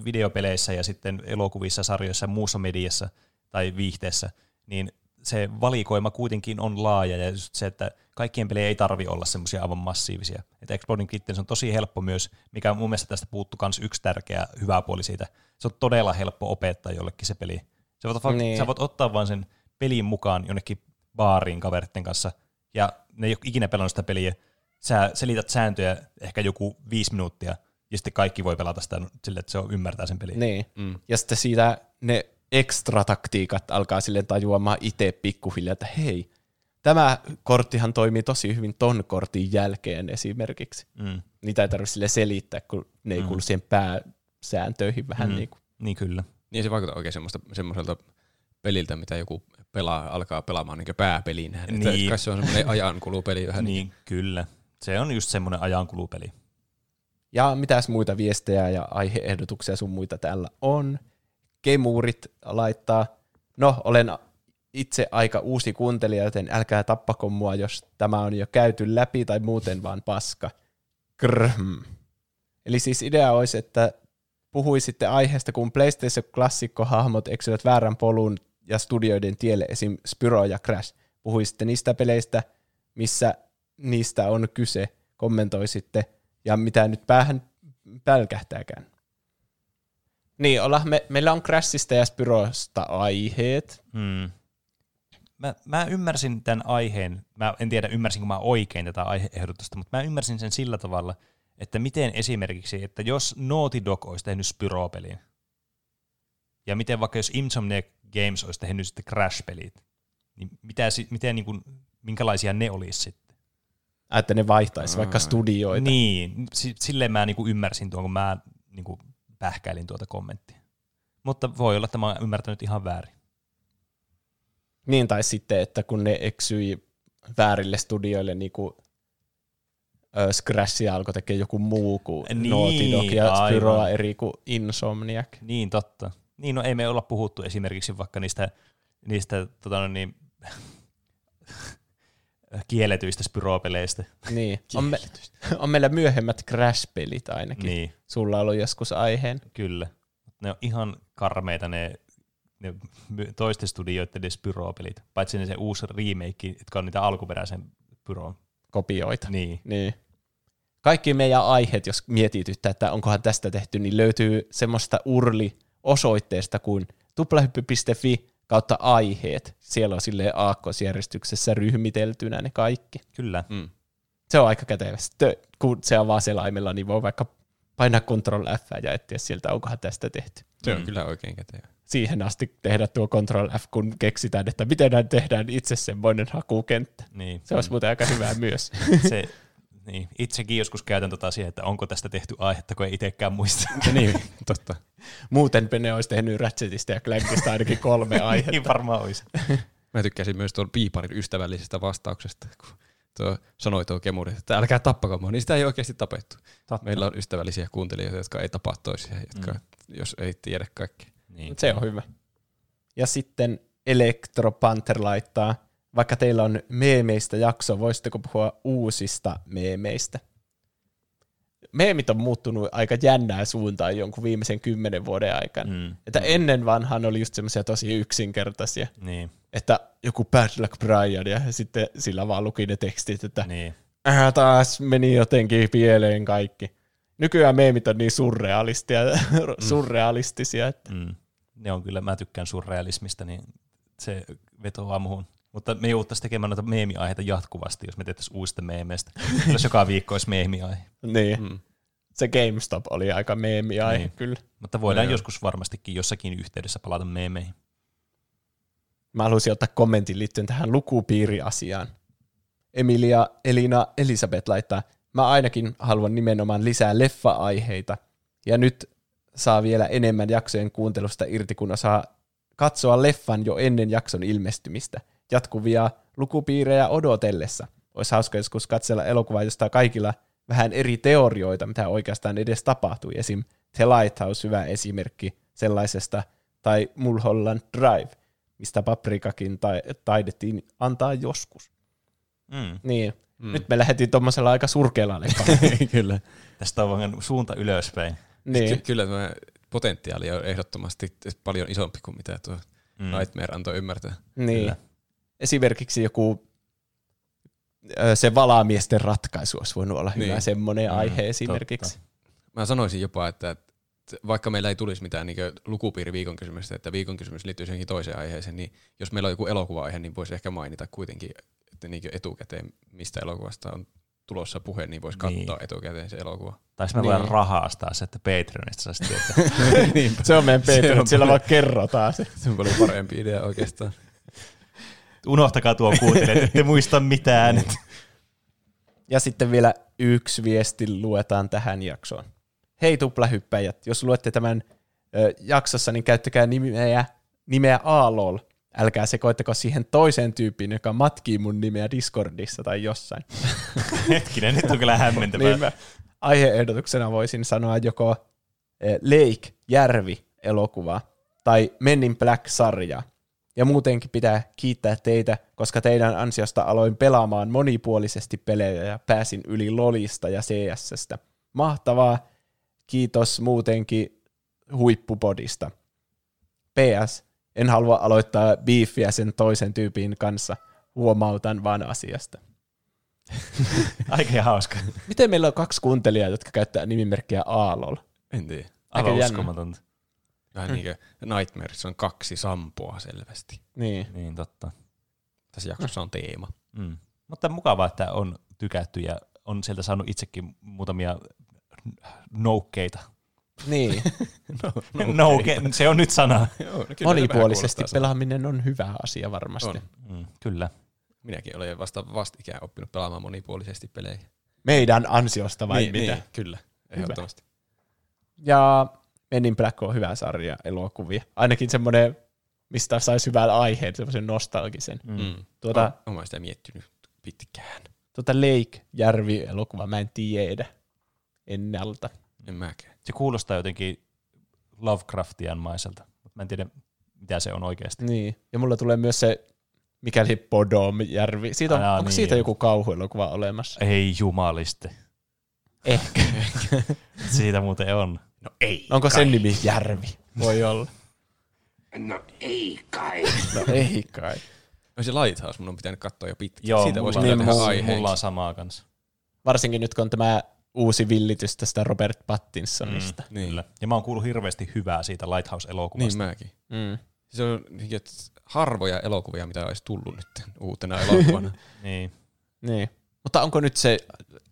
videopeleissä ja sitten elokuvissa, sarjoissa muussa mediassa tai viihteessä, niin se valikoima kuitenkin on laaja ja just se, että kaikkien pelejä ei tarvi olla semmoisia aivan massiivisia. Että Exploding Kittens on tosi helppo myös, mikä mun mielestä tästä puuttu myös yksi tärkeä hyvä puoli siitä. Se on todella helppo opettaa jollekin se peli. Sä voit, niin.
Niin.
sä voit ottaa vaan sen pelin mukaan jonnekin baariin kaveritten kanssa, ja ne ei ole ikinä pelannut sitä peliä. Sä selität sääntöjä ehkä joku viisi minuuttia, ja sitten kaikki voi pelata sitä sille, että se on, ymmärtää sen pelin.
Niin. Mm. Ja sitten siitä ne ekstra taktiikat alkaa silleen tajuamaan itse pikkuhiljaa, että hei, tämä korttihan toimii tosi hyvin ton kortin jälkeen esimerkiksi.
Mm.
Niitä ei tarvitse sille selittää, kun ne ei kuulu siihen pääsääntöihin vähän
Mm.
niin kuin.
Niin kyllä.
Niin se vaikuttaa oikein semmoista, semmoiselta peliltä, mitä joku pelaa, alkaa pelaamaan niin pääpelinä. Niin.
Niin.
Kai se on semmoinen ajankulupeli vähän. Niin.
Niin, kyllä. Se on just semmoinen ajankulupeli.
Ja mitäs muita viestejä ja aiheehdotuksia sun muita täällä on? Kemurit laittaa, no olen itse aika uusi kuuntelija, joten älkää tappako mua, jos tämä on jo käyty läpi tai muuten vaan paska. Krhm. Eli siis idea olisi, että puhuisitte aiheesta, kun PlayStation-klassikkohahmot eksyvät väärän polun ja studioiden tielle, esim. Spyro ja Crash. Puhuisitte niistä peleistä, missä niistä on kyse, kommentoisitte, ja mitä nyt päähän pälkähtääkään. Niin, ollaan, me, meillä on Crashista ja Spyrosta aiheet.
Hmm. Mä, mä ymmärsin tämän aiheen, mä en tiedä ymmärsinkö mä oikein tätä aiheehdotusta, mutta mä ymmärsin sen sillä tavalla, että miten esimerkiksi, että jos Naughty Dog olisi tehnyt Spyro-pelin, ja miten vaikka jos Insomniac Games olisi tehnyt sitten Crash-pelit, niin mitä, miten, niin kuin, minkälaisia ne olisi sitten?
Että ne vaihtaisi vaikka studioita.
Niin, si- silleen mä niin kuin ymmärsin tuon, kun mä niin kuin pähkäilin tuota kommenttia. Mutta voi olla, että mä oon ymmärtänyt ihan väärin.
Niin, tai sitten, että kun ne eksyi väärille studioille, niin kuin ö, Scratchia alkoi tekemään joku muu kuin
Niin,
Naughty Dog ja
aivan.
Spyroa eri kuin Insomniac.
Niin, totta. Niin, no ei me olla puhuttu esimerkiksi vaikka niistä, niistä tota, no niin, kielletyistä spyropeleistä.
Niin, on, me, on meillä myöhemmät Crash-pelit ainakin.
Niin,
Sulla on ollut joskus aiheen.
kyllä. Ne on ihan karmeita ne, ne toisten studioiden ne spyropelit. Paitsi ne se uusi remake, jotka on niitä alkuperäisen pyron.
kopioita.
Niin.
Niin. Kaikki meidän aiheet, jos mietityttää, että onkohan tästä tehty, niin löytyy semmoista urli-osoitteesta kuin tuplahyppy.fi kautta aiheet. Siellä on silleen aakkosjärjestyksessä ryhmiteltynä ne kaikki.
Kyllä.
Mm.
Se on aika kätevä. Sitten, kun se on vaan selaimella, niin voi vaikka painaa Ctrl F ja etsiä sieltä, onkohan tästä tehty.
Se on kyllä oikein kätevä.
Siihen asti tehdä tuo Ctrl F, kun keksitään, että miten näin tehdään itse semmoinen hakukenttä.
Niin.
Se olisi muuten aika hyvää myös.
Se, niin. Itsekin joskus käytän tota siihen, että onko tästä tehty aihetta, kun ei itsekään muista.
niin, totta.
Muuten ne olisi tehnyt Ratchetista ja Clankista ainakin kolme aihetta.
niin varmaan olisi.
Mä tykkäsin myös tuon piiparin ystävällisestä vastauksesta, kun tuo sanoi tuo kemuri, että älkää tappako mua, niin sitä ei oikeasti tapettu.
Totta.
Meillä on ystävällisiä kuuntelijoita, jotka ei tapaa toisia, jotka, mm. jos ei tiedä kaikkea.
Niin.
Se on hyvä. Ja sitten Electro Panther laittaa, vaikka teillä on meemeistä jakso, voisitteko puhua uusista meemeistä? Meemit on muuttunut aika jännää suuntaan jonkun viimeisen kymmenen vuoden aikana.
Mm.
Että ennen vanhaan oli just semmoisia tosi yksinkertaisia,
Niin.
että joku Bad Luck Brian ja sitten sillä vaan luki ne tekstit, että
niin.
äh, taas meni jotenkin pieleen kaikki. Nykyään meemit on niin surrealistia, surrealistisia, että
Mm. Ne on kyllä, mä tykkään surrealismista, niin se vetoaa muuhun. Mutta me jouduttaisiin tekemään noita meemiaiheita jatkuvasti, jos me tehtäisiin uusista meemeistä. Jos joka viikko olisi meemiaihe.
niin.
Mm.
Se GameStop oli aika meemiaihe
Niin.
kyllä.
Mutta voidaan
Joo.
joskus varmastikin jossakin yhteydessä palata meemeihin.
Mä haluaisin ottaa kommentin liittyen tähän lukupiiriasiaan. Emilia Elina Elisabeth laittaa, mä ainakin haluan nimenomaan lisää leffa-aiheita. Ja nyt saa vielä enemmän jaksojen kuuntelusta irti, kun osaa katsoa leffan jo ennen jakson ilmestymistä. Jatkuvia lukupiirejä odotellessa. Olisi hauska joskus katsella elokuvaa, josta kaikilla vähän eri teorioita, mitä oikeastaan edes tapahtui. Esim. The Lighthouse, hyvä esimerkki sellaisesta, tai Mulholland Drive, mistä paprikakin tai, taidettiin antaa joskus.
Mm.
Niin, mm. nyt me lähdettiin tuommoisella aika surkealla.
Kyllä.
Tästä on vaan suunta ylöspäin.
niin.
Ky- kyllä tämä potentiaali on ehdottomasti paljon isompi kuin mitä tuo mm. Nightmare antoi ymmärtää.
niin.
Kyllä.
Esimerkiksi joku se valamiesten ratkaisu olisi voinut olla hyvä
Niin.
semmoinen
Mm,
aihe esimerkiksi.
Mä sanoisin jopa, että vaikka meillä ei tulisi mitään niin lukupiiri viikon kysymystä, että viikon kysymys liittyy johonkin toiseen aiheeseen, niin jos meillä on joku elokuva-aihe, niin voisi ehkä mainita kuitenkin että niin etukäteen, mistä elokuvasta on tulossa puhe, niin voisi katsoa
Niin.
etukäteen se elokuva.
Tai me
Niin.
voidaan rahastaa se, että Patreonista saisi tietää.
Se on meidän Patreon,
paljon-
vaan kerrotaan se.
Se on paljon parempi idea oikeastaan.
Unohtakaa tuo kuuntelijat, ette muista mitään.
Ja sitten vielä yksi viesti luetaan tähän jaksoon. Hei tuplahyppäjät, jos luette tämän ö, jaksossa, niin käyttäkää nimeä, nimeä Aalol. Älkää sekoittako siihen toiseen tyyppiin, joka matkii mun nimeä Discordissa tai jossain.
Hetkinen, nyt on kyllä hämmentävää.
niin mä aiheehdotuksena voisin sanoa joko Lake, Järvi elokuva tai Men in Black-sarja. Ja muutenkin pitää kiittää teitä, koska teidän ansiosta aloin pelaamaan monipuolisesti pelejä ja pääsin yli LOLista ja CSstä. Mahtavaa. Kiitos muutenkin huippupodista. PS. En halua aloittaa beefiä sen toisen tyypin kanssa. Huomautan vaan asiasta.
Aika hauska.
Miten meillä on kaksi kuuntelijaa, jotka käyttää nimimerkkiä Aalol?
En tiedä.
Aika
Aivan uskomatonta.
Vähän niin kuin Nightmares on kaksi sampoa selvästi.
Niin.
Niin, totta.
Tässä jaksossa on teema.
Mm. Mutta mukavaa, että on tykätty ja on sieltä saanut itsekin muutamia noukkeita.
Niin.
No, Nouke, se on nyt sana.
Joo, no
Monipuolisesti pelaaminen on hyvä asia varmasti.
On.
Mm, kyllä.
Minäkin olen vasta vastikään oppinut pelaamaan monipuolisesti pelejä.
Meidän ansiosta vai
niin,
mitä?
Niin, kyllä, ehdottomasti.
Ja Men in Black on hyvä sarja elokuvia. Ainakin semmoinen, mistä saisi hyvän aiheen, semmoisen nostalgisen.
Mm.
Mm.
Tuota,
Oh, Olen sitä miettinyt pitkään.
tuota Lake-järvi-elokuva mä en tiedä ennalta.
En mäkään.
Se kuulostaa jotenkin Lovecraftianmaiselta, mutta mä en tiedä, mitä se on oikeasti.
Niin. Ja mulla tulee myös se, mikäli Podom-järvi. Siitä on,
Ai jaa,
onko
niin.
siitä joku kauhuelokuva olemassa?
Ei jumaliste.
Ehkä.
Siitä muuten on.
No ei.
Onko sen nimi Järvi? Voi olla.
No ei kai.
No ei kai.
No se Lighthouse mun on pitänyt katsoa jo pitkään.
Joo,
Siitä voisi
mulla,
niin,
niin, tehdä
mulla-
mulla on samaa kanssa.
Varsinkin nyt kun on tämä uusi villitys tästä Robert Pattinsonista.
Niin,
Kyllä. Ja mä oon kuullut hirveästi hyvää siitä
niin
Lighthouse-elokuvasta.
mäkin.
Mm.
Se on niin, harvoja elokuvia, mitä olisi tullut nyt uutena elokuvana.
Niin.
Niin. Mutta onko nyt se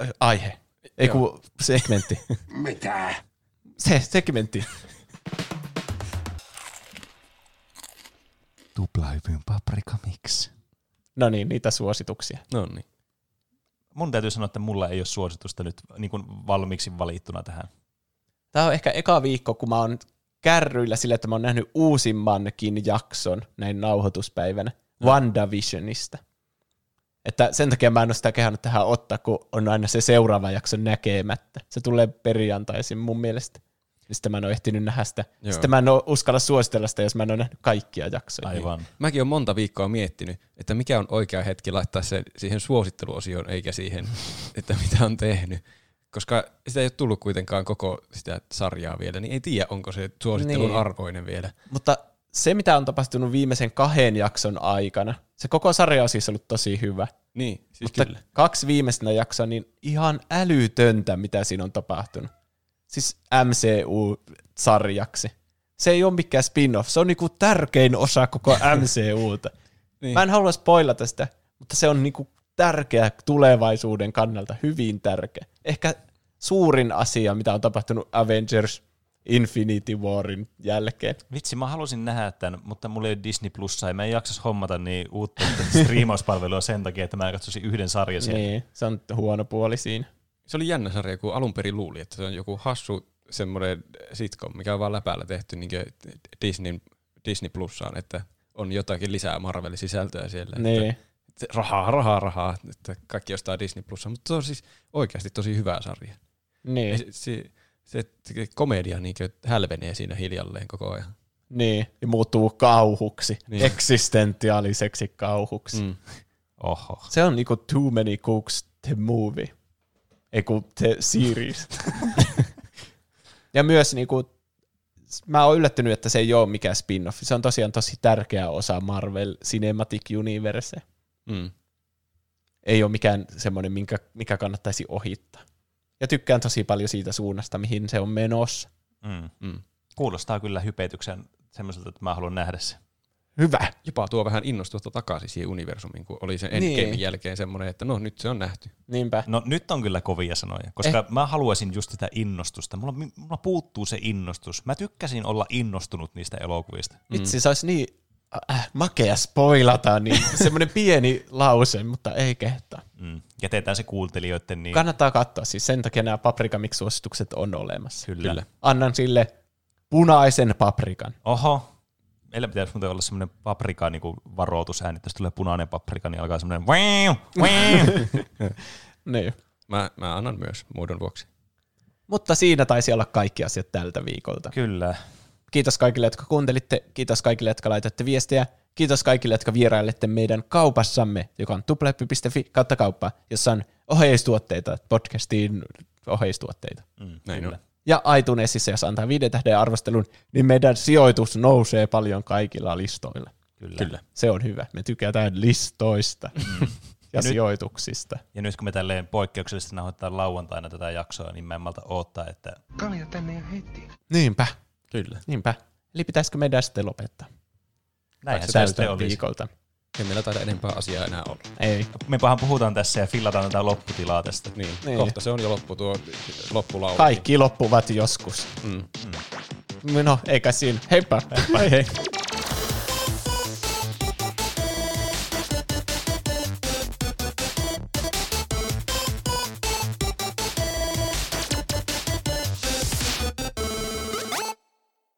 äh, aihe? Ei kun segmentti.
Mitä?
Se segmentti.
Tuplahypyn paprika mix.
No niin, niitä suosituksia.
no niin.
Mun täytyy sanoa, että mulla ei ole suositusta nyt niin kuin valmiiksi valittuna tähän.
Tämä on ehkä eka viikko, kun mä oon kärryillä sillä, että mä oon nähnyt uusimmankin jakson näin nauhoituspäivänä WandaVisionista. Että sen takia mä en ole sitä kehannut tähän ottaa, kun on aina se seuraava jakso näkemättä. Se tulee perjantaisin mun mielestä. Ja Sitten mä en ole ehtinyt nähdä sitä.
Joo.
Sitten mä en ole uskalla suositella sitä, jos mä en ole nähnyt kaikkia jaksoja.
Aivan.
Mäkin olen monta viikkoa miettinyt, että mikä on oikea hetki laittaa se siihen suositteluosioon, eikä siihen, että mitä on tehnyt. Koska sitä ei ole tullut kuitenkaan koko sitä sarjaa vielä, niin ei tiedä, onko se suosittelun
Niin.
arvoinen vielä.
Mutta se, mitä on tapahtunut viimeisen kahden jakson aikana, se koko sarja on siis ollut tosi hyvä.
Niin, siis
Mutta
kyllä.
kaksi viimeistä jaksoa, niin ihan älytöntä, mitä siinä on tapahtunut. Siis MCU-sarjaksi. Se ei ole mikään spin-off, se on niinku tärkein osa koko MCUta.
Niin.
Mä en halua spoilata sitä, mutta se on niinku tärkeä tulevaisuuden kannalta, hyvin tärkeä. Ehkä suurin asia, mitä on tapahtunut Avengers Infinity Warin jälkeen.
Vitsi, mä halusin nähdä tämän, mutta mulla ei ole Disney Plussa ja mä en jaksas hommata niin uutta striimauspalvelua sen takia, että mä katsoisin yhden sarjan sieltä.
Niin, se on huono puoli siinä.
Se oli jännä sarja, kun alun perin luuli, että se on joku hassu semmoinen sitcom, mikä on vaan läpäällä tehty niin Disney, Disney Plussaan, että on jotakin lisää Marvel-sisältöä siellä.
Niin.
Että, että rahaa, rahaa, rahaa, että kaikki ostaa Disney Plussaan, mutta se on siis oikeasti tosi hyvä sarja.
Niin.
Se, se, se, se komedia niin hälvenee siinä hiljalleen koko ajan.
Niin, ja muuttuu kauhuksi,
Niin.
eksistentiaaliseksi kauhuksi. Mm.
Oho.
Se on niinku Too Many Cooks the Movie, ei kun the series. ja myös niinku, mä oon yllättynyt, että se ei ole mikään spin-off. Se on tosiaan tosi tärkeä osa Marvel Cinematic Universe.
Mm.
Ei ole mikään semmoinen, minkä, mikä kannattaisi ohittaa. Ja tykkään tosi paljon siitä suunnasta, mihin se on menossa.
Mm.
Mm.
Kuulostaa kyllä hypetyksen semmoiselta, että mä haluan nähdä se.
Hyvä.
Jopa tuo vähän innostusta takaisin siihen universumiin, kun oli sen
Niin.
Endgamein jälkeen semmoinen, että no nyt se on nähty.
Niinpä.
No nyt on kyllä kovia sanoja, koska eh. mä haluaisin just sitä innostusta. Mulla, mulla puuttuu se innostus. Mä tykkäsin olla innostunut niistä elokuvista.
Vitsi, se olisi niin äh, makea spoilata, niin semmoinen pieni lause, mutta ei kehtaa.
Mm. Jätetään se kuuntelijoiden niin.
Kannattaa katsoa, siis sen takia nämä Paprika Mix-suositukset on olemassa.
Kyllä.
Kyllä.
Annan sille punaisen paprikan.
Oho. Meillä pitäisi muuten olla semmoinen paprika niin varoitusääni, että jos tulee punainen paprika, niin alkaa semmoinen wow, wow.
Niin.
Mä, mä annan myös muodon vuoksi.
Mutta siinä taisi olla kaikki asiat tältä viikolta.
Kyllä.
Kiitos kaikille, jotka kuuntelitte. Kiitos kaikille, jotka laitatte viestiä. Kiitos kaikille, jotka vierailette meidän kaupassamme, joka on tupleppi.fi kautta kauppa, jossa on oheistuotteita, podcastiin oheistuotteita.
Mm,
Näin
kyllä.
on.
Ja iTunesissa, jos antaa viiden tähden arvostelun, niin meidän sijoitus nousee paljon kaikilla listoilla.
Kyllä.
Kyllä.
Se on hyvä. Me tykätään listoista. ja,
nyt-
sijoituksista.
Ja nyt kun me tälleen poikkeuksellisesti nauhoitetaan lauantaina tätä jaksoa, niin mä en malta odottaa, että
Kalja tänne ja heti.
Niinpä,
Kyllä.
niinpä. Eli pitäisikö meidän sitten lopettaa
näinhän se sitten olisi.
viikolta?
Ei meillä taida enempää asiaa enää olla.
Ei.
Mepahan puhutaan tässä ja fillataan tätä lopputilaa tästä.
Niin,
Niin. kohta se on jo loppu tuo loppulaulu.
Kaikki loppuvat joskus.
Mm.
No, eikä siinä. Heippa.
Hei hei.